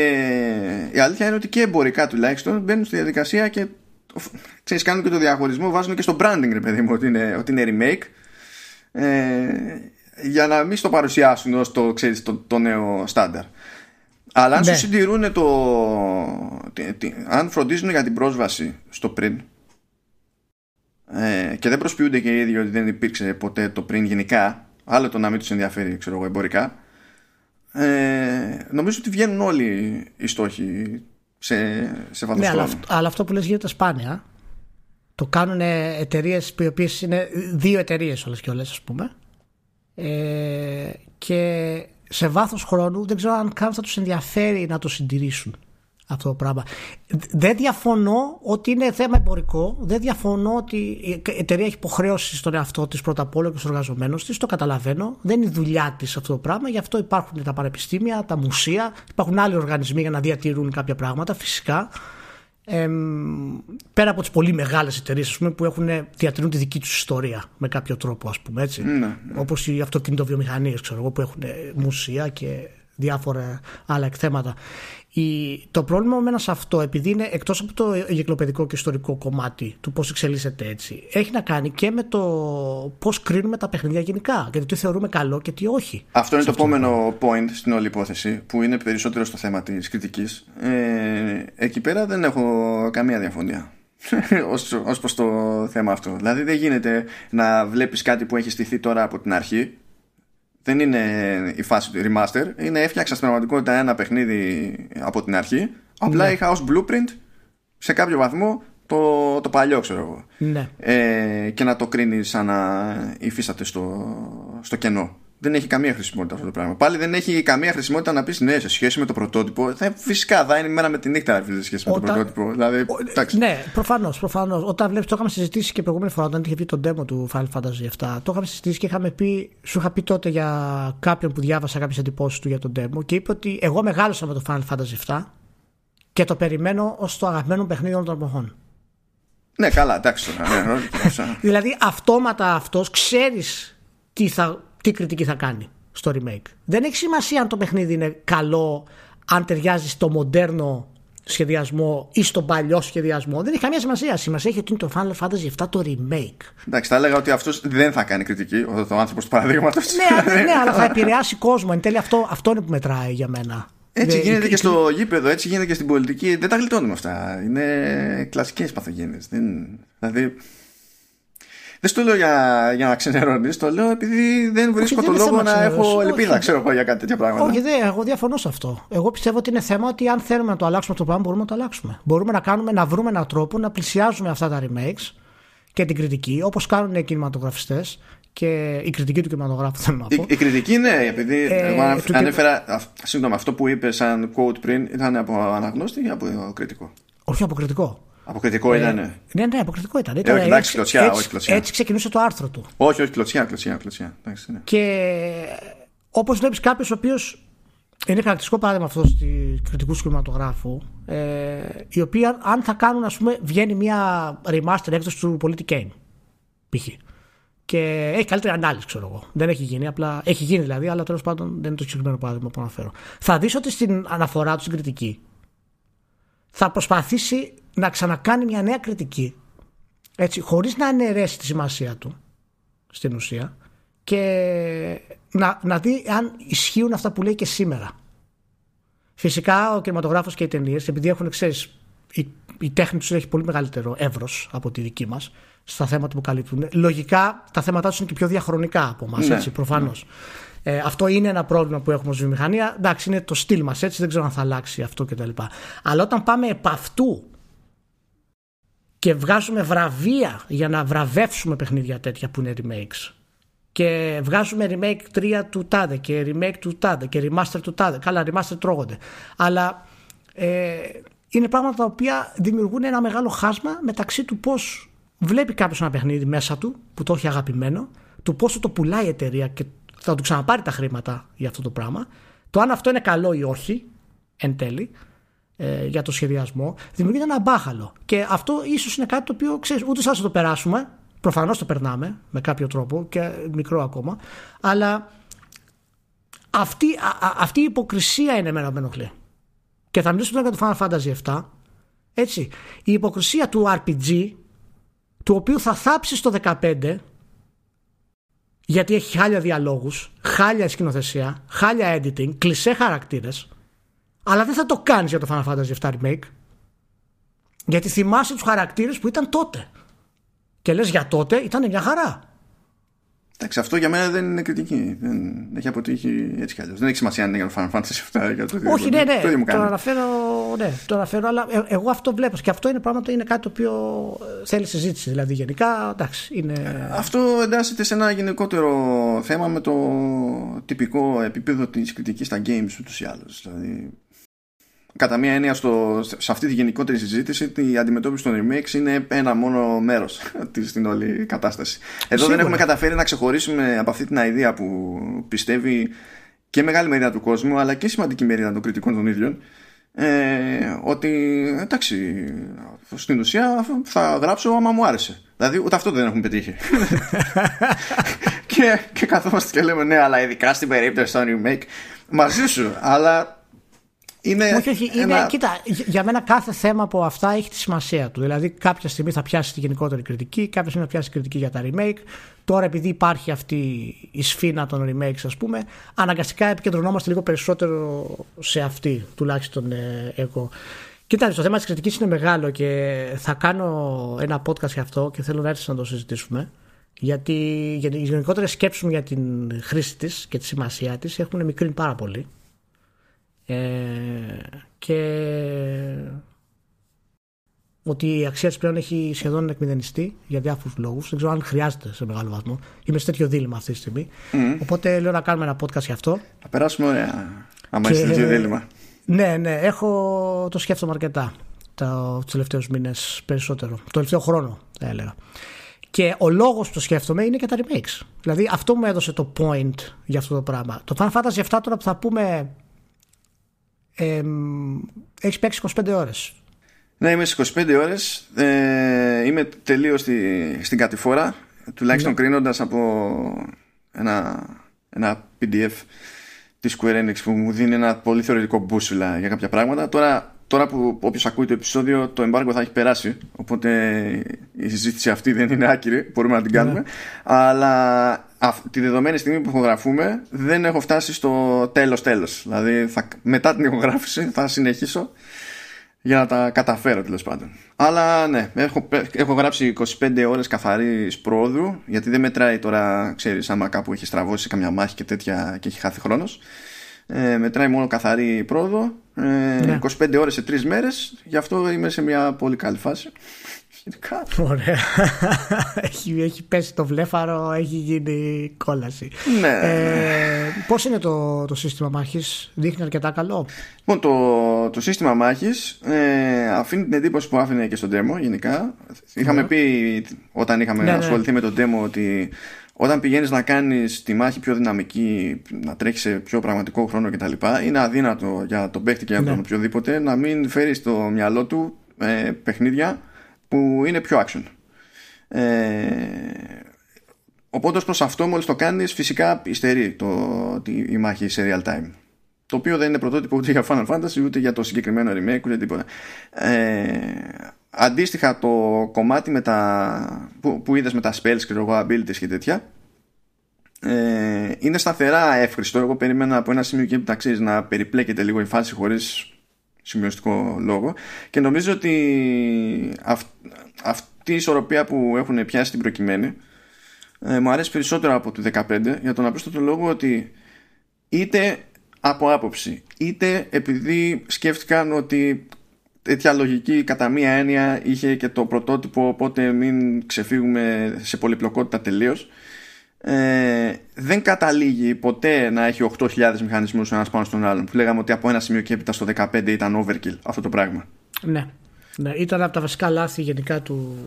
η αλήθεια είναι ότι και εμπορικά τουλάχιστον μπαίνουν στη διαδικασία και ξέρεις, κάνουν και το διαχωρισμό, βάζουν και στο branding, ρε παιδί μου, ότι είναι, ότι είναι remake. Ε, για να μην στο παρουσιάσουν ως το, ξέρεις, το, το νέο στάνταρ. Αλλά αν ναι. σου συντηρούν το. αν φροντίζουν για την πρόσβαση στο πριν ε, και δεν προσποιούνται και οι ίδιοι ότι δεν υπήρξε ποτέ το πριν γενικά, άλλο το να μην τους ενδιαφέρει, ξέρω εγώ, εμπορικά, ε, νομίζω ότι βγαίνουν όλοι οι στόχοι σε, σε ναι, αλλά, αλλά, αυτό που λες γίνεται σπάνια. Το κάνουν εταιρείες οι οποίες είναι δύο εταιρείες όλες και όλες, ας πούμε. Ε, και σε βάθος χρόνου δεν ξέρω αν καν θα τους ενδιαφέρει να το συντηρήσουν αυτό το πράγμα. Δεν διαφωνώ ότι είναι θέμα εμπορικό. Δεν διαφωνώ ότι η εταιρεία έχει υποχρέωση στον εαυτό της πρώτα απ' όλα και στους εργαζομένους της. Το καταλαβαίνω. Δεν είναι η δουλειά της αυτό το πράγμα. Γι' αυτό υπάρχουν τα πανεπιστήμια, τα μουσεία. Υπάρχουν άλλοι οργανισμοί για να διατηρούν κάποια πράγματα φυσικά. Ε, πέρα από τις πολύ μεγάλες εταιρείες που έχουν, διατηρούν τη δική τους ιστορία με κάποιο τρόπο, ας πούμε έτσι. Ναι, ναι. Όπως οι αυτοκινητοβιομηχανίες, ξέρω εγώ, που έχουν μουσεία και διάφορα άλλα εκθέματα. Η, το πρόβλημα με σε αυτό, επειδή είναι εκτός από το εγκυκλοπαιδικό και ιστορικό κομμάτι του πώς εξελίσσεται έτσι, έχει να κάνει και με το πώς κρίνουμε τα παιχνίδια γενικά και το τι θεωρούμε καλό και τι όχι. Αυτό είναι το επόμενο point στην όλη υπόθεση που είναι περισσότερο στο θέμα της κριτικής. Ε, εκεί πέρα δεν έχω καμία διαφωνία ως, ως προς το θέμα αυτό. Δηλαδή δεν γίνεται να βλέπεις κάτι που έχει στηθεί τώρα από την αρχή δεν είναι η φάση του remaster. Είναι έφτιαξα στην πραγματικότητα ένα παιχνίδι από την αρχή. Απλά ναι. είχα ως blueprint σε κάποιο βαθμό το, το παλιό, ξέρω εγώ. Ναι. Ε, και να το κρίνεις σαν να υφίσταται στο, στο κενό δεν έχει καμία χρησιμότητα αυτό το πράγμα. Πάλι δεν έχει καμία χρησιμότητα να πεις ναι, σε σχέση με το πρωτότυπο. Θα, φυσικά θα είναι μέρα με τη νύχτα σε σχέση με το πρωτότυπο. Δηλαδή, ναι, προφανώς. Προφανώς. Όταν βλέπεις, το είχαμε συζητήσει και προηγούμενη φορά, όταν είχε βγει το demo του Final Fantasy VII, το είχαμε συζητήσει και είχαμε πει, σου είχα πει τότε για κάποιον που διάβασα κάποιες εντυπώσεις του για το demo και είπε ότι εγώ μεγάλωσα με το Final Fantasy VII και το περιμένω ως το αγαπημένο παιχνίδι όλων των εποχών. Ναι, καλά, εντάξει. Ναι, δηλαδή, αυτόματα αυτός ξέρεις τι θα τι κριτική θα κάνει στο remake. Δεν έχει σημασία αν το παιχνίδι είναι καλό, αν ταιριάζει στο μοντέρνο σχεδιασμό ή στον παλιό σχεδιασμό. Δεν έχει καμία σημασία. Σημασία έχει ότι είναι το Final Fantasy VII το remake. Εντάξει, θα έλεγα ότι αυτός δεν θα κάνει κριτική, ο, ο άνθρωπος του παραδείγματος. ναι, ναι, αλλά θα επηρεάσει κόσμο. Εν τέλει αυτό, αυτό είναι που μετράει για μένα. Έτσι γίνεται και, και στο γήπεδο, έτσι γίνεται και στην πολιτική. Δεν τα γλιτώνουμε αυτά. Είναι κλασικές παθογένειες. Δηλαδή, δεν στο λέω για, για να ξενερώνεις, το λέω επειδή δεν βρίσκω τον λόγο να έχω ελπίδα, ξέρω εγώ, για κάτι τέτοια πράγματα. Όχι, δεν, εγώ διαφωνώ σε αυτό. Εγώ πιστεύω ότι είναι θέμα ότι αν θέλουμε να το αλλάξουμε το πράγμα, μπορούμε να το αλλάξουμε. Μπορούμε να, κάνουμε, να βρούμε έναν τρόπο να πλησιάζουμε αυτά τα remakes και την κριτική, όπως κάνουν οι κινηματογραφιστές και η κριτική του κινηματογράφου θέλω να πω. Η, η κριτική ναι, επειδή ε, εγώ ανέφερα, σύντομα, αυτό που είπες σαν quote πριν ήταν από αναγνώστη ή από κριτικό; Όχι από κριτικό. Αποκριτικό ε, ήταν. Ναι, ναι, αποκριτικό ήταν. ήταν ε, εντάξει, κλωτσιά, έτσι, όχι κλωτσιά. Έτσι ξεκινούσε το άρθρο του. Όχι, όχι, κλωτσιά, κλωτσιά. κλωτσιά. Εντάξει, ναι. Και όπως βλέπεις κάποιος ο οποίος είναι χαρακτηριστικό παράδειγμα αυτός τη κριτικού κινηματογράφου, ε, η οποία αν θα κάνουν, ας πούμε, βγαίνει μια remaster έκδοση του Polity Kane. Π.χ. Και έχει καλύτερη ανάλυση, ξέρω εγώ. Δεν έχει γίνει, απλά έχει γίνει δηλαδή, αλλά τέλος πάντων δεν είναι το συγκεκριμένο παράδειγμα που αναφέρω. Θα δεις ότι στην αναφορά του στην κριτική θα προσπαθήσει να ξανακάνει μια νέα κριτική έτσι, χωρίς να αναιρέσει τη σημασία του στην ουσία και να, να δει αν ισχύουν αυτά που λέει και σήμερα. Φυσικά ο κινηματογράφος και οι ταινίες, επειδή έχουν ξέρεις, η, η τέχνη τους έχει πολύ μεγαλύτερο εύρος από τη δική μας στα θέματα που καλύπτουν. Λογικά τα θέματα τους είναι και πιο διαχρονικά από εμάς, ναι, προφανώς. Ε, αυτό είναι ένα πρόβλημα που έχουμε ως βιομηχανία. Εντάξει, είναι το στυλ μας έτσι, δεν ξέρω αν θα αλλάξει αυτό κτλ. Αλλά όταν πάμε επ' αυτού και βγάζουμε βραβεία για να βραβεύσουμε παιχνίδια τέτοια που είναι remakes, και βγάζουμε remake 3 του τάδε και remake του τάδε και remaster του τάδε. Καλά, remaster τρώγονται. Αλλά ε, είναι πράγματα τα οποία δημιουργούν ένα μεγάλο χάσμα μεταξύ του πώς βλέπει κάποιος ένα παιχνίδι μέσα του που το έχει αγαπημένο, του πόσο το πουλάει η εταιρεία και θα του ξαναπάρει τα χρήματα για αυτό το πράγμα, το αν αυτό είναι καλό ή όχι εν τέλει ε, για το σχεδιασμό, δημιουργείται ένα μπάχαλο. Και αυτό ίσως είναι κάτι το οποίο ξέρεις, ούτε θα το περάσουμε. Προφανώς το περνάμε με κάποιο τρόπο και μικρό ακόμα. Αλλά αυτή, αυτή η υποκρισία είναι εμένα που με ενοχλεί. Και θα μιλήσω τώρα για το Final Fantasy 7. Έτσι. Η υποκρισία του RPG, του οποίου θα θάψεις το 15 γιατί έχει χάλια διαλόγους, χάλια σκηνοθεσία, χάλια editing, κλεισέ χαρακτήρες αλλά δεν θα το κάνεις για το Final Fantasy VII Remake γιατί θυμάσαι τους χαρακτήρες που ήταν τότε και λες για τότε ήταν μια χαρά Εντάξει, αυτό για μένα δεν είναι κριτική. Δεν έχει αποτύχει έτσι κι αλλιώς. Δεν έχει σημασία αν είναι για το Final Fantasy 7 για το Όχι, ναι, ναι. Το, το αναφέρω, ναι, το αναφέρω, αλλά ε, εγώ αυτό βλέπω. Και αυτό είναι πράγματι είναι κάτι το οποίο ε, θέλει συζήτηση. Δηλαδή, γενικά, εντάξει, είναι. Αυτό εντάσσεται σε ένα γενικότερο θέμα με το τυπικό επίπεδο της κριτικής στα games ούτως ή άλλως. Δηλαδή, κατά μία έννοια στο, σε αυτή τη γενικότερη συζήτηση η αντιμετώπιση των remakes είναι ένα μόνο μέρος στην όλη κατάσταση. Εδώ δεν έχουμε καταφέρει να ξεχωρίσουμε από αυτή την ιδέα που πιστεύει και μεγάλη μερίδα του κόσμου αλλά και σημαντική μερίδα των κριτικών των ίδιων ε, ότι εντάξει στην ουσία θα γράψω άμα μου άρεσε. Δηλαδή ούτε αυτό δεν έχουμε πετύχει. και, και καθόμαστε και λέμε ναι αλλά ειδικά στην περίπτωση των remake μαζί σου αλλά είναι όχι, όχι. Είναι, κοίτα, για μένα κάθε θέμα από αυτά έχει τη σημασία του. Δηλαδή, κάποια στιγμή θα πιάσει τη γενικότερη κριτική, κάποια στιγμή θα πιάσει κριτική για τα remake. Τώρα, επειδή υπάρχει αυτή η σφήνα των remakes, ας πούμε, αναγκαστικά επικεντρωνόμαστε λίγο περισσότερο σε αυτή, τουλάχιστον ε, εγώ. Κοίτα, το θέμα της κριτικής είναι μεγάλο και θα κάνω ένα podcast για αυτό και θέλω να έρθεις να το συζητήσουμε. Γιατί οι γενικότερες σκέψεις μου για την χρήση της και τη σημασία της έχουν μικρύνει πάρα πολύ. Ε, και ότι η αξία της πλέον έχει σχεδόν εκμηδενιστεί για διάφορους λόγους. Δεν ξέρω αν χρειάζεται σε μεγάλο βαθμό. Είμαι σε τέτοιο δίλημα αυτή τη στιγμή. Οπότε λέω να κάνουμε ένα podcast γι' αυτό. Θα περάσουμε ωραία. Άμα είσαι τέτοιο δίλημα. Ναι, ναι, έχω το σκέφτομαι αρκετά τους τελευταίους μήνες περισσότερο. Το τελευταίο χρόνο, θα έλεγα. Και ο λόγος που το σκέφτομαι είναι και τα remakes. Δηλαδή αυτό μου έδωσε το point για αυτό το πράγμα. Το Final Fantasy 7 τώρα που θα πούμε ε, έχεις παίξει 25 ώρες. Ναι είμαι στις 25 ώρες. Ε, Είμαι τελείως στη, στην κατηφόρα Τουλάχιστον ναι. κρίνοντας από ένα, ένα PDF της Square Enix που μου δίνει ένα πολύ θεωρητικό μπούσουλα για κάποια πράγματα. Τώρα, τώρα που όποιος ακούει το επεισόδιο το εμπάργκο θα έχει περάσει. Οπότε η συζήτηση αυτή δεν είναι άκυρη. Μπορούμε να την ναι. κάνουμε. Αλλά τη δεδομένη στιγμή που ηχογραφούμε δεν έχω φτάσει στο τέλος τέλος. Δηλαδή θα, μετά την ηχογράφηση θα συνεχίσω για να τα καταφέρω τέλος πάντων. Αλλά ναι έχω, έχω γράψει 25 ώρες καθαρής πρόοδου γιατί δεν μετράει τώρα ξέρεις άμα κάπου έχει στραβώσει καμιά μάχη και τέτοια και έχει χάθει χρόνος. Ε, μετράει μόνο καθαρή πρόοδο. Ε, ναι. 25 ώρες σε 3 μέρες γι' αυτό είμαι σε μια πολύ καλή φάση Ωραία. έχει, έχει πέσει το βλέφαρο, έχει γίνει κόλαση. Ναι. Ε, Πώς είναι το, το σύστημα μάχης, δείχνει αρκετά καλό; Λοιπόν, το, το σύστημα μάχης ε, αφήνει την εντύπωση που άφηνε και στο demo γενικά. Είχαμε ναι. πει όταν είχαμε ναι, ναι. ασχοληθεί με το demo ότι όταν πηγαίνεις να κάνεις τη μάχη πιο δυναμική, να τρέχεις σε πιο πραγματικό χρόνο κτλ. Είναι αδύνατο για τον παίχτη και για τον οποιοδήποτε να μην φέρεις στο μυαλό του ε, παιχνίδια που είναι πιο action. Ε, οπότε προς αυτό μόλις το κάνεις φυσικά υστερεί το, η μάχη σε real time. Το οποίο δεν είναι πρωτότυπο ούτε για Final Fantasy ούτε για το συγκεκριμένο remake ούτε τίποτα. Ε, αντίστοιχα το κομμάτι με τα, που, που είδες με τα spells και το abilities και τέτοια ε, είναι σταθερά εύχριστο. Εγώ περίμενα από ένα σημείο και έπειτα να περιπλέκεται λίγο η φάση χωρίς σημειωστικό λόγο. Και νομίζω ότι αυτή η ισορροπία που έχουν πιάσει την προκειμένη ε, μου αρέσει περισσότερο από το 15 για τον απλούστατο λόγο ότι είτε από άποψη είτε επειδή σκέφτηκαν ότι τέτοια λογική κατά μία έννοια είχε και το πρωτότυπο οπότε μην ξεφύγουμε σε πολυπλοκότητα τελείως ε, δεν καταλήγει ποτέ να έχει 8.000 μηχανισμούς ο ένας πάνω στον άλλον που λέγαμε ότι από ένα σημείο και έπειτα στο 15 ήταν overkill αυτό το πράγμα. Ναι, ναι ήταν από τα βασικά λάθη γενικά του,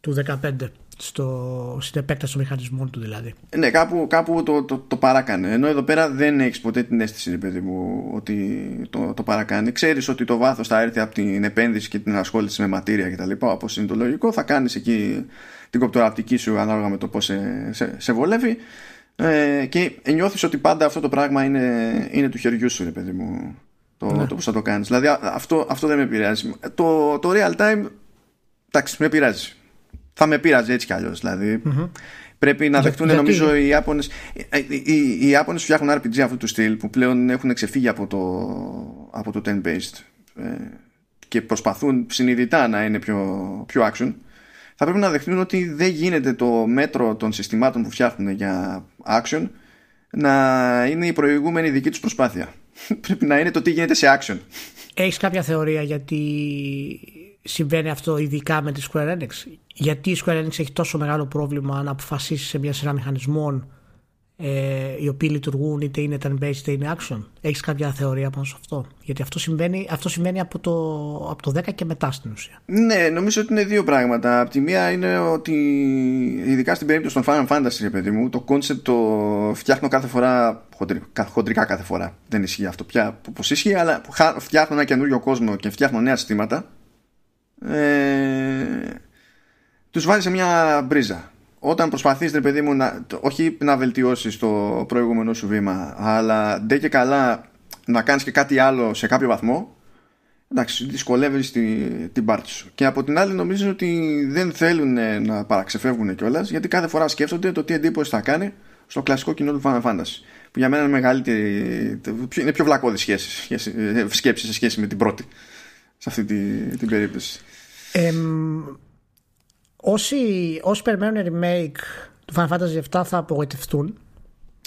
του 15 στο, στην επέκταση των μηχανισμών του δηλαδή. Ναι, κάπου, κάπου το, το, το παράκανε. Ενώ εδώ πέρα δεν έχεις ποτέ την αίσθηση, παιδί μου, ότι το, το παρακάνει. Ξέρεις ότι το βάθος θα έρθει από την επένδυση και την ασχόληση με ματήρια κτλ. Όπως είναι το λογικό. Θα κάνεις εκεί την κοπτοραπτική σου ανάλογα με το πώς σε, σε, σε βολεύει. Ε, και νιώθεις ότι πάντα αυτό το πράγμα είναι, είναι του χεριού σου, ρε παιδί μου. Το, ναι. το πώς θα το κάνεις. Δηλαδή αυτό, αυτό δεν με επηρεάζει. Το, το real time, εντάξει, με επηρεάζει θα με πείραζε έτσι κι αλλιώς. Δηλαδή, πρέπει να δεχτούν, νομίζω, οι Ιάπωνε. Οι, οι, οι Ιάπωνες φτιάχνουν RPG αυτού του στυλ που πλέον έχουν ξεφύγει από το, από το 10-based ε, και προσπαθούν συνειδητά να είναι πιο, πιο action. Θα πρέπει να δεχτούν ότι δεν γίνεται το μέτρο των συστημάτων που φτιάχνουν για action να είναι η προηγούμενη δική τους προσπάθεια. πρέπει να είναι το τι γίνεται σε action. Έχεις κάποια θεωρία γιατί συμβαίνει αυτό ειδικά με τη Square Enix; Γιατί η Square Enix έχει τόσο μεγάλο πρόβλημα να αποφασίσει σε μια σειρά μηχανισμών ε, οι οποίοι λειτουργούν είτε είναι turn-based είτε είναι action; Έχεις κάποια θεωρία πάνω σε αυτό; Γιατί αυτό συμβαίνει, αυτό συμβαίνει από, το, από το 10 και μετά στην ουσία. Ναι, νομίζω ότι είναι δύο πράγματα. Από τη μία είναι ότι ειδικά στην περίπτωση των Final Fantasy, παιδί μου, το concept το φτιάχνω κάθε φορά χοντρικά κάθε φορά. Δεν ισχύει αυτό πια όπω ισχύει, αλλά φτιάχνω ένα καινούριο κόσμο και φτιάχνω νέα συστήματα ε, τους βάζει σε μια μπρίζα. Όταν προσπαθείς ρε παιδί μου να, όχι να βελτιώσεις το προηγούμενο σου βήμα αλλά ντε και καλά να κάνεις και κάτι άλλο σε κάποιο βαθμό εντάξει δυσκολεύεις την, την πάρτι σου. Και από την άλλη νομίζω ότι δεν θέλουν να παραξεφεύγουν κιόλας, γιατί κάθε φορά σκέφτονται το τι εντύπωση θα κάνει στο κλασικό κοινό του Final Fantasy που για μένα είναι μεγαλύτερη είναι πιο βλακώδη σχέση, σκέψη σε σχέση με την πρώτη σε αυτή την, την περίπτωση. Ε, όσοι, όσοι περιμένουν remake του Final Fantasy VII θα απογοητευτούν.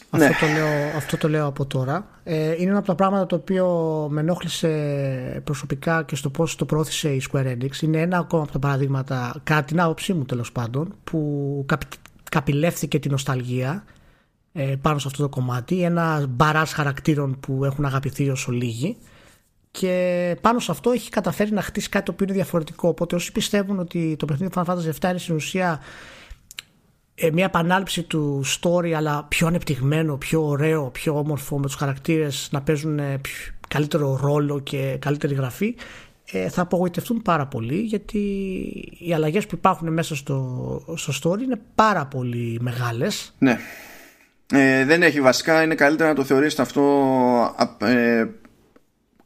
Ναι. Αυτό, το λέω, αυτό το λέω από τώρα. Ε, είναι ένα από τα πράγματα το οποίο με ενόχλησε προσωπικά και στο πώς το πρόθεσε η Square Enix. Είναι ένα ακόμα από τα παραδείγματα, κατά την άποψή μου τέλος πάντων, που καπηλεύθηκε την νοσταλγία ε, πάνω σε αυτό το κομμάτι. Ένα μπαράς χαρακτήρων που έχουν αγαπηθεί όσο λίγοι και πάνω σε αυτό έχει καταφέρει να χτίσει κάτι το οποίο είναι διαφορετικό. Οπότε όσοι πιστεύουν ότι το παιχνίδι του Final Fantasy VII είναι στην ουσία ε, μια επανάληψη του story αλλά πιο ανεπτυγμένο, πιο ωραίο, πιο όμορφο με τους χαρακτήρες να παίζουν ε, καλύτερο ρόλο και καλύτερη γραφή ε, θα απογοητευτούν πάρα πολύ γιατί οι αλλαγές που υπάρχουν μέσα στο, στο story είναι πάρα πολύ μεγάλες. Ναι. Ε, δεν έχει βασικά, είναι καλύτερα να το θεωρήσετε αυτό ε,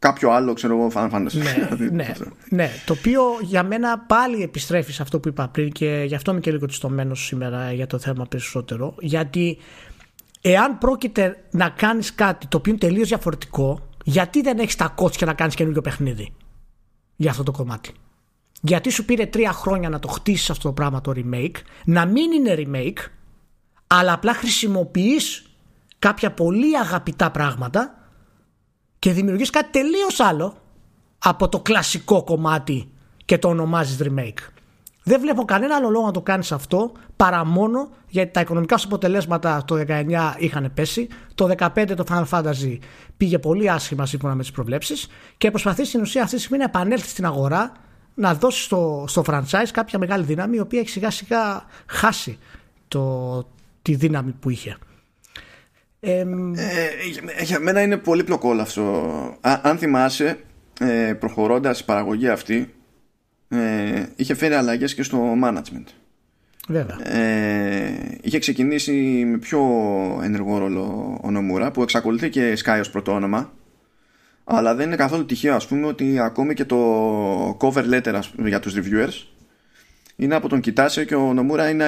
κάποιο άλλο, ξέρω εγώ, Final Fantasy. Ναι, ναι, ναι, το οποίο για μένα πάλι επιστρέφει σε αυτό που είπα πριν και γι' αυτό είμαι και λίγο τιστομένο σήμερα για το θέμα περισσότερο. Γιατί εάν πρόκειται να κάνεις κάτι το οποίο είναι τελείως διαφορετικό, γιατί δεν έχεις τα κότσια να κάνεις καινούργιο παιχνίδι για αυτό το κομμάτι; Γιατί σου πήρε τρία χρόνια να το χτίσεις αυτό το πράγμα το remake, να μην είναι remake, αλλά απλά χρησιμοποιείς κάποια πολύ αγαπητά πράγματα και δημιουργείς κάτι τελείως άλλο από το κλασικό κομμάτι και το ονομάζεις remake. Δεν βλέπω κανένα άλλο λόγο να το κάνεις αυτό παρά μόνο γιατί τα οικονομικά σου αποτελέσματα το 19 είχαν πέσει, το 15 το Final Fantasy πήγε πολύ άσχημα σύμφωνα με τις προβλέψεις και προσπαθείς στην ουσία αυτή τη στιγμή να επανέλθεις στην αγορά να δώσεις στο, στο franchise κάποια μεγάλη δύναμη η οποία έχει σιγά σιγά χάσει το, τη δύναμη που είχε. Ε, για μένα είναι πολύ πλοκό όλο αυτό. αν θυμάσαι, ε, προχωρώντας η παραγωγή αυτή, ε, είχε φέρει αλλαγές και στο management. Βέβαια. Ε, είχε ξεκινήσει με πιο ενεργό ρόλο ο Νομούρα που εξακολουθεί και Sky ως πρώτο όνομα αλλά δεν είναι καθόλου τυχαίο ας πούμε ότι ακόμη και το cover letter για τους reviewers είναι από τον Κοιτάσιο και ο Νομούρα είναι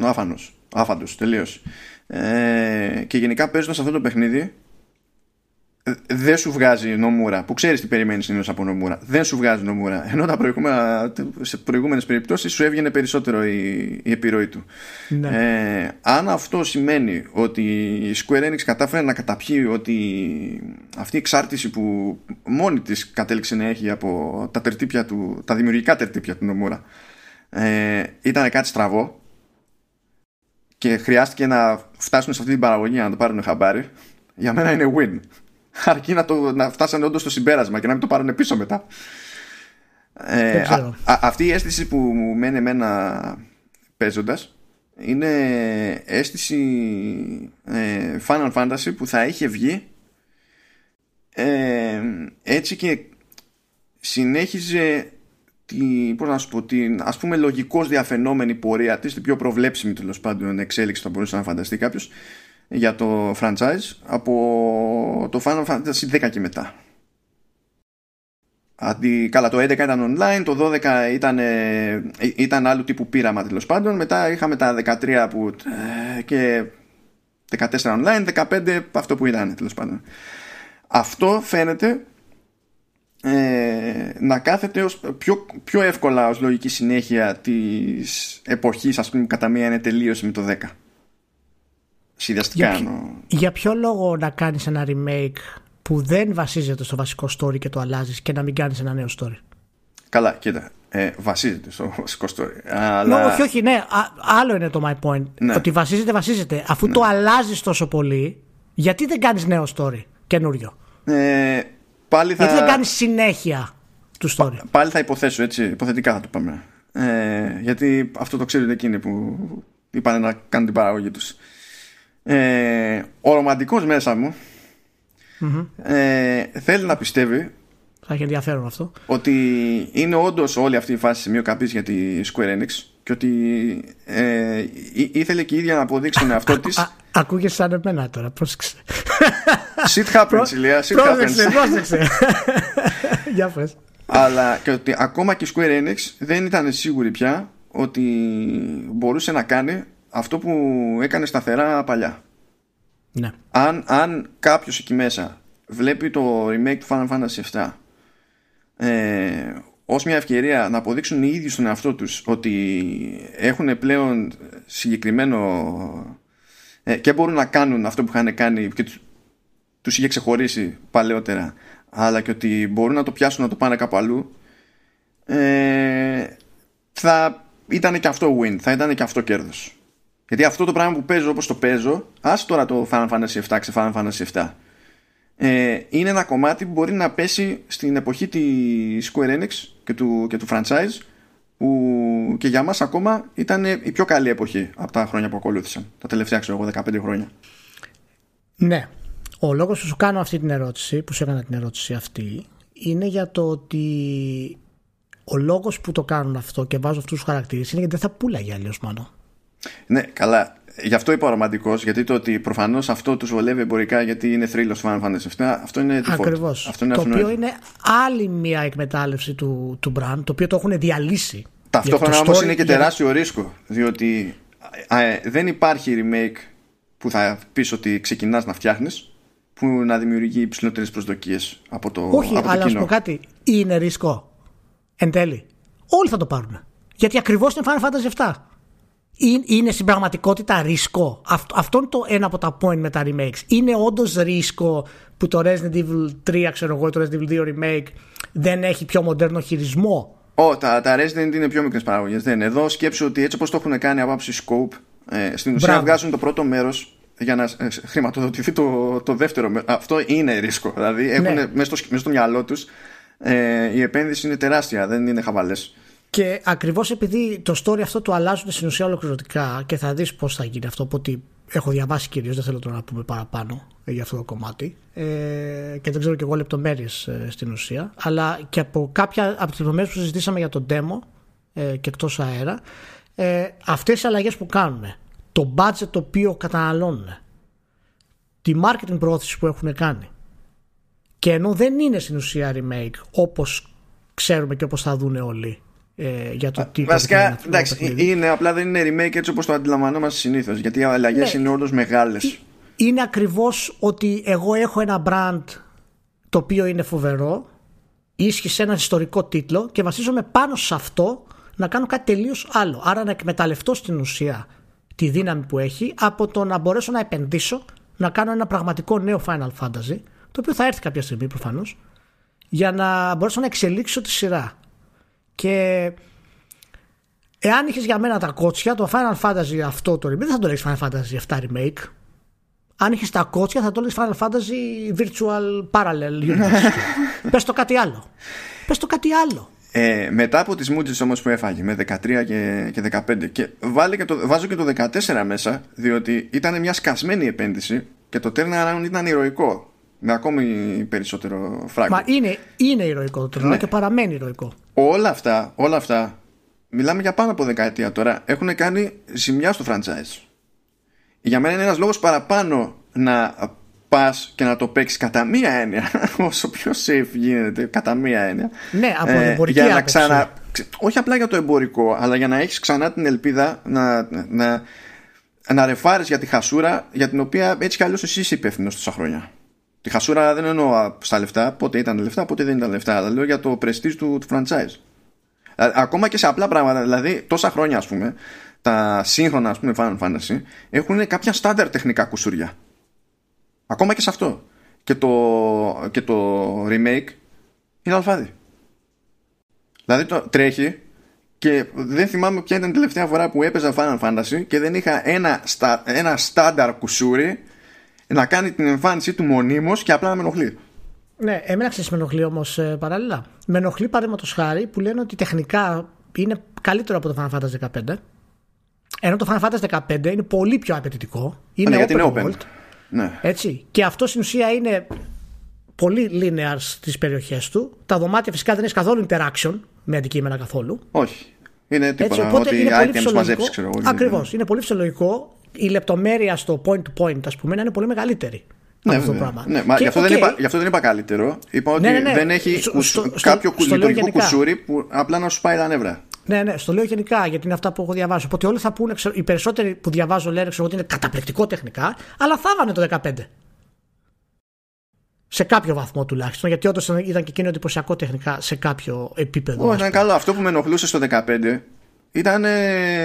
άφανος άφαντος τελείως ε, και γενικά παίζοντας αυτό το παιχνίδι ε, δεν σου βγάζει νομούρα που ξέρεις τι περιμένεις συνήθως από νομούρα. Δεν σου βγάζει νομούρα. Ενώ τα προηγούμενα, σε προηγούμενες περιπτώσεις σου έβγαινε περισσότερο η, η επιρροή του. Ναι. Ε, αν αυτό σημαίνει ότι η Square Enix κατάφερε να καταπιεί ότι αυτή η εξάρτηση που μόνη της κατέληξε να έχει από τα, τερτύπια του, τα δημιουργικά τερτύπια του νομούρα ε, ήταν κάτι στραβό και χρειάστηκε να φτάσουν σε αυτή την παραγωγή να το πάρουν χαμπάρι, για μένα είναι win. Αρκεί να, το, να φτάσανε όντως στο συμπέρασμα και να μην το πάρουν πίσω μετά. Ε, αυτή η αίσθηση που μου μένει εμένα παίζοντας είναι αίσθηση ε, Final Fantasy που θα είχε βγει ε, έτσι και συνέχιζε τη, πώς να σου πω, την ας πούμε λογικώς διαφαινόμενη πορεία της, την πιο προβλέψιμη τέλος πάντων εξέλιξη που θα μπορούσε να φανταστεί κάποιος για το franchise από το Final Fantasy 10 και μετά. Αντί, καλά, το 11 ήταν online, το 12 ήταν, ε, ήταν άλλου τύπου πείραμα τέλος πάντων. Μετά είχαμε τα 13 που, ε, και 14 online, 15 αυτό που ήταν τέλος πάντων. Αυτό φαίνεται ε, να κάθεται ως πιο, πιο εύκολα ως λογική συνέχεια της εποχής ας πούμε κατά μία είναι τελείωση με το 10 συνδυαστικά για, για ποιο λόγο να κάνεις ένα remake που δεν βασίζεται στο βασικό story και το αλλάζεις και να μην κάνεις ένα νέο story; Καλά κοίτα ε, βασίζεται στο βασικό story αλλά... όχι όχι ναι άλλο είναι το my point ναι. ότι βασίζεται βασίζεται αφού ναι. το αλλάζεις τόσο πολύ γιατί δεν κάνεις νέο story καινούριο; Ε, πάλι θα... Γιατί δεν κάνεις συνέχεια του story; Πάλι θα υποθέσω έτσι, υποθετικά θα το πάμε. Ε, γιατί αυτό το ξέρουν εκείνοι που είπαν να κάνουν την παραγωγή τους. Ε, ο ρομαντικός μέσα μου ε, θέλει να πιστεύει θα έχει ενδιαφέρον αυτό. Ότι είναι όντως όλη αυτή η φάση σημείο καπή για τη Square Enix και ότι ε, ήθελε και η ίδια να αποδείξει τον εαυτό της. Ακούγεσαι σαν εμένα τώρα, πρόσεξε. Shit happens, Ηλία. Shit πρόσεξε, πρόσεξε. Για πες. Αλλά και ότι ακόμα και η Square Enix δεν ήταν σίγουρη πια ότι μπορούσε να κάνει αυτό που έκανε σταθερά παλιά. Ναι. Αν, αν κάποιος εκεί μέσα βλέπει το remake του Final Fantasy 7 ε, ως μια ευκαιρία να αποδείξουν οι ίδιοι στον εαυτό τους ότι έχουν πλέον συγκεκριμένο ε, και μπορούν να κάνουν αυτό που είχαν κάνει και τους είχε ξεχωρίσει παλαιότερα αλλά και ότι μπορούν να το πιάσουν να το πάνε κάπου αλλού ε, θα ήταν και αυτό win, θα ήταν και αυτό κέρδος. Γιατί αυτό το πράγμα που παίζω όπως το παίζω ας τώρα το Final Fantasy 7 ξε Final Fantasy 7 ε, είναι ένα κομμάτι που μπορεί να πέσει στην εποχή της Square Enix και του, και του franchise που και για μας ακόμα ήταν η πιο καλή εποχή από τα χρόνια που ακολούθησαν τα τελευταία ξέρω εγώ 15 χρόνια. Ναι. Ο λόγος που σου κάνω αυτή την ερώτηση που σου έκανα την ερώτηση αυτή είναι για το ότι ο λόγος που το κάνουν αυτό και βάζω αυτούς τους χαρακτήρες είναι γιατί δεν θα πουλάγε αλλιώς μάλλον ναι, καλά. Γι' αυτό είπα ρομαντικός, γιατί το ότι προφανώς αυτό τους βολεύει εμπορικά γιατί είναι θρύλος Final Fantasy 7, αυτό είναι Ακριβώς. Αυτό είναι το οποίο είναι άλλη μια εκμετάλλευση του, του brand, το οποίο το έχουν διαλύσει. Ταυτόχρονα όμως είναι και τεράστιο ρίσκο, διότι ε, δεν υπάρχει remake που θα πεις ότι ξεκινάς να φτιάχνεις που να δημιουργεί υψηλότερες προσδοκίες από το Όχι, από το αλλά α πω κάτι. Είναι ρίσκο. Εν τέλει. Όλοι θα το πάρουν. Γιατί ακριβώς είναι Final Fantasy 7 είναι στην πραγματικότητα ρίσκο. Αυτό, είναι το ένα από τα point με τα remakes. Είναι όντως ρίσκο που το Resident Evil 3, ξέρω εγώ, το Resident Evil 2 remake δεν έχει πιο μοντέρνο χειρισμό. Ω, τα, τα Resident είναι πιο μικρές παραγωγές. Δεν είναι. Εδώ σκέψω ότι έτσι όπως το έχουν κάνει από άψη scope, ε, στην ουσία Μπράβο. βγάζουν το πρώτο μέρος για να ε, χρηματοδοτηθεί το, το δεύτερο μέρο. Αυτό είναι ρίσκο. Δηλαδή έχουν ναι. μέσα, στο, μέσα στο μυαλό τους ε, η επένδυση είναι τεράστια, δεν είναι χαβαλές. Και ακριβώς επειδή το story αυτό το αλλάζουν στην ουσία ολοκληρωτικά και θα δεις πώς θα γίνει αυτό, ότι έχω διαβάσει κυρίως, δεν θέλω τώρα να πούμε παραπάνω για αυτό το κομμάτι ε, και δεν ξέρω και εγώ λεπτομέρειες ε, στην ουσία, αλλά και από κάποια από τις λεπτομέρειες που συζητήσαμε για το demo ε, και εκτός αέρα, ε, αυτές οι αλλαγές που κάνουν, το budget το οποίο καταναλώνουν, τη marketing προώθηση που έχουν κάνει και ενώ δεν είναι στην ουσία remake όπως ξέρουμε και όπως θα δουν όλοι ε, για το τι Βασικά, εντάξει, είναι, απλά δεν είναι remake έτσι όπως το αντιλαμβανόμαστε συνήθως. Γιατί οι αλλαγές ναι, είναι όντως μεγάλες. Είναι ακριβώς ότι εγώ έχω ένα brand το οποίο είναι φοβερό, ίσχυσε ένα ιστορικό τίτλο και βασίζομαι πάνω σε αυτό να κάνω κάτι τελείως άλλο. Άρα να εκμεταλλευτώ στην ουσία τη δύναμη που έχει από το να μπορέσω να επενδύσω να κάνω ένα πραγματικό νέο Final Fantasy, το οποίο θα έρθει κάποια στιγμή προφανώς, για να μπορέσω να εξελίξω τη σειρά. Και εάν είχες για μένα τα κότσια, το Final Fantasy αυτό το remake δεν θα το λέγεις Final Fantasy 7 remake. Αν είχες τα κότσια θα το λέγεις Final Fantasy Virtual Parallel Universe. Πες το κάτι άλλο. Πες το κάτι άλλο. Ε, μετά από τις μούτζες όμως που έφαγε με 13 και, και 15 και, βάλε και το, βάζω και το 14 μέσα διότι ήταν μια σκασμένη επένδυση και το turnaround ήταν ηρωικό με ακόμη περισσότερο φράγκο. Μα είναι, είναι ηρωικό το turnaround ναι. και παραμένει ηρωικό. Όλα αυτά, όλα αυτά μιλάμε για πάνω από δεκαετία τώρα έχουν κάνει ζημιά στο franchise. Για μένα είναι ένας λόγος παραπάνω να πας και να το παίξεις κατά μία έννοια, όσο πιο safe γίνεται, κατά μία έννοια. Ναι, από ε, εμπορική για να ξανα... Όχι απλά για το εμπορικό, αλλά για να έχεις ξανά την ελπίδα να, να, να ρεφάρεις για τη χασούρα για την οποία έτσι κι αλλιώς εσύ είσαι υπεύθυνος τόσα χρόνια. Τη χασούρα δεν εννοώ στα λεφτά, πότε ήταν λεφτά, πότε δεν ήταν λεφτά, αλλά λέω για το prestige του, του franchise. Ακόμα και σε απλά πράγματα, δηλαδή τόσα χρόνια ας πούμε, τα σύγχρονα ας πούμε Final Fantasy έχουν κάποια στάνταρ τεχνικά κουσούρια. Ακόμα και σε αυτό. Και το, και το remake είναι αλφάδι. Δηλαδή το τρέχει και δεν θυμάμαι ποια ήταν η τελευταία φορά που έπαιζα Final Fantasy και δεν είχα ένα, στα, ένα στάνταρ κουσούρι να κάνει την εμφάνισή του μονίμως και απλά να με ενοχλεί. Ναι, εμένα ξέρεις με ενοχλεί όμως ε, παράλληλα. Με ενοχλεί παραδείγματος χάρη που λένε ότι τεχνικά είναι καλύτερο από το Final Fantasy 15. Ενώ το Final Fantasy 15 είναι πολύ πιο απαιτητικό. Είναι ναι, open, open. Ναι. Έτσι. Και αυτό στην ουσία είναι πολύ linear στις περιοχές του. Τα δωμάτια φυσικά δεν έχει καθόλου interaction με αντικείμενα καθόλου. Όχι. Είναι τίποτα Έτσι, οπότε ότι είναι πολύ φυσιολογικό. Ακριβώς. Είναι πολύ φυσιολογικό η λεπτομέρεια στο point to point, ας πούμε, να είναι πολύ μεγαλύτερη. Ναι, αυτό το πράγμα. Ναι, μα και, γι, αυτό okay. δεν είπα, γι' αυτό δεν είπα καλύτερο. Είπα ότι ναι, ναι, ναι. δεν έχει στο, στο, κάποιο στο, λειτουργικό κουσούρι που απλά να σου πάει τα νεύρα. Ναι, ναι, στο λέω γενικά γιατί είναι αυτά που έχω διαβάσει. Οπότε όλοι θα πούνε, οι περισσότεροι που διαβάζω λένε ξέρω, ότι είναι καταπληκτικό τεχνικά, αλλά θα έβανε το 15. Σε κάποιο βαθμό τουλάχιστον, γιατί όντως ήταν και εκείνο εντυπωσιακό τεχνικά σε κάποιο επίπεδο. Όχι, ήταν καλό. Αυτό που με ενοχλούσε στο 15 ήταν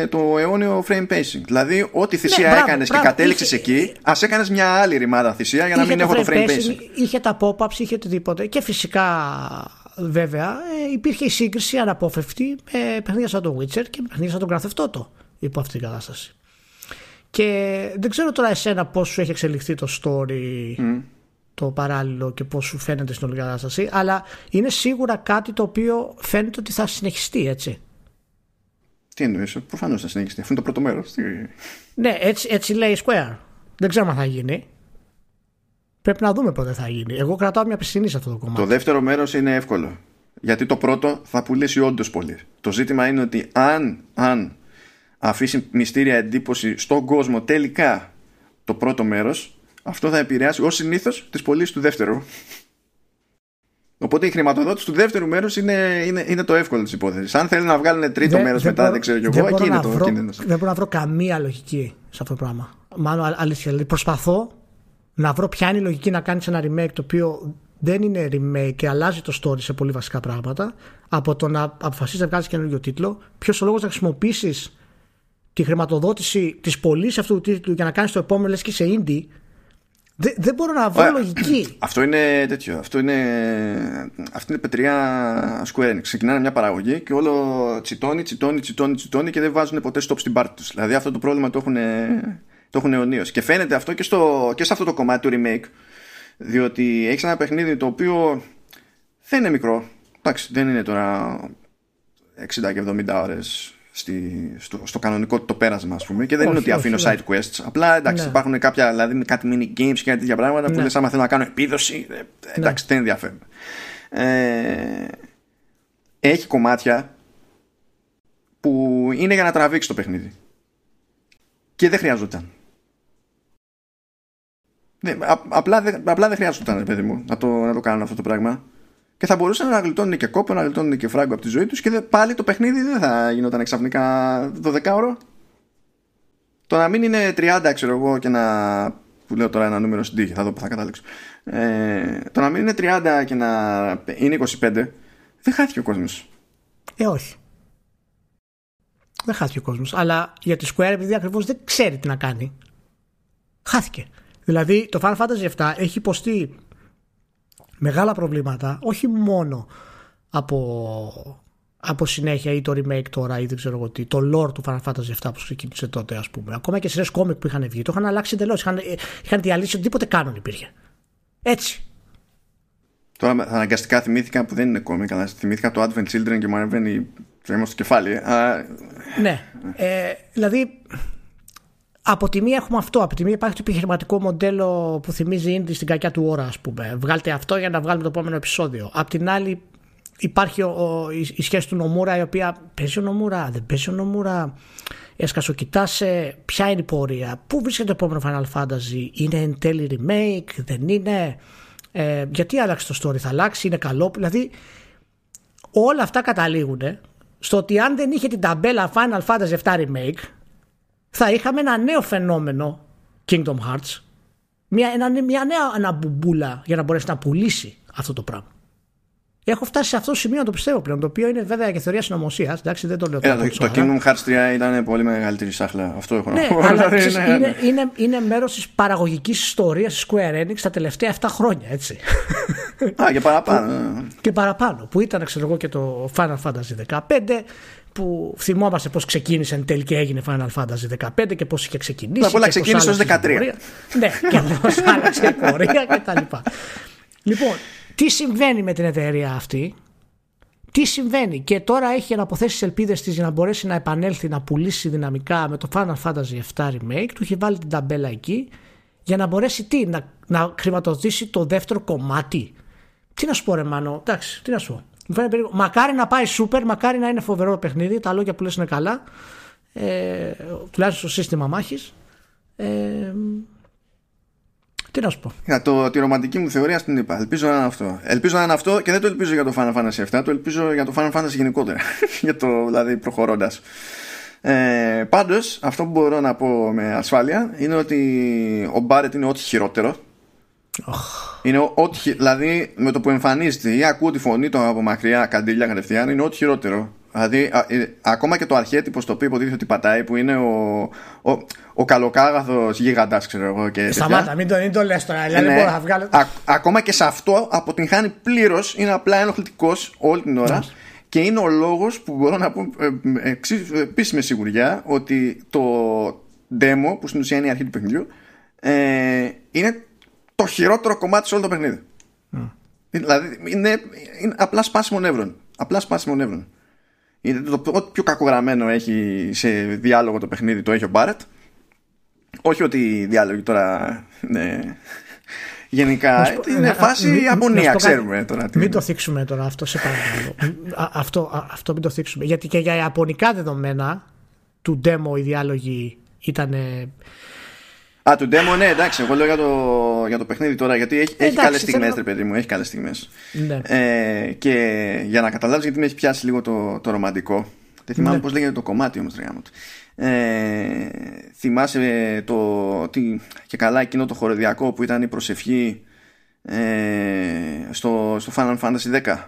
το αιώνιο frame pacing. Δηλαδή, ό,τι θυσία ναι, έκανες και κατέληξες εκεί, ας έκανες μια άλλη ρημάδα θυσία για να μην έχω το frame pacing. Είχε τα pop-ups, είχε οτιδήποτε. Και φυσικά βέβαια ε, υπήρχε η σύγκριση αναπόφευκτη με παιχνίδια σαν το Witcher και με παιχνίδια σαν τον Grand Theft Auto υπό αυτή την κατάσταση. Και δεν ξέρω τώρα εσένα πώς σου έχει εξελιχθεί το story το παράλληλο και πώς σου φαίνεται στην όλη κατάσταση αλλά είναι σίγουρα κάτι το οποίο φαίνεται ότι θα συνεχιστεί έτσι. Τι εννοείς, προφανώς θα συνεχιστεί. Αυτό είναι το πρώτο μέρος. Ναι, έτσι, έτσι λέει Square. Δεν ξέρω αν θα γίνει. Πρέπει να δούμε πότε θα γίνει. Εγώ κρατάω μια πιστινή σε αυτό το κομμάτι. Το δεύτερο μέρος είναι εύκολο. Γιατί το πρώτο θα πουλήσει όντως πολύ. Το ζήτημα είναι ότι αν, αν αφήσει μυστήρια εντύπωση στον κόσμο τελικά το πρώτο μέρος, αυτό θα επηρεάσει ως συνήθως τις πωλήσεις του δεύτερου. Οπότε η χρηματοδότηση του δεύτερου μέρους είναι, είναι, είναι το εύκολο της υπόθεσης. Αν θέλει να βγάλουν τρίτο μέρος μετά, μπορώ, δεν ξέρω κι εγώ, εκεί είναι το κίνδυνος. Δεν μπορώ να βρω καμία λογική σε αυτό το πράγμα. Μάλλον αλήθεια. Δηλαδή προσπαθώ να βρω ποια είναι η λογική να κάνεις ένα remake το οποίο δεν είναι remake και αλλάζει το story σε πολύ βασικά πράγματα από το να αποφασίσεις να βγάλεις καινούριο τίτλο. Ποιος ο λόγος να χρησιμοποιήσεις τη χρηματοδότηση της πωλήση αυτού του τίτλου για να κάνεις το επόμενο λες και σε indie. Δεν, δεν μπορώ να βρω λογική. Αυτό είναι τέτοιο. Αυτό είναι, αυτή είναι πετριά Square Enix. Ξεκινάνε μια παραγωγή και όλο τσιτώνει, τσιτώνει, τσιτώνει, τσιτώνει και δεν βάζουν ποτέ stop στην πάρτη τους. Δηλαδή αυτό το πρόβλημα το έχουν το έχουν αιωνίως. Και φαίνεται αυτό και, στο, και σε αυτό το κομμάτι του remake. Διότι έχεις ένα παιχνίδι το οποίο δεν είναι μικρό. Εντάξει, δεν είναι τώρα 60 και 70 ώρε στο, στο κανονικό το πέρασμα, ας πούμε. Και δεν όχι, είναι ότι όχι, αφήνω side quests. Απλά εντάξει, ναι. υπάρχουν κάποια, δηλαδή κάτι mini games και τέτοια πράγματα ναι. που λε, άμα θέλω να κάνω επίδοση. Ε, εντάξει, ναι. δεν ενδιαφέρει. Ε, έχει κομμάτια που είναι για να τραβήξει το παιχνίδι. Και δεν χρειαζόταν. Ναι, απλά, απλά δεν χρειάζονταν, παιδί μου, να το, να το κάνουν αυτό το πράγμα. Και θα μπορούσαν να γλιτώνουν και κόπο, να γλιτώνουν και φράγκο από τη ζωή τους και πάλι το παιχνίδι δεν θα γινόταν ξαφνικά το δεκάωρο. Το να μην είναι 30, ξέρω εγώ, και να. που λέω τώρα ένα νούμερο στην τύχη, θα δω που θα καταλήξω. Ε, το να μην είναι 30 και να είναι 25, δεν χάθηκε ο κόσμος. Ε, όχι. Δεν χάθηκε ο κόσμος. Αλλά για τη Square, επειδή ακριβώς δεν ξέρει τι να κάνει, χάθηκε. Δηλαδή το Final Fantasy VII έχει υποστεί μεγάλα προβλήματα όχι μόνο από, από συνέχεια ή το remake τώρα ή δεν ξέρω εγώ τι, το lore του Final Fantasy VII που ξεκίνησε τότε, ας πούμε. Ακόμα και σειρές κόμικ που είχαν βγει, το είχαν αλλάξει εντελώς. Είχαν, είχαν διαλύσει οτιδήποτε κάνον υπήρχε. Έτσι. Τώρα αναγκαστικά θυμήθηκα που δεν είναι κόμικ, αλλά θυμήθηκα το Advent Children και μου ανεβαίνει το στο κεφάλι. Α... Ναι. Ε, δηλαδή, από τη μία έχουμε αυτό. Από τη μία υπάρχει το επιχειρηματικό μοντέλο που θυμίζει Indie στην κακιά του ώρα, ας πούμε. Βγάλτε αυτό για να βγάλουμε το επόμενο επεισόδιο. Απ' την άλλη, υπάρχει ο, η, η, σχέση του Νομούρα, η οποία παίζει ο Νομούρα, δεν παίζει ο Νομούρα. Έσκασο, κοιτάσαι ποια είναι η πορεία, πού βρίσκεται το επόμενο Final Fantasy, είναι εν τέλει remake, δεν είναι, ε, γιατί άλλαξε το story, θα αλλάξει, είναι καλό. Δηλαδή, όλα αυτά καταλήγουν στο ότι αν δεν είχε την ταμπέλα Final Fantasy 7 Remake, θα είχαμε ένα νέο φαινόμενο Kingdom Hearts. Μια, ένα, μια νέα αναμπουμπούλα για να μπορέσει να πουλήσει αυτό το πράγμα. Έχω φτάσει σε αυτό το σημείο να το πιστεύω πλέον. Το οποίο είναι βέβαια και θεωρία συνωμοσίας. Εντάξει, δεν το λέω τώρα. το, το Kingdom Hearts 3 ήταν πολύ μεγαλύτερη σάχλα. Αυτό έχω ναι, να πω. Αλλά, είναι, είναι, είναι, είναι μέρος της παραγωγικής ιστορίας της Square Enix τα τελευταία 7 χρόνια, έτσι. Α, και παραπάνω. και παραπάνω. Που ήταν, ξέρω εγώ, και το Final Fantasy 15 που θυμόμαστε πώς ξεκίνησε εν τέλει και έγινε Final Fantasy 15 και πώς είχε ξεκινήσει. Απ' όλα ξεκίνησε ως 13. ναι, και πώς άλλαξε η πορεία κτλ. Λοιπόν, τι συμβαίνει με την εταιρεία αυτή, τι συμβαίνει; Και τώρα έχει αναποθέσεις τι ελπίδες της για να μπορέσει να επανέλθει να πουλήσει δυναμικά με το Final Fantasy 7 Remake. Του έχει βάλει την ταμπέλα εκεί για να μπορέσει τι, να, να χρηματοδοτήσει το δεύτερο κομμάτι. Τι να σου πω, ρε Μάνο, εντάξει, τι να σου πω. Μακάρι να πάει σούπερ, μακάρι να είναι φοβερό παιχνίδι. Τα λόγια που λες είναι καλά. Ε, τουλάχιστον στο σύστημα μάχης. Ε, τι να σου πω. Για το, τη ρομαντική μου θεωρία στην είπα. Ελπίζω να είναι αυτό. Ελπίζω να είναι αυτό και δεν το ελπίζω για το Final Fantasy 7, το ελπίζω για το Final Fantasy γενικότερα. για το δηλαδή προχωρώντας. Ε, Πάντως, αυτό που μπορώ να πω με ασφάλεια είναι ότι ο Μπάρετ είναι ό,τι χειρότερο. Oh. Είναι ό,τι, δηλαδή με το που εμφανίζεται ή ακούω τη φωνή του από μακριά καντήλια κατευθείαν είναι ό,τι χειρότερο. Δηλαδή, α, ε, ακόμα και το αρχέτυπο στο οποίο υποτίθεται ότι πατάει, που είναι ο, ο, ο καλοκάγαθο γίγαντα, ξέρω εγώ. Και Σταμάτα, μην το, μην το λες τώρα. Δηλαδή, ναι, μπορώ να βγάλω... α, ακόμα και σε αυτό αποτυγχάνει πλήρως, είναι απλά ενοχλητικός όλη την ώρα. Και είναι ο λόγος που μπορώ να πω ε, ε, επίση με σιγουριά ότι το demo, που στην ουσία είναι η αρχή του παιχνιδιού, ε, είναι το χειρότερο κομμάτι σε όλο το παιχνίδι. Mm. Δηλαδή, είναι, είναι απλά σπάσιμο νεύρων. Απλά σπάσιμο νεύρων. Είναι το, ό,τι πιο κακογραμμένο έχει σε διάλογο το παιχνίδι το έχει ο Μπάρετ. Όχι ότι οι διάλογοι τώρα ναι, γενικά είναι φάση απονία, ξέρουμε τώρα. Μην το θίξουμε τώρα αυτό, σε παρακαλώ. αυτό, αυτό μην το θίξουμε. Γιατί και για ιαπωνικά δεδομένα του demo οι διάλογοι ήταν Α, του demo, ναι, εντάξει. Εγώ λέω για το, για το παιχνίδι τώρα, γιατί έχει, έχει καλές στιγμές, ρε παιδί μου. Έχει καλές στιγμές. Ναι. Ε, και για να καταλάβεις, γιατί με έχει πιάσει λίγο το, το ρομαντικό. Δεν θυμάμαι ναι. πώς λέγεται το κομμάτι όμως, ρε ε, θυμάσαι το τι, και καλά εκείνο το χοροδιακό που ήταν η προσευχή ε, στο, στο Final Fantasy 10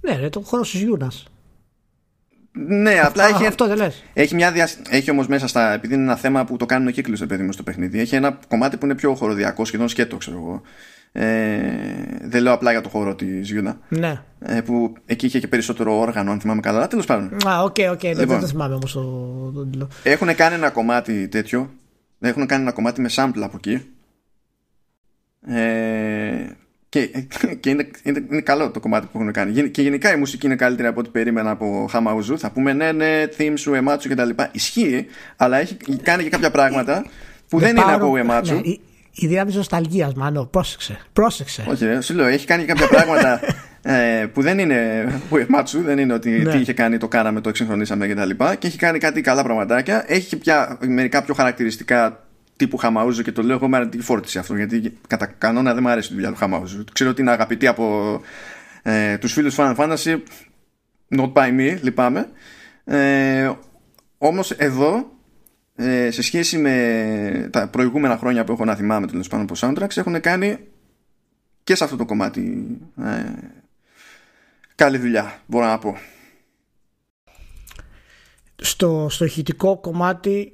ναι ρε το χορό της Γιούνα ναι, απλά έχει, αυτό δεν λες. έχει, μια δια... έχει όμως μέσα στα. Επειδή είναι ένα θέμα που το κάνουν ο κύκλο παιδί μου στο παιχνίδι, έχει ένα κομμάτι που είναι πιο χορωδιακό, σχεδόν σκέτο, ξέρω εγώ. Ε, δεν λέω απλά για το χορό της Γιούνα. Ναι. Ε, που εκεί είχε και περισσότερο όργανο, αν θυμάμαι καλά. Τέλος πάντων. Α, OK, OK. Λοιπόν, δεν το θυμάμαι όμως το, το, Έχουν κάνει ένα κομμάτι τέτοιο. Έχουν κάνει ένα κομμάτι με sample από εκεί. Ε, και, και είναι, είναι, είναι, καλό το κομμάτι που έχουν κάνει. Και γενικά η μουσική είναι καλύτερη από ό,τι περίμενα από Χαμαουζού. Θα πούμε ναι, ναι, theme σου, εμάτσου κτλ. Ισχύει, αλλά έχει κάνει και κάποια πράγματα που δεν, είναι από εμάτσου. Ναι, η, η διάμεση νοσταλγίας, μάλλον. Πρόσεξε. Πρόσεξε. Όχι, σου λέω, έχει κάνει και κάποια πράγματα ε, που δεν είναι εμάτσου, δεν είναι ότι ναι. τι είχε κάνει, το κάναμε, το εξυγχρονίσαμε κτλ. Και, και έχει κάνει κάτι καλά πραγματάκια. Έχει πια μερικά πιο χαρακτηριστικά τύπου Χαμαούζου και το λέω εγώ με αρνητική φόρτιση αυτό γιατί κατά κανόνα δεν μου αρέσει η δουλειά του Χαμαούζου. Ξέρω ότι είναι αγαπητή από ε, τους φίλους Final Fantasy not by me, λυπάμαι. Ε, όμως εδώ ε, σε σχέση με τα προηγούμενα χρόνια που έχω να θυμάμαι τέλος πάνω από soundtracks έχουν κάνει και σε αυτό το κομμάτι ε, καλή δουλειά μπορώ να πω. Στο, στο ηχητικό κομμάτι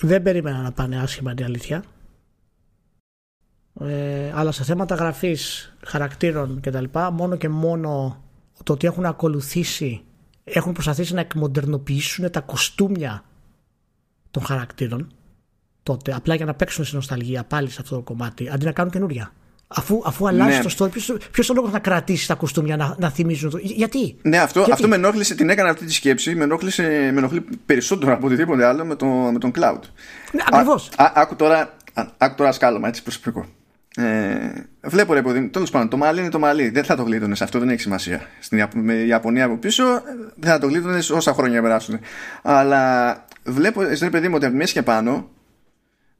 δεν περίμενα να πάνε άσχημα την αλήθεια. Ε, αλλά σε θέματα γραφής χαρακτήρων και τα λοιπά μόνο και μόνο το ότι έχουν ακολουθήσει, έχουν προσπαθήσει να εκμοντερνοποιήσουν τα κοστούμια των χαρακτήρων τότε, απλά για να παίξουν στην νοσταλγία πάλι σε αυτό το κομμάτι, αντί να κάνουν καινούρια. Αφού, αφού αλλάζει ναι. το story, ποιος ο λόγος να κρατήσεις τα κοστούμια να, να θυμίζουν. Το... Γιατί; Ναι, αυτό, Γιατί; αυτό με ενόχλησε, την έκανα αυτή τη σκέψη. Με, ενόχλησε, με ενοχλεί περισσότερο από οτιδήποτε άλλο με, το, με τον cloud. Ναι, ακριβώς. Άκου τώρα, άκου τώρα σκάλωμα, έτσι προσωπικό. Ε, βλέπω ρε παιδί, τέλος πάντων, το μαλλί είναι το μαλλί. Δεν θα το γλίτωνες αυτό, δεν έχει σημασία. Στην Ιαπωνία από πίσω δεν θα το γλίτωνες όσα χρόνια περάσουν. Αλλά βλέπω, ρε παιδί μου, ότι από τη μέση και πάνω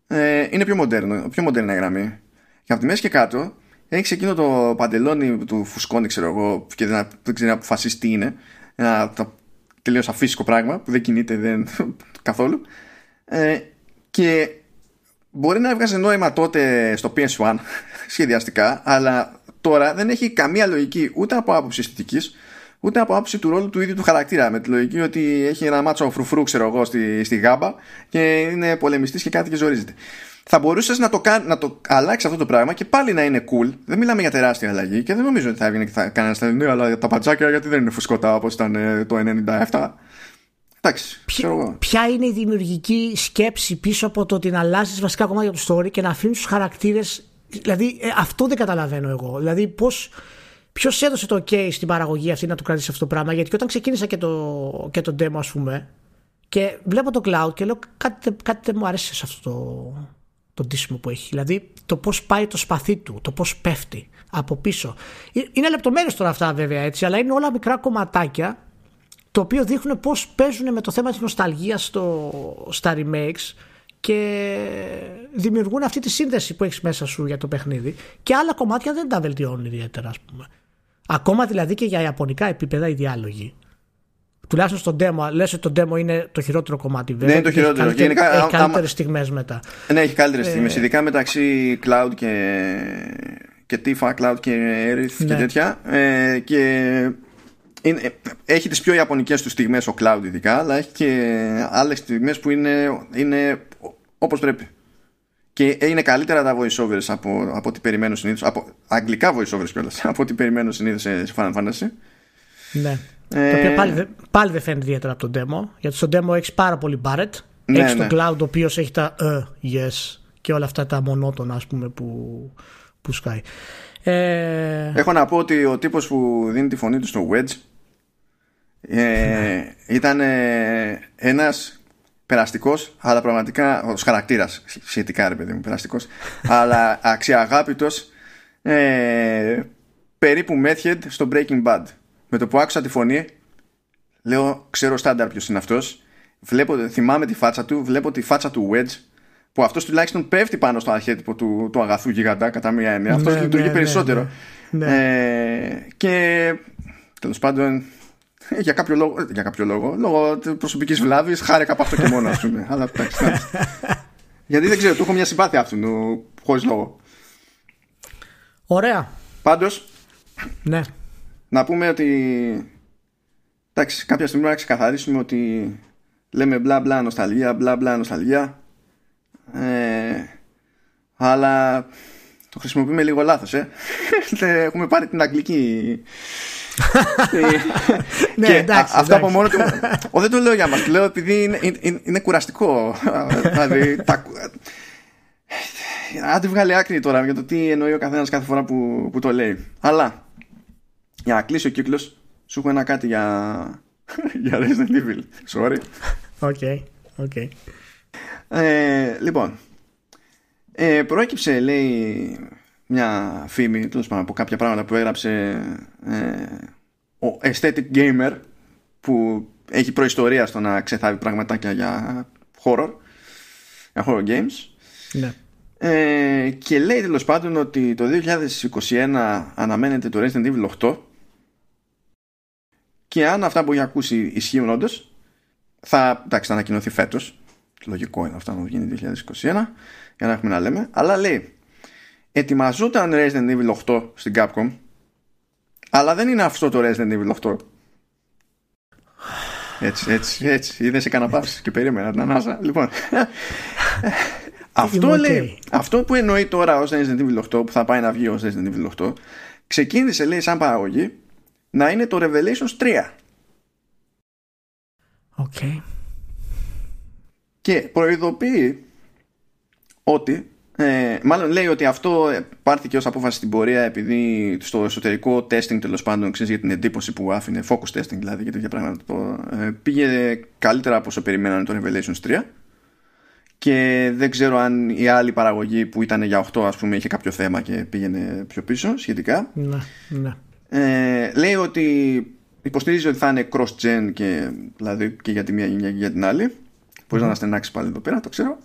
ε, είναι πιο μοντέρνο, πιο μοντέρνα γραμμή. Και από τη μέση και κάτω έχει εκείνο το παντελόνι του φουσκώνει, ξέρω εγώ, και δεν, δεν ξέρει να αποφασίσει τι είναι. Ένα τελείως αφύσικο πράγμα που δεν κινείται δεν, καθόλου. Ε, και μπορεί να έβγαζε νόημα τότε στο PS1 σχεδιαστικά, αλλά τώρα δεν έχει καμία λογική ούτε από άποψη αισθητικής, ούτε από άποψη του ρόλου του ίδιου του χαρακτήρα. Με τη λογική ότι έχει ένα μάτσο φρουφρού, ξέρω εγώ, στη, στη γάμπα και είναι πολεμιστής και κάτι και ζορίζεται. Θα μπορούσες να το, να το αλλάξεις αυτό το πράγμα και πάλι να είναι cool. Δεν μιλάμε για τεράστια αλλαγή και δεν νομίζω ότι θα έβγαινε και θα κανένα στα αλλά τα πατσάκια γιατί δεν είναι φουσκωτά όπως ήταν ε, το 97. Εντάξει, ποια, ποια είναι η δημιουργική σκέψη πίσω από το ότι να αλλάζεις βασικά κομμάτια του story και να αφήνεις τους χαρακτήρε. Δηλαδή, ε, αυτό δεν καταλαβαίνω εγώ. Δηλαδή, πώ. Ποιος έδωσε το OK στην παραγωγή αυτή να του κρατήσει αυτό το πράγμα, Γιατί και όταν ξεκίνησα και το, και το demo, ας πούμε, και βλέπω το cloud και λέω κάτι, κάτι δεν μου αρέσει σε αυτό το, το ντύσιμο που έχει. Δηλαδή, το πώς πάει το σπαθί του, το πώς πέφτει από πίσω. Ε, είναι λεπτομέρειες τώρα αυτά βέβαια έτσι, αλλά είναι όλα μικρά κομματάκια το οποίο δείχνουν πώς παίζουν με το θέμα της νοσταλγίας στο, στα remakes και δημιουργούν αυτή τη σύνδεση που έχεις μέσα σου για το παιχνίδι και άλλα κομμάτια δεν τα βελτιώνουν ιδιαίτερα ας πούμε. Ακόμα δηλαδή και για ιαπωνικά επίπεδα οι διάλογοι. Τουλάχιστον στο demo, λες ότι το demo είναι το χειρότερο κομμάτι. Βέβαια, ναι, είναι το χειρότερο. Έχει, Γενικά, έχει καλύτερες στιγμές μετά. Ναι, έχει καλύτερες ε... στιγμές. Ειδικά μεταξύ cloud και, και Tifa, cloud και Aerith ναι. και τέτοια. Ε, και είναι, έχει τις πιο ιαπωνικές τους στιγμές ο Cloud ειδικά αλλά έχει και άλλες στιγμές που είναι, είναι όπως πρέπει και είναι καλύτερα τα voiceovers από, από ό,τι περιμένω συνήθως από αγγλικά voiceovers κιόλας από ό,τι περιμένω συνήθως σε Final Fantasy ναι ε... το οποίο πάλι, πάλι δεν φαίνεται ιδιαίτερα από το demo γιατί στο demo έχεις πάρα πολύ Barrett ναι, έχεις ναι. το Cloud ο οποίος έχει τα uh, yes και όλα αυτά τα μονότονα ας πούμε που, που σκάει. Ε... Έχω να πω ότι ο τύπος που δίνει τη φωνή του στο Wedge ε, ήταν ε, ένας περαστικός αλλά πραγματικά ο χαρακτήρας σχετικά ρε παιδί μου περαστικός αλλά αξιαγάπητος ε, περίπου Method στο Breaking Bad με το που άκουσα τη φωνή λέω ξέρω στάνταρ ποιος είναι αυτός βλέπω, θυμάμαι τη φάτσα του βλέπω τη φάτσα του Wedge που αυτός τουλάχιστον πέφτει πάνω στο αρχέτυπο του, του αγαθού γιγαντά κατά μία έννοια αυτός ναι, λειτουργεί ναι, ναι, περισσότερο ναι, ε, και τέλος πάντων για κάποιο λόγο, για κάποιο λόγο λόγω προσωπικής βλάβης, χάρηκα από αυτό και μόνο, ας πούμε. Αλλά Γιατί δεν ξέρω, του έχω μια συμπάθεια αυτού χωρίς λόγο. Ωραία. Πάντως. Ναι. Να πούμε ότι. Εντάξει, κάποια στιγμή να ξεκαθαρίσουμε ότι λέμε μπλα μπλα νοσταλγία, μπλα μπλα νοσταλγία. Ε, αλλά το χρησιμοποιούμε λίγο λάθος, ε. Έχουμε πάρει την αγγλική ναι, και εντάξει, αυτό από μόνο του. Ο, δεν το λέω για μας. Το λέω επειδή είναι, είναι, είναι κουραστικό. δηλαδή, τα... Αν τη βγάλει άκρη τώρα για το τι εννοεί ο καθένας κάθε φορά που, που το λέει. Αλλά για να κλείσει ο κύκλος, σου έχω ένα κάτι για, για Resident Evil. Sorry. OK, OK. Ε, λοιπόν, ε, προέκυψε λέει μια φήμη τέλος πάντων από κάποια πράγματα που έγραψε ε, ο aesthetic gamer που έχει προϊστορία στο να ξεθάβει πραγματάκια για horror για horror games ναι. ε, και λέει τέλος πάντων ότι το 2021 αναμένεται το Resident Evil 8 και αν αυτά που έχει ακούσει ισχύουν όντως, θα, εντάξει, θα ανακοινωθεί φέτος λογικό είναι αυτό να γίνει 2021 για να έχουμε να λέμε αλλά λέει ετοιμαζόταν Resident Evil 8 στην Capcom αλλά δεν είναι αυτό το Resident Evil 8 έτσι, έτσι, έτσι. Είδες σε κανένα και περίμενα την ανάσα. Λοιπόν. αυτό, λέει, αυτό που εννοεί τώρα ως Resident Evil 8 που θα πάει να βγει ως Resident Evil 8 ξεκίνησε λέει σαν παραγωγή να είναι το Revelations 3. OK. Okay. Και προειδοποιεί ότι ε, μάλλον λέει ότι αυτό πάρθηκε ως απόφαση στην πορεία επειδή στο εσωτερικό testing τέλος πάντων ξέρεις για την εντύπωση που άφηνε focus testing δηλαδή και τέτοια πράγματα ε, πήγε καλύτερα από όσο περιμένανε το Revelations 3 και δεν ξέρω αν η άλλη παραγωγή που ήταν για 8 ας πούμε είχε κάποιο θέμα και πήγαινε πιο πίσω σχετικά ναι, ναι. Ε, λέει ότι υποστηρίζει ότι θα είναι cross-gen και, δηλαδή και για τη μία γενιά και για την άλλη Μπορείς να αναστενάξεις πάλι εδώ πέρα, το ξέρω.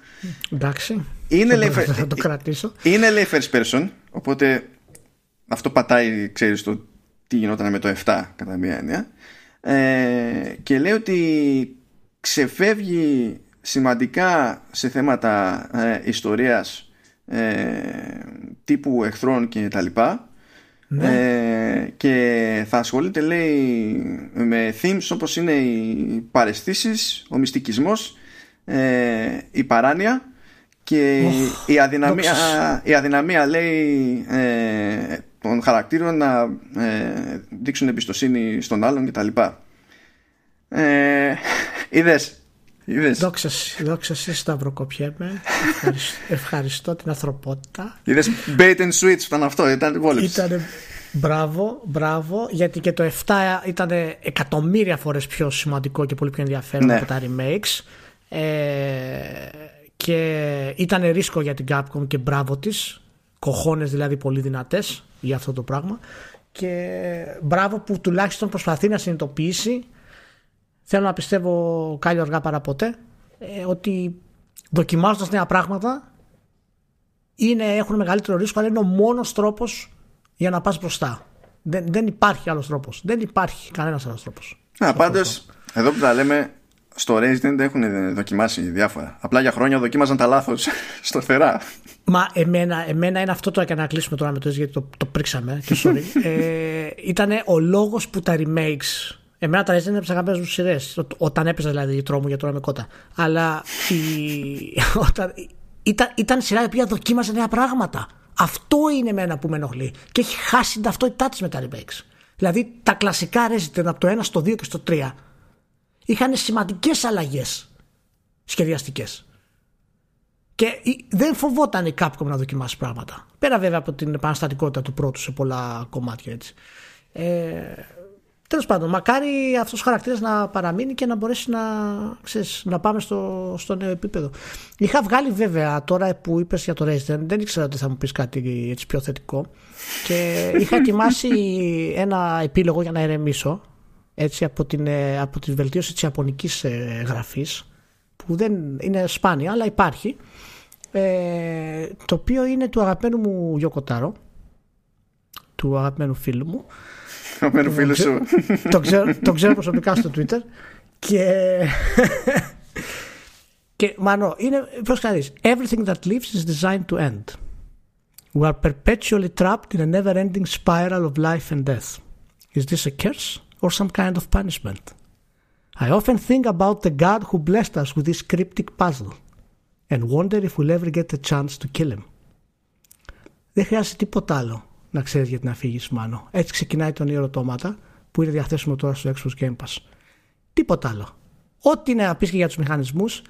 Εντάξει. Είναι, λέει, θα το κρατήσω. είναι λέει first person, οπότε αυτό πατάει, ξέρεις το τι γινόταν με το 7 κατά μία έννοια. Ε, και λέει ότι ξεφεύγει σημαντικά σε θέματα ε, ιστορίας ε, τύπου εχθρών και τα λοιπά ναι. ε, και θα ασχολείται λέει με themes όπως είναι οι παρεστήσεις, ο μυστικισμός ε, η παράνοια και η, αδυναμία, η αδυναμία λέει ε, των χαρακτήρων να ε, δείξουν εμπιστοσύνη στον άλλον κτλ. Ε, είδες Είδες; Δόξα, δόξα σε Σταυροκοπιέμαι. Ευχαριστώ, ευχαριστώ την ανθρωπότητα. Είδες; Bait and switch ήταν αυτό, ήταν βόλεψη. Ήταν μπράβο, μπράβο, γιατί και το 7 ήταν εκατομμύρια φορές πιο σημαντικό και πολύ πιο ενδιαφέρον ναι. από τα remakes. Ε, και ήταν ρίσκο για την Capcom και μπράβο της κοχώνες δηλαδή πολύ δυνατές για αυτό το πράγμα και μπράβο που τουλάχιστον προσπαθεί να συνειδητοποιήσει θέλω να πιστεύω κάλλιο αργά παρά ποτέ ε, ότι δοκιμάζοντας νέα πράγματα είναι, έχουν μεγαλύτερο ρίσκο αλλά είναι ο μόνος τρόπος για να πας μπροστά δεν, δεν υπάρχει άλλος τρόπος δεν υπάρχει κανένας άλλος τρόπος Α, πάντως εδώ που τα λέμε στο Resident έχουν δοκιμάσει διάφορα. Απλά για χρόνια δοκίμαζαν τα λάθος στο θερά. Μα εμένα, εμένα είναι αυτό το να κλείσουμε τώρα με το γιατί το, το πρίξαμε. Και sorry. ε, ήταν ο λόγος που τα remakes. Εμένα τα Resident έπαιζα αγαπημένε μου σειρές. Όταν έπαιζα δηλαδή η τρόμου για τώρα με κότα. Αλλά η, όταν, ήταν, ήταν σειρά η οποία δοκίμαζε νέα πράγματα. Αυτό είναι εμένα που με ενοχλεί. Και έχει χάσει την ταυτότητά της με τα remakes. Δηλαδή τα κλασικά Resident από το 1 στο 2 και στο 3 είχαν σημαντικές αλλαγές σχεδιαστικές. Και δεν φοβόταν η Capcom να δοκιμάσει πράγματα. Πέρα βέβαια από την επαναστατικότητα του πρώτου σε πολλά κομμάτια έτσι. Ε, Τέλος πάντων, μακάρι αυτός ο χαρακτήρας να παραμείνει και να μπορέσει να, ξέρεις, να πάμε στο, στο νέο επίπεδο. Είχα βγάλει βέβαια τώρα που είπες για το Resident, δεν ήξερα ότι θα μου πεις κάτι έτσι πιο θετικό. Και είχα ετοιμάσει ένα επίλογο για να ερεμήσω έτσι, από, την, ε, από τη βελτίωση της ιαπωνικής ε, γραφής που δεν είναι σπάνια αλλά υπάρχει ε, το οποίο είναι του αγαπημένου μου Γιώκο του αγαπημένου φίλου μου αγαπημένου φίλου σου το ξέρω, το ξέρω προσωπικά στο Twitter και και μάνο είναι πώς κάνεις everything that lives is designed to end we are perpetually trapped in a never ending spiral of life and death is this a curse or some kind of punishment. I often think about the God who blessed us with this cryptic puzzle and wonder if we'll ever get the chance to kill him. Δεν χρειάζεται τίποτα άλλο να ξέρεις γιατί να φύγεις, Μάνο. Έτσι ξεκινάει τον ερωτώματα που είναι διαθέσιμο τώρα στο Xbox Game Pass. Τίποτα άλλο. Ό,τι είναι να πεις και για τους μηχανισμούς,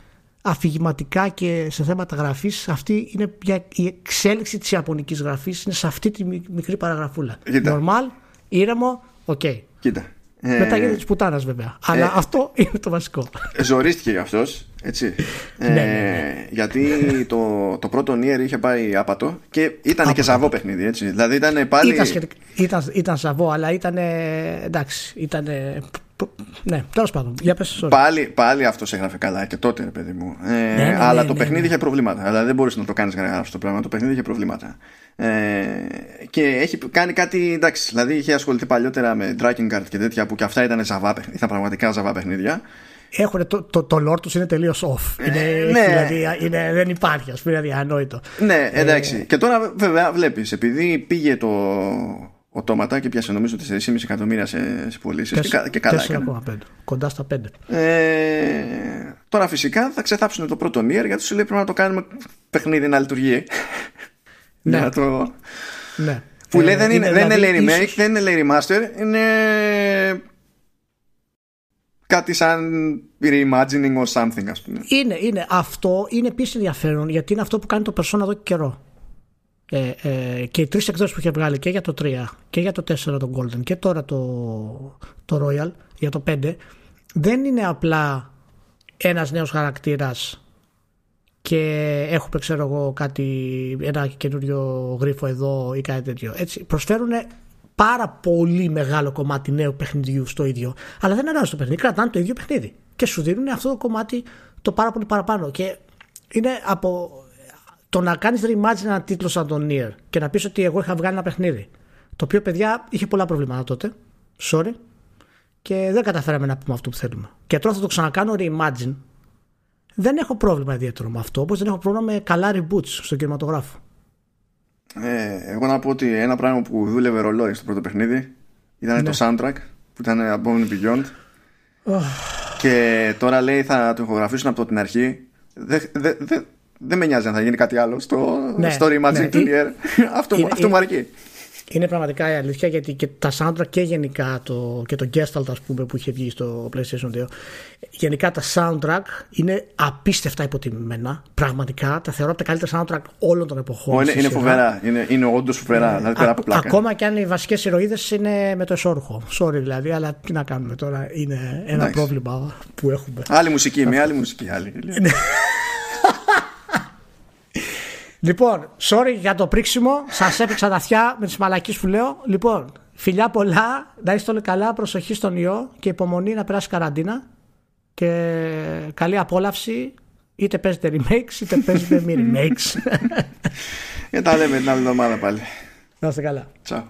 αφηγηματικά και σε θέματα γραφής, αυτή είναι η εξέλιξη της ιαπωνικής γραφής. Είναι σε αυτή τη μικρή παραγραφούλα. Νορμάλ, ήρεμο, οκ. Okay. Κοίτα. Ε, Μετά γίνεται τη πουτάνα βέβαια. Αλλά ε, αυτό είναι το βασικό. Ζορίστηκε γι' αυτός. Έτσι. ναι, ναι, ναι. Γιατί το, το πρώτο Nier είχε πάει άπατο και ήταν και ζαβό παιχνίδι. Έτσι. Δηλαδή ήταν πάλι. Ήταν, ήταν, ήταν ζαβό, αλλά ήταν. Εντάξει. Ήταν. Ναι, τέλος πάντων. Για πες, πάλι, πάλι αυτός έγραφε καλά και τότε, ρε παιδί μου. Ε, ναι, ναι, αλλά ναι, το παιχνίδι είχε προβλήματα. Δηλαδή δεν μπορείς να το κάνεις γρήγορα αυτό το πράγμα. Το παιχνίδι είχε προβλήματα. Ε, και έχει κάνει κάτι. Εντάξει, δηλαδή είχε ασχοληθεί παλιότερα με Dragon Guard και τέτοια που και αυτά ήταν ζαβά παιχνίδια. Ήταν πραγματικά ζαβά παιχνίδια. Έχουν, το, το, το lore τους είναι τελείως off. Είναι, ε, ναι. δηλαδή, είναι, δεν υπάρχει, ας πούμε, δηλαδή ανόητο. Ναι, εντάξει. Ε, και τώρα βέβαια βλέπεις, επειδή πήγε το οτόματα και πιάσε νομίζω 4,5 εκατομμύρια σε, σε πωλήσεις. Και, και καλά 4,5. Κοντά στα 5. Ε, τώρα φυσικά θα ξεθάψουν το πρώτο Nier γιατί σου λέει πρέπει να το κάνουμε παιχνίδι να λειτουργεί. Ναι. το... ναι. Που λέει δεν είναι, δεν είναι δηλαδή λέει remake, δεν είναι λέει remaster, είναι κάτι σαν reimagining or something ας πούμε. Είναι, είναι. Αυτό είναι επίσης ενδιαφέρον γιατί είναι αυτό που κάνει το Persona εδώ και καιρό. Ε, ε, και οι τρεις εκδόσεις που είχε βγάλει και για το 3 και για το 4 το Golden και τώρα το, το Royal για το 5 δεν είναι απλά ένας νέος χαρακτήρας και έχουμε ξέρω εγώ κάτι ένα καινούριο γρίφο εδώ ή κάτι τέτοιο. Έτσι προσφέρουν πάρα πολύ μεγάλο κομμάτι νέου παιχνιδιού στο ίδιο αλλά δεν αλλάζουν το παιχνίδι, κρατάνε το ίδιο παιχνίδι και σου δίνουν αυτό το κομμάτι το πάρα πολύ παραπάνω. Και είναι από το να κάνεις reimagine ένα τίτλο σαν τον Nier και να πεις ότι εγώ είχα βγάλει ένα παιχνίδι. Το οποίο παιδιά είχε πολλά προβλήματα τότε. Sorry. Και δεν καταφέραμε να πούμε αυτό που θέλουμε. Και τώρα θα το ξανακάνω reimagine. Δεν έχω πρόβλημα ιδιαίτερο με αυτό, όπως δεν έχω πρόβλημα με καλά reboots στον κινηματογράφο. Ε, εγώ να πω ότι ένα πράγμα που δούλευε ρολόι στο πρώτο παιχνίδι ήταν ναι. το soundtrack που ήταν Above Beyond. Oh. Και τώρα λέει θα το ηχογραφήσουν από την αρχή. Δεν δε, δε, δεν με νοιάζει αν θα γίνει κάτι άλλο στο, ναι, στο Reimagine ναι. αυτό, είναι, αυτό μου αρκεί. Είναι πραγματικά η αλήθεια γιατί και τα soundtrack και γενικά το, και το Gestalt ας πούμε που είχε βγει στο PlayStation 2 γενικά τα soundtrack είναι απίστευτα υποτιμημένα. Πραγματικά τα θεωρώ από τα καλύτερα soundtrack όλων των εποχών είναι, είναι φοβερά, είναι, είναι όντως φοβερά ναι. δηλαδή, Α, ακόμα και αν οι βασικές ηρωίδες είναι με το εσόρουχο. Sorry δηλαδή αλλά τι να κάνουμε τώρα είναι ένα πρόβλημα που έχουμε. Άλλη μουσική, με άλλη μουσική άλλη. Ναι. Λοιπόν, sorry για το πρίξιμο. Σας έπαιξα τα αυτιά με τις μαλακίες που λέω. Λοιπόν, φιλιά πολλά. Να είστε όλοι καλά. Προσοχή στον ιό και υπομονή να περάσει καραντίνα. Και καλή απόλαυση. Είτε παίζετε remakes, είτε παίζετε μη remakes. Και τα λέμε την άλλη εβδομάδα πάλι. Να είστε καλά. Ciao.